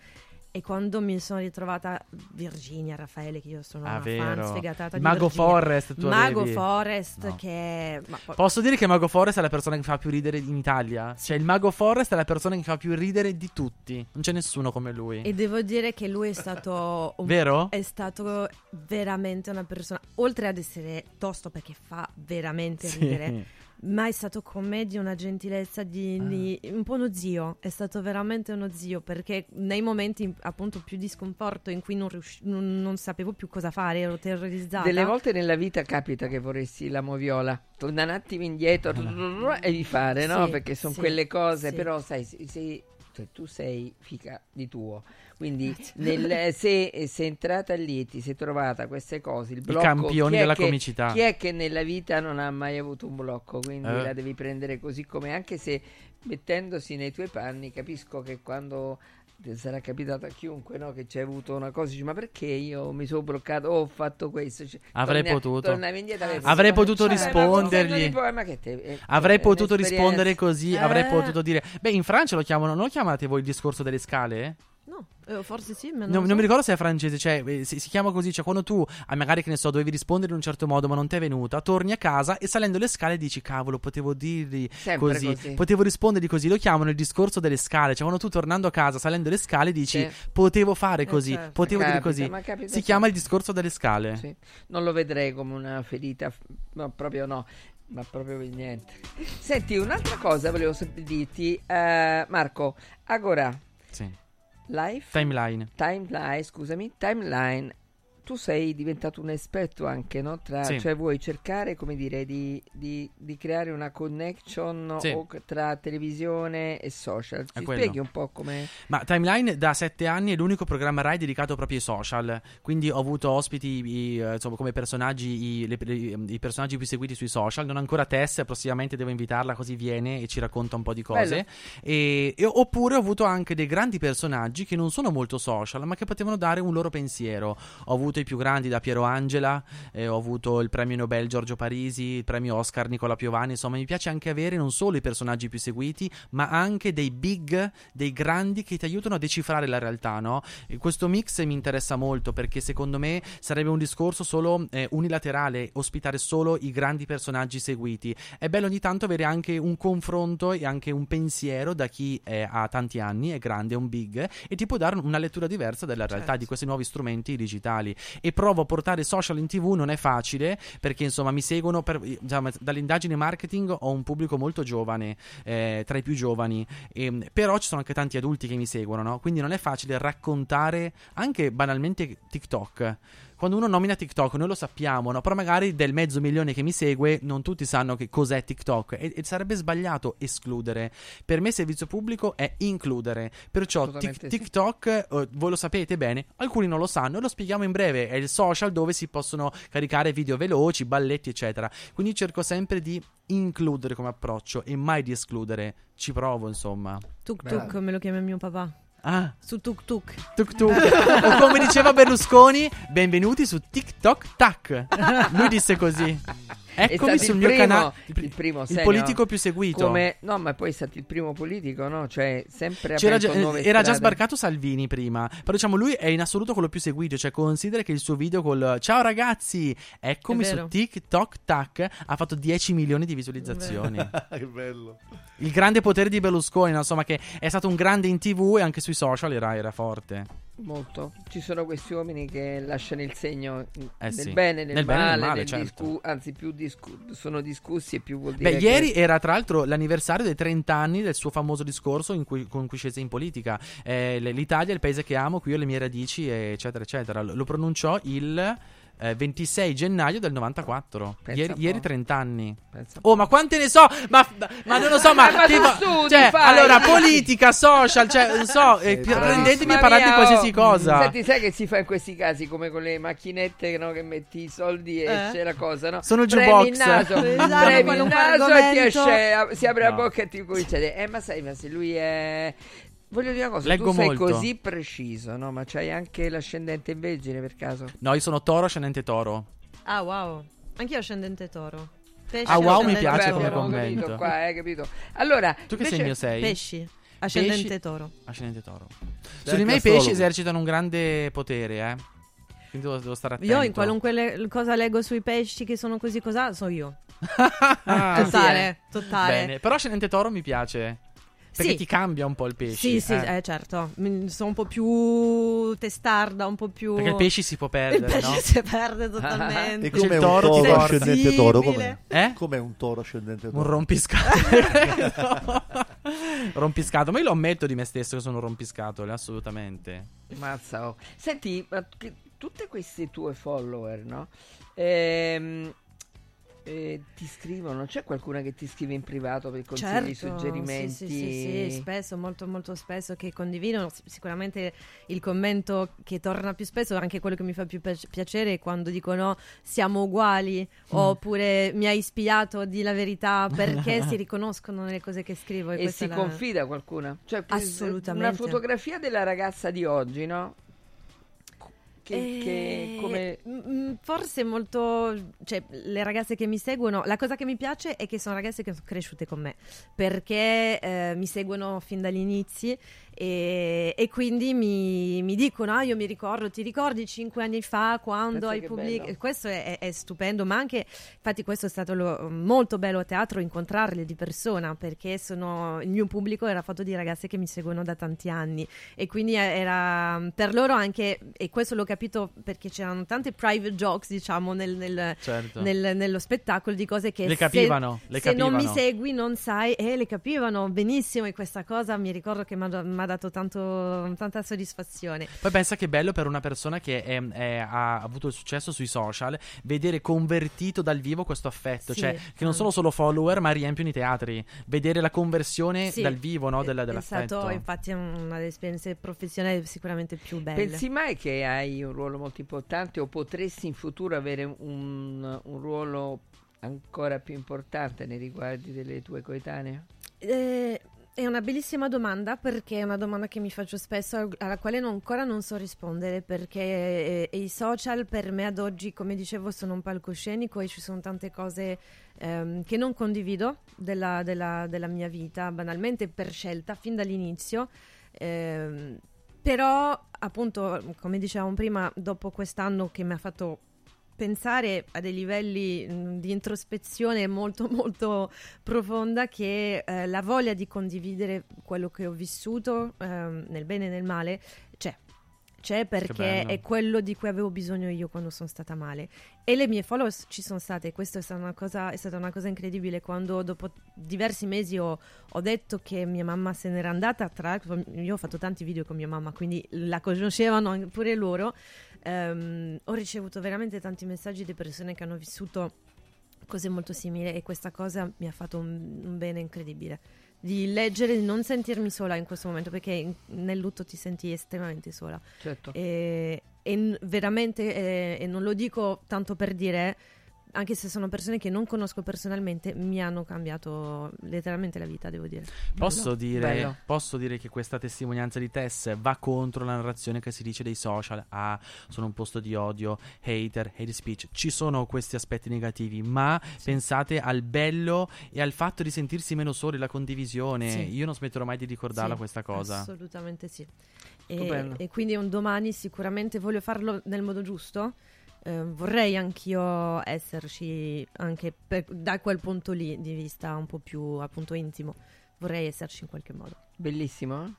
E quando mi sono ritrovata Virginia, Raffaele, che io sono Ah, una vero. fan sfegatata di Mago Virginia. Forrest, tu Mago avevi? Forrest No. che... poi- Posso dire che Mago Forest è la persona che fa più ridere in Italia? Cioè, il Mago Forest è la persona che fa più ridere di tutti. Non c'è nessuno come lui. E devo dire che lui è stato... un- Vero? È stato veramente una persona... Oltre ad essere tosto perché fa veramente Sì. ridere... Ma è stato con me di una gentilezza, di, di- un po' uno zio, è stato veramente uno zio perché nei momenti appunto più di sconforto in cui non, riusci- non, non sapevo più cosa fare, ero terrorizzata. Delle volte nella vita capita che vorresti la moviola, torna un attimo indietro e rifare, no? Sì, Perché sono sì, quelle cose, sì. però sai, se- se- cioè, tu sei fica di tuo, quindi nel- se sei entrata lì e ti sei trovata queste cose, il blocco, campioni chi è della che- comicità. Chi è che nella vita non ha mai avuto un blocco? Quindi Eh. la devi prendere così come, anche se mettendosi nei tuoi panni, capisco che quando sarà capitato a chiunque no, che c'è avuto una cosa, dici, ma perché io mi sono bloccato, oh, ho fatto questo? Cioè, Avrei torna- potuto. avrei Avrei potuto "Cioè, rispondergli. poi, ma che te- eh, Avrei è potuto un'esperienza." rispondere così, avrei Eh. potuto dire... Beh, in Francia lo chiamano, non lo chiamate voi il discorso delle scale? No, eh, forse sì, ma non, Non, lo non so. mi ricordo se è francese, cioè eh, si, si chiama così, cioè quando tu ah, magari che ne so, dovevi rispondere in un certo modo ma non ti è venuta, torni a casa e salendo le scale dici cavolo, potevo dirgli così, così. potevo rispondergli così, lo chiamano il discorso delle scale, cioè quando tu tornando a casa salendo le scale dici Sì. potevo fare Eh, così, certo. potevo dire Capita, così. ma capita Si sempre. chiama il discorso delle scale. Sì. Non lo vedrei come una ferita, no, proprio no, ma proprio per niente. Senti, un'altra cosa volevo dirti, eh, Marco, Agora, Sì. Life, Timeline. Timeline, scusami, Timeline. Tu sei diventato un esperto anche, no? Tra, Sì. Cioè vuoi cercare, come dire, di, di- di creare una connection Sì. o- tra televisione e social. Ci quello. spieghi un po' come... Ma Timeline da sette anni è l'unico programma Rai dedicato proprio ai social. Quindi ho avuto ospiti i, eh, insomma, come personaggi, i, le- le- i personaggi più seguiti sui social. Non ancora Tess, prossimamente devo invitarla così viene e ci racconta un po' di cose. E, e- oppure ho avuto anche dei grandi personaggi che non sono molto social, ma che potevano dare un loro pensiero. Ho avuto i più grandi da Piero Angela, eh, ho avuto il premio Nobel Giorgio Parisi, il premio Oscar Nicola Piovani. Insomma, mi piace anche avere non solo i personaggi più seguiti, ma anche dei big, dei grandi che ti aiutano a decifrare la realtà, no? E questo mix mi interessa molto perché secondo me sarebbe un discorso solo eh, unilaterale, ospitare solo i grandi personaggi seguiti. È bello ogni tanto avere anche un confronto e anche un pensiero da chi è- ha tanti anni, è grande, è un big, e ti può dare una lettura diversa della realtà Certo. di questi nuovi strumenti digitali. E provo a portare social in tv, non è facile perché insomma mi seguono per, diciamo, dall'indagine marketing ho un pubblico molto giovane, eh, tra i più giovani, Ehm, però ci sono anche tanti adulti che mi seguono, no? quindi non è facile raccontare anche banalmente TikTok. Quando uno nomina TikTok, noi lo sappiamo, no? però magari del mezzo milione che mi segue, non tutti sanno che cos'è TikTok e, e sarebbe sbagliato escludere. Per me, servizio pubblico è includere. Perciò sì. TikTok, eh, voi lo sapete bene, alcuni non lo sanno, e lo spieghiamo in breve. È il social dove si possono caricare video veloci, balletti, eccetera. Quindi cerco sempre di includere come approccio e mai di escludere. Ci provo, insomma. Tuk tuk, me lo chiama mio papà. Ah. Su tuk tuk. Tuk tuk. o come diceva Berlusconi, benvenuti su TikTok Tac. Lui disse così. È Eccomi stato sul il mio primo- canale. il primo il politico più seguito. Come, no, ma poi è stato il primo politico, no? Cioè, sempre C'era già- nuove era già strade. sbarcato Salvini prima. Però diciamo lui è in assoluto quello più seguito. Cioè, considera che il suo video col Ciao ragazzi, eccomi su. TikTok Tac ha fatto 10 milioni di visualizzazioni. che bello. Il grande potere di Berlusconi, no? insomma, che è stato un grande in tv e anche sui social era, era forte. Molto. Ci sono questi uomini che lasciano il segno nel Eh sì. bene, nel, Nel bene male, nel male, nel certo. discu- anzi più discu- sono discussi e più vuol dire Beh, che- ieri era tra l'altro l'anniversario dei 30 anni del suo famoso discorso in cui- con cui scese in politica. Eh, L'Italia è il paese che amo, qui ho le mie radici, eccetera, eccetera. Lo pronunciò il eh, 26 gennaio del 94. Pensa Ieri, ieri 30 anni. Pensa Oh, ma quante ne so? Ma, ma non lo so, ma. Ma tipo- studi, cioè, fai. allora, politica, social, cioè, non so, eh, prendetemi e parlate di mia, qualsiasi oh. cosa. Senti, sai che si fa in questi casi come con le macchinette no, che metti i soldi e Eh. esce la cosa, no? Sono jukebox. il naso, Esatto, premi il naso e ti esce, si apre la No. bocca e ti comincia a dire, eh ma sai, ma se lui è... Voglio dire una cosa, Leggo tu sei molto. così preciso, no? Ma c'hai anche l'ascendente in Vergine per caso? No, io sono toro, ascendente toro. Ah, wow. Anch'io ascendente toro. Pesci, Ah, wow, mi piace come commento. capito qua, eh, capito? Allora, Tu che invece- segno sei? Pesci. Ascendente Pesci- toro. Ascendente toro. Su di me i pesci esercitano un grande potere, eh. Quindi devo, devo stare attento. Io in qualunque le- cosa leggo sui pesci che sono così cosa, so io. Ah, totale, sì, eh. totale. Bene, però ascendente toro mi piace. Perché Sì. ti cambia un po' il pesce. Sì, sì, eh, certo. Mm, Sono un po' più testarda, un po' più. Perché il pesce si può Il perdere, pesce no? si perde totalmente. E come il un toro toro ti porta. ascendente toro? Com'è? Eh? Com'è un toro ascendente toro? Un rompiscatole. rompiscato. Ma io lo ammetto di me stesso che sono un rompiscatole, assolutamente. Mazza, oh. Senti, ma che- tutte queste tue follower, no? Ehm, eh, ti scrivono? C'è qualcuna che ti scrive in privato per consigli, Certo, suggerimenti? Sì, sì, sì, sì, spesso, molto molto spesso che condividono. Sicuramente il commento che torna più spesso, anche quello che mi fa più pi- piacere è quando dicono siamo uguali Mm. oppure mi hai spiato di la verità perché si riconoscono nelle cose che scrivo. E, E si la- confida qualcuna? Cioè, Assolutamente. Una fotografia della ragazza di oggi, no? Che, Eh, che come... mm, Forse molto, cioè le ragazze che mi seguono, la cosa che mi piace è che sono ragazze che sono cresciute con me, perché eh, mi seguono fin dagli inizi e, e quindi mi, mi dicono, ah io mi ricordo, ti ricordi cinque anni fa quando Pensa hai pubblicato, questo è, è- stupendo, ma anche, infatti questo è stato lo- molto bello a teatro, incontrarle di persona, perché sono, il mio pubblico era fatto di ragazze che mi seguono da tanti anni e quindi era per loro anche, e questo l'ho capito perché c'erano tante private jokes, diciamo, nel, nel- Certo. nel- nello spettacolo di cose che Le se- capivano, le se non mi capivano. segui non sai, e le capivano benissimo e questa cosa mi ricordo che mi ha dato tanto, tanta soddisfazione. Poi pensa che è bello per una persona che è- è- ha avuto il successo sui social vedere convertito dal vivo questo affetto, Sì, cioè che non sono solo follower ma riempiono i teatri, vedere la conversione Sì, dal vivo no, della- è dell'affetto. stato infatti una delle esperienze professionali sicuramente più belle. Pensi mai che hai un ruolo molto importante o potresti in futuro avere un, un ruolo ancora più importante nei riguardi delle tue coetanee? Eh, è una bellissima domanda perché è una domanda che mi faccio spesso al- alla quale non- ancora non so rispondere perché eh, i social per me ad oggi, come dicevo, sono un palcoscenico e ci sono tante cose ehm, che non condivido della, della- della mia vita, banalmente per scelta, fin dall'inizio. Ehm, però, appunto, come dicevamo prima, dopo quest'anno che mi ha fatto pensare a dei livelli mh, di introspezione molto molto profonda che eh, la voglia di condividere quello che ho vissuto ehm, nel bene e nel male c'è c'è perché è quello di cui avevo bisogno io quando sono stata male. E le mie followers ci sono state questa è stata una cosa, è stata una cosa incredibile. Quando dopo diversi mesi ho, ho detto che mia mamma se n'era andata tra l'altro io ho fatto tanti video con mia mamma quindi la conoscevano pure loro Ehm, ho ricevuto veramente tanti messaggi di persone che hanno vissuto cose molto simili e questa cosa mi ha fatto un, un bene incredibile di leggere, di non sentirmi sola in questo momento perché in- nel lutto ti senti estremamente sola Certo. e, e veramente eh, e non lo dico tanto per dire anche se sono persone che non conosco personalmente mi hanno cambiato letteralmente la vita devo dire Posso dire, posso dire che questa testimonianza di Tess va contro la narrazione che si dice dei social. Ah, sono un posto di odio, hater, hate speech. Ci sono questi aspetti negativi, ma pensate al bello e al fatto di sentirsi meno soli, la condivisione. Sì. Io non smetterò mai di ricordarla Sì, questa cosa. Assolutamente sì. E, e quindi un domani sicuramente voglio farlo nel modo giusto. Eh, vorrei anch'io esserci anche per- da quel punto lì di vista un po' più appunto intimo. Vorrei esserci in qualche modo. Bellissimo. eh?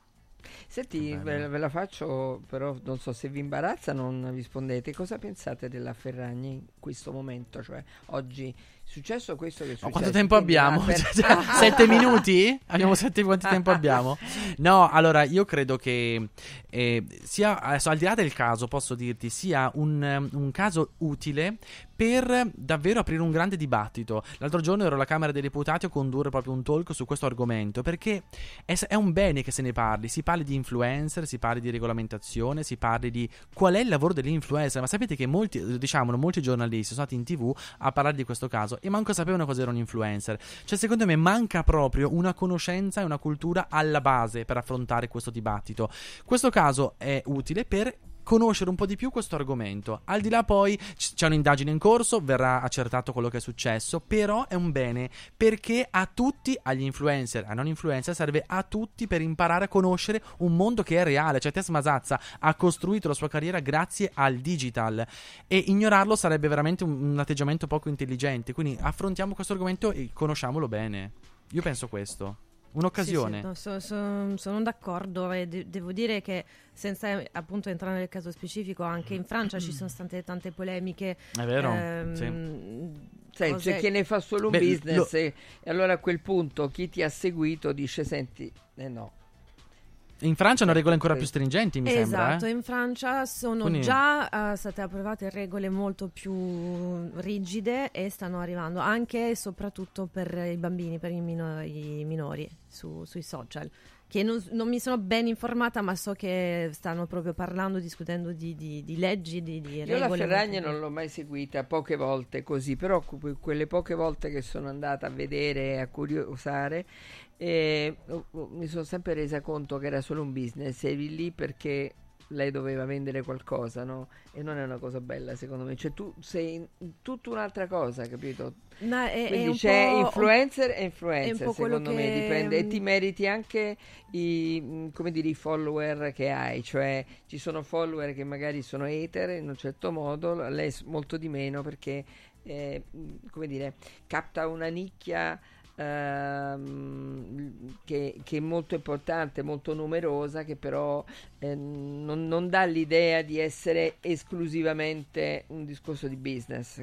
Senti, ve, ve la faccio, però non so se vi imbarazza, non rispondete. Cosa pensate della Ferragni in questo momento? Cioè, oggi successo questo che è Ma successo. quanto tempo quindi abbiamo? Cioè, sette minuti? Abbiamo sette quanto tempo abbiamo? No, allora io credo che eh, sia adesso, al di là del caso, posso dirti, sia un, un caso utile per davvero aprire un grande dibattito. L'altro giorno ero alla Camera dei Deputati a condurre proprio un talk su questo argomento perché è, è un bene che se ne parli. Si parli di influencer, si parli di regolamentazione, si parli di qual è il lavoro degli influencer. Ma sapete che molti, diciamo, molti giornalisti sono stati in tv a parlare di questo caso e manco sapevano cos'era un influencer. Cioè, secondo me manca proprio una conoscenza e una cultura alla base per affrontare questo dibattito. Questo caso è utile per conoscere un po' di più questo argomento. Al di là poi c- c'è un'indagine in corso, verrà accertato quello che è successo, però è un bene perché a tutti, agli influencer, a non influencer, serve a tutti per imparare a conoscere un mondo che è reale. Cioè Tess Masazza ha costruito la sua carriera grazie al digital e ignorarlo sarebbe veramente un, un atteggiamento poco intelligente. Quindi affrontiamo questo argomento e conosciamolo bene. Io penso questo. Un'occasione. Sì, sì, no, so- so- sono d'accordo e de- devo dire che senza appunto entrare nel caso specifico, anche in Francia ci sono state tante polemiche. È vero, ehm, Sai, cose- c'è chi ne fa solo un Beh, business lo- e, e allora a quel punto chi ti ha seguito dice senti, eh no. In Francia hanno regole ancora più stringenti, mi esatto, sembra. eh. in Francia sono Quindi- già eh, state approvate regole molto più rigide e stanno arrivando anche e soprattutto per i bambini, per i, mino- i minori su- sui social. Che non, non mi sono ben informata, ma so che stanno proprio parlando, discutendo di, di- di leggi, di, di Io regole. la Ferragna non l'ho mai seguita, poche volte così, però que- quelle poche volte che sono andata a vedere e a curiosare, eh, mi sono sempre resa conto che era solo un business, eri lì perché lei doveva vendere qualcosa, no? E non è una cosa bella secondo me, cioè tu sei in- tutta un'altra cosa, capito? Ma è- è Quindi un c'è influencer e è influencer, secondo me dipende e ti meriti anche i, come dire, i follower che hai, cioè ci sono follower che magari sono hater in un certo modo, lei molto di meno perché eh, mh, come dire, capta una nicchia ehm, che, che è molto importante, molto numerosa, che però eh, non, non dà l'idea di essere esclusivamente un discorso di business.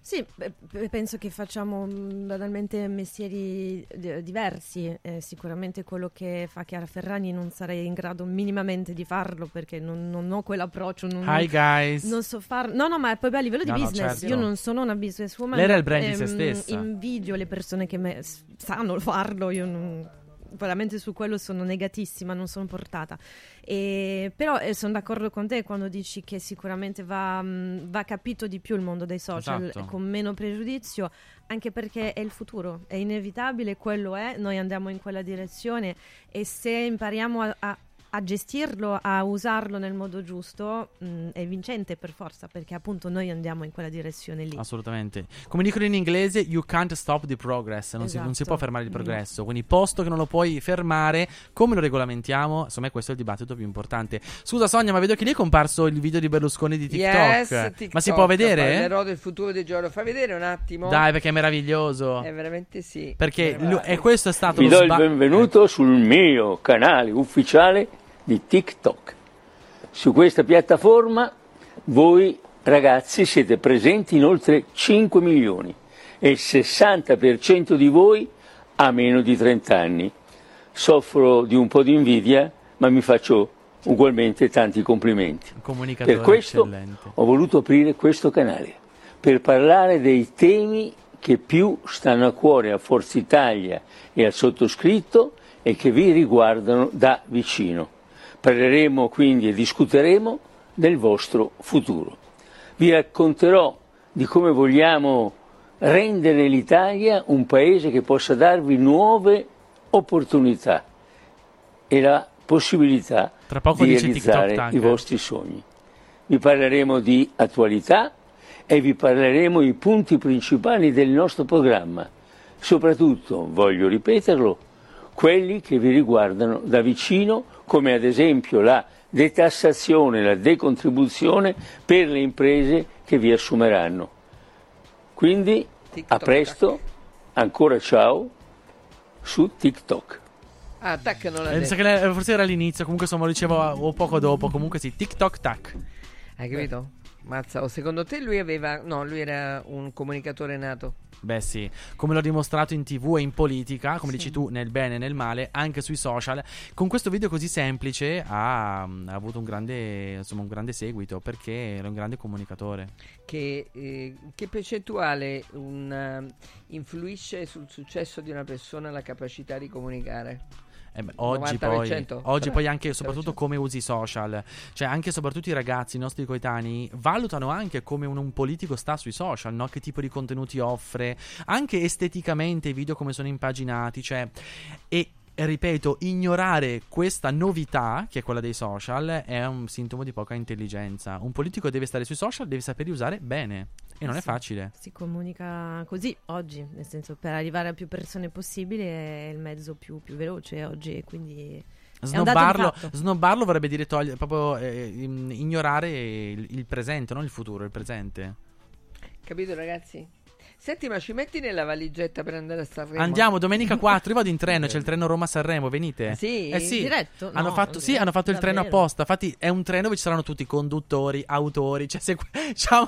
Sì, beh, penso che facciamo mh, banalmente mestieri di- diversi. eh, sicuramente quello che fa Chiara Ferragni non sarei in grado minimamente di farlo perché non, non ho quell'approccio. Non, Hi, guys. Non so farlo. No, no, ma proprio a livello di No, no, business. certo. Io non sono una businesswoman. Lei era il brand di se ehm, stessa. Invidio le persone che sanno farlo. Io non- veramente su quello sono negatissima, non sono portata. E- però eh, sono d'accordo con te quando dici che sicuramente va, mh, va capito di più il mondo dei social Esatto. con meno pregiudizio, anche perché è il futuro, è inevitabile, quello è, noi andiamo in quella direzione e se impariamo a, a- a gestirlo, a usarlo nel modo giusto, mh, è vincente per forza, perché appunto noi andiamo in quella direzione lì. Assolutamente. Come dicono in inglese, you can't stop the progress. Non, si, non si Esatto. può fermare il Mm. progresso. Quindi, posto che non lo puoi fermare, come lo regolamentiamo? Insomma, è questo il dibattito più importante. Scusa, Sonia, ma vedo che lì è comparso il video di Berlusconi di TikTok. Yes, Ma TikTok, si può vedere? Parlerò del futuro di Giorgio. Fai vedere un attimo. Dai, perché è meraviglioso. È veramente sì. Perché Eh, lu- e questo è stato Vi lo do il sba- benvenuto sul mio canale ufficiale di TikTok. Su questa piattaforma voi ragazzi siete presenti in oltre 5 milioni e il 60% di voi ha meno di 30 anni. Soffro di un po' di invidia, ma mi faccio ugualmente tanti complimenti. Per questo eccellente. ho voluto aprire questo canale per parlare dei temi che più stanno a cuore a Forza Italia e al sottoscritto e che vi riguardano da vicino. Parleremo quindi e discuteremo del vostro futuro. Vi racconterò di come vogliamo rendere l'Italia un paese che possa darvi nuove opportunità e la possibilità di realizzare i vostri sogni. Vi parleremo di attualità e vi parleremo i punti principali del nostro programma, soprattutto, voglio ripeterlo, quelli che vi riguardano da vicino, come ad esempio la detassazione, la decontribuzione per le imprese che vi assumeranno. Quindi a presto, ancora ciao su TikTok. Ah, tac, non l'ha Eh, detto. forse era all'inizio, comunque insomma lo dicevo o poco dopo. Comunque sì, TikTok tac. Hai capito? Mazza, o secondo te lui aveva... No, lui era un comunicatore nato. Beh sì, come l'ho dimostrato in tv e in politica, come dici tu, nel bene e nel male, anche sui social, con questo video così semplice ha, ha avuto un grande, insomma, un grande seguito perché era un grande comunicatore. Che, eh, che percentuale un, eh, influisce sul successo di una persona la capacità di comunicare? Eh beh, oggi, poi, 90%? oggi poi anche e 90%. soprattutto come usi i social, cioè anche e soprattutto i ragazzi, i nostri coetanei, valutano anche come un, un politico sta sui social, no? che tipo di contenuti offre, anche esteticamente i video come sono impaginati, cioè, E ripeto, ignorare questa novità, che è quella dei social, è un sintomo di poca intelligenza. Un politico deve stare sui social, deve saperli usare bene. E non è Sì. facile. Si comunica così oggi, nel senso per arrivare a più persone possibile è il mezzo più, più veloce oggi e quindi... è Snobbarlo, snobbarlo vorrebbe dire togliere, proprio eh, ignorare il, il presente, non il futuro, il presente. Capito, ragazzi? Senti, ma ci metti nella valigetta per andare a Sanremo? Andiamo domenica 4. Io vado in treno, c'è il treno Roma-Sanremo. Venite? Sì? Eh sì. Diretto? Hanno No, fatto, sì, hanno fatto il treno apposta. Infatti, è un treno dove ci saranno tutti conduttori, autori. Cioè, se diciamo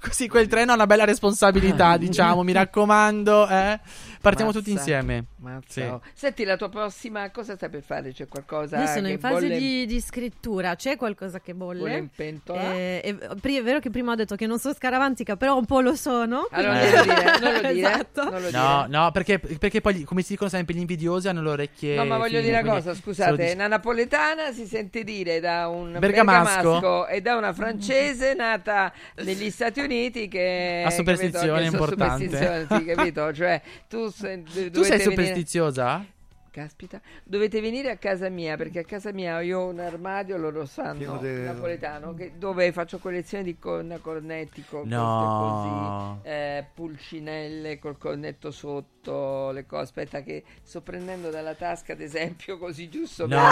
così, quel treno ha una bella responsabilità. diciamo, mi raccomando. eh. Partiamo tutti Mazza. insieme. Mazza, Sì. oh. Senti, la tua prossima cosa stai per fare? C'è qualcosa Io sono che in fase bolle- di, di scrittura, c'è qualcosa che bolle. Bolle in pentola? Eh, pri- è vero che prima ho detto che non sono scaramantica, però un po' lo sono. Ah, non quindi- lo dire, non lo dire, Esatto. non lo No, no, perché, perché poi, come si dicono sempre, gli invidiosi hanno le orecchie. No, ma voglio fini, dire una cosa, scusate, dici- una napoletana si sente dire da un Bergamasco. bergamasco e da una francese nata negli Stati Uniti che La superstizione capito, è importante. superstizioni, sì, capito? Cioè, tu, Tu sei venire- superstiziosa? Caspita, dovete venire a casa mia perché a casa mia io ho un armadio, loro sanno, de- napoletano, che- dove faccio collezione di con- cornetti, co- No. così, eh, pulcinelle col cornetto sotto, le cose. Aspetta che sto prendendo dalla tasca, ad esempio, così giusto. per- No,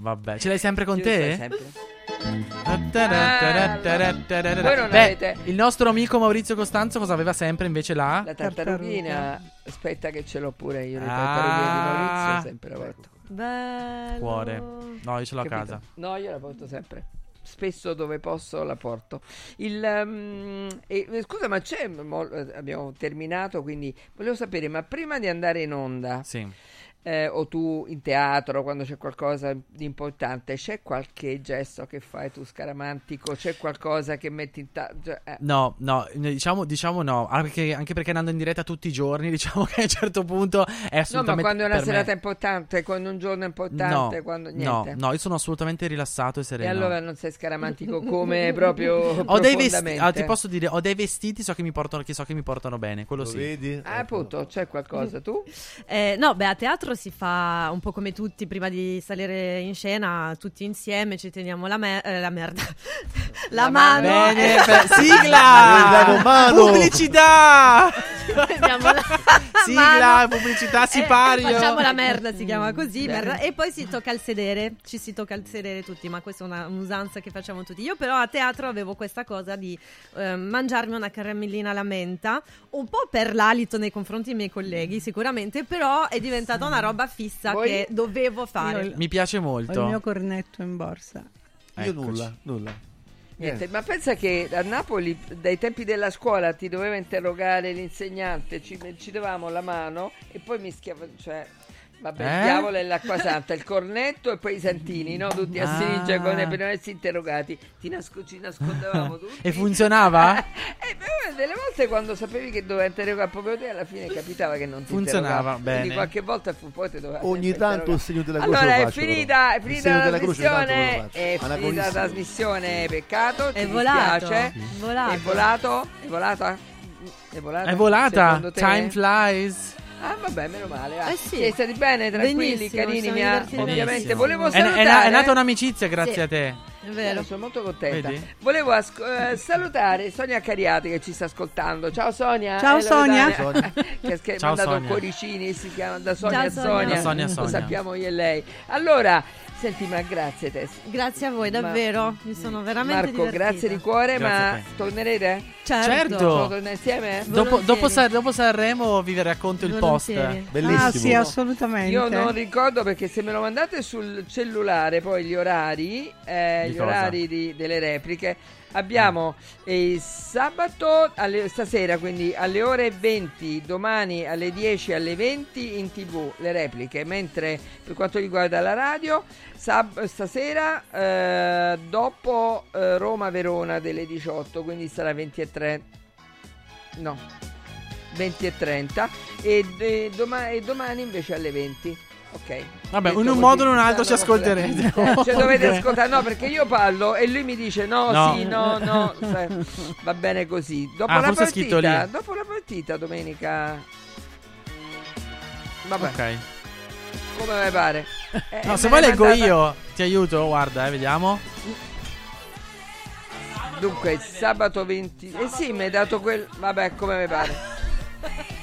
vabbè. Ce l'hai sempre con Giusto, te? sempre. Voi non Beh, avete- il nostro amico Maurizio Costanzo cosa aveva sempre invece là? La tartarughina, aspetta che ce l'ho pure io, le tartarughine di Maurizio, sempre la porto. Bello. Cuore. No, io ce l'ho a casa. No, io la porto sempre. Spesso dove posso la porto. Il, ehm, e- scusa, ma c'è. mo- abbiamo terminato, quindi volevo sapere, ma prima di andare in onda, Sì. Eh, o tu in teatro, quando c'è qualcosa di importante, c'è qualche gesto che fai tu scaramantico? C'è qualcosa che metti in ta- cioè, eh, No, no, diciamo, diciamo no. Anche, anche perché andando in diretta tutti i giorni, diciamo che a un certo punto è No, ma assolutamente. quando è una per me- serata importante, quando è un giorno importante, no, quando no, niente. no, io sono assolutamente rilassato e E sereno. allora non sei scaramantico come proprio ho dei vestiti, ah, ti posso dire, ho dei vestiti so che mi portano, che so che mi portano bene, quello Lo sì. vedi? Ah, appunto, c'è qualcosa tu? Eh, no, beh, a teatro si fa un po' come tutti, prima di salire in scena, tutti insieme ci teniamo la, me- eh, la merda. la, La mano. mano. Bene, sigla! mano! Pubblicità! teniamo la Sigla, mano. pubblicità, Eh, sipario. Facciamo la merda, si chiama così. Merda. E poi si tocca il sedere. Ci si tocca il sedere tutti, ma questa è una, un'usanza che facciamo tutti. Io, però, a teatro avevo questa cosa di eh, mangiarmi una caramellina alla menta, un po' per l'alito nei confronti dei miei colleghi, sicuramente, però è diventata una roba fissa Voi? che dovevo fare. Io- Mi piace Ho il molto. mio cornetto in borsa. Io Eccoci. nulla, nulla. Niente, ma pensa che a Napoli dai tempi della scuola ti doveva interrogare l'insegnante, ci, ci davamo la mano e poi mi schiava, cioè vabbè, Eh? il diavolo e l'acqua santa, il cornetto e poi i santini, no? Tutti a Ah. sinistra con per non essersi interrogati, ti nasco- ci nascondevamo tutti. E funzionava? Eh, beh, delle volte quando sapevi che doveva interrogare proprio te, alla fine capitava che non ti Funzionava, interrogava. Quindi bene. qualche volta fu poi ti doveva Ogni tanto il segno della croce Allora lo è faccio, finita, è finita la trasmissione, è finita la trasmissione, peccato, È volato, è volato. È volato? È volata? È volata? È volata. Te? Time flies. Ah, vabbè, meno male. va. Eh sì. Siete stati bene, tranquilli, Benissimo, carini, mi ha- divertiti ovviamente. benissimo. Volevo È, salutare. è- è nata un'amicizia grazie Sì. a te. È vero. Sono molto contenta. Vedi? Volevo asco- eh, salutare Sonia Cariati che ci sta ascoltando. Ciao Sonia. Ciao, Eh, Sonia. Loredana. che ha Ciao, mandato Sonia. cuoricini, si chiama da Sonia Ciao, a Sonia. Sonia. Da Sonia a Lo Sonia. sappiamo io e lei. Allora, senti, ma grazie Tess. Grazie a voi, Ma- davvero. Mi sono veramente Marco, divertita. grazie di cuore, Grazie ma te. tornerete? Certo. Certo. Torneremo insieme? Dopo, dopo, San- dopo Sanremo vi racconto il post. Volentieri. Bellissimo. Ah sì, assolutamente. Io non ricordo perché se me lo mandate sul cellulare poi gli orari, eh, Di gli cosa? orari di- delle repliche, abbiamo eh, sabato alle- stasera, quindi alle ore 20, domani alle 10 alle 20 in tv le repliche, mentre per quanto riguarda la radio, sab- stasera eh, dopo eh, Roma-Verona delle 18, quindi sarà 20 e 30. No. 20 e 30 e, e doma- e domani invece alle 20 ok Vabbè, Detto in un modo o in un altro ci ascolterete. eh, cioè dovete ascoltare no perché io parlo e lui mi dice no, No. sì no no sai, va bene così dopo Ah, la forse è scritto partita lì. dopo la partita domenica Vabbè. Ok. Come mi pare. Eh, No, me se l'hai vuoi leggo mandata- io, ti aiuto, guarda, eh, vediamo. Dunque, sabato 20. Eh sì, mi hai dato quel. Vabbè, come mi pare.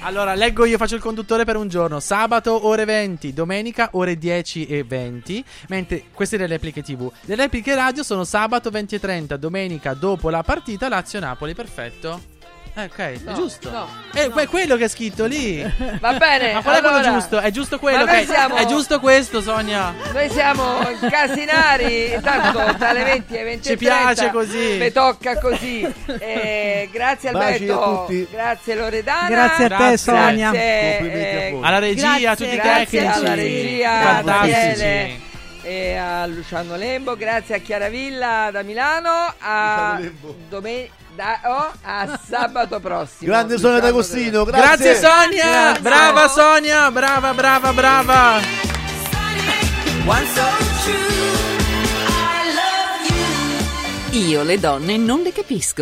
Allora, leggo io, faccio il conduttore per un giorno. Sabato ore 20, domenica ore 10 e 20. Mentre queste le repliche TV. Le repliche radio sono sabato 20 e 30, domenica dopo la partita Lazio-Napoli. Perfetto. Eh, ok, è No, giusto. no, Eh, que- quello che è scritto lì. Va bene. Ma qual è quello giusto? È giusto quello, Ma noi ok? siamo- È giusto questo, Sonia. Noi siamo casinari, tanto dalle 20 alle 20 Ci piace così. Mi tocca così. Eh, grazie a Alberto, tutti. grazie Loredana. Grazie a te, Grazie. Sonia. Grazie, a eh. Alla regia, a Grazie, tutti i grazie tecnici. alla regia, a Fantastici. Daniele e a Luciano Lembo, grazie a Chiara Villa da Milano, a, Luciano Lembo. domen- da- oh, a sabato prossimo. Grande Sonia Luciano D'Agostino, Grazie, grazie. Sonia. Grazie. Brava Sonia, brava, brava, brava. Io le donne non le capisco.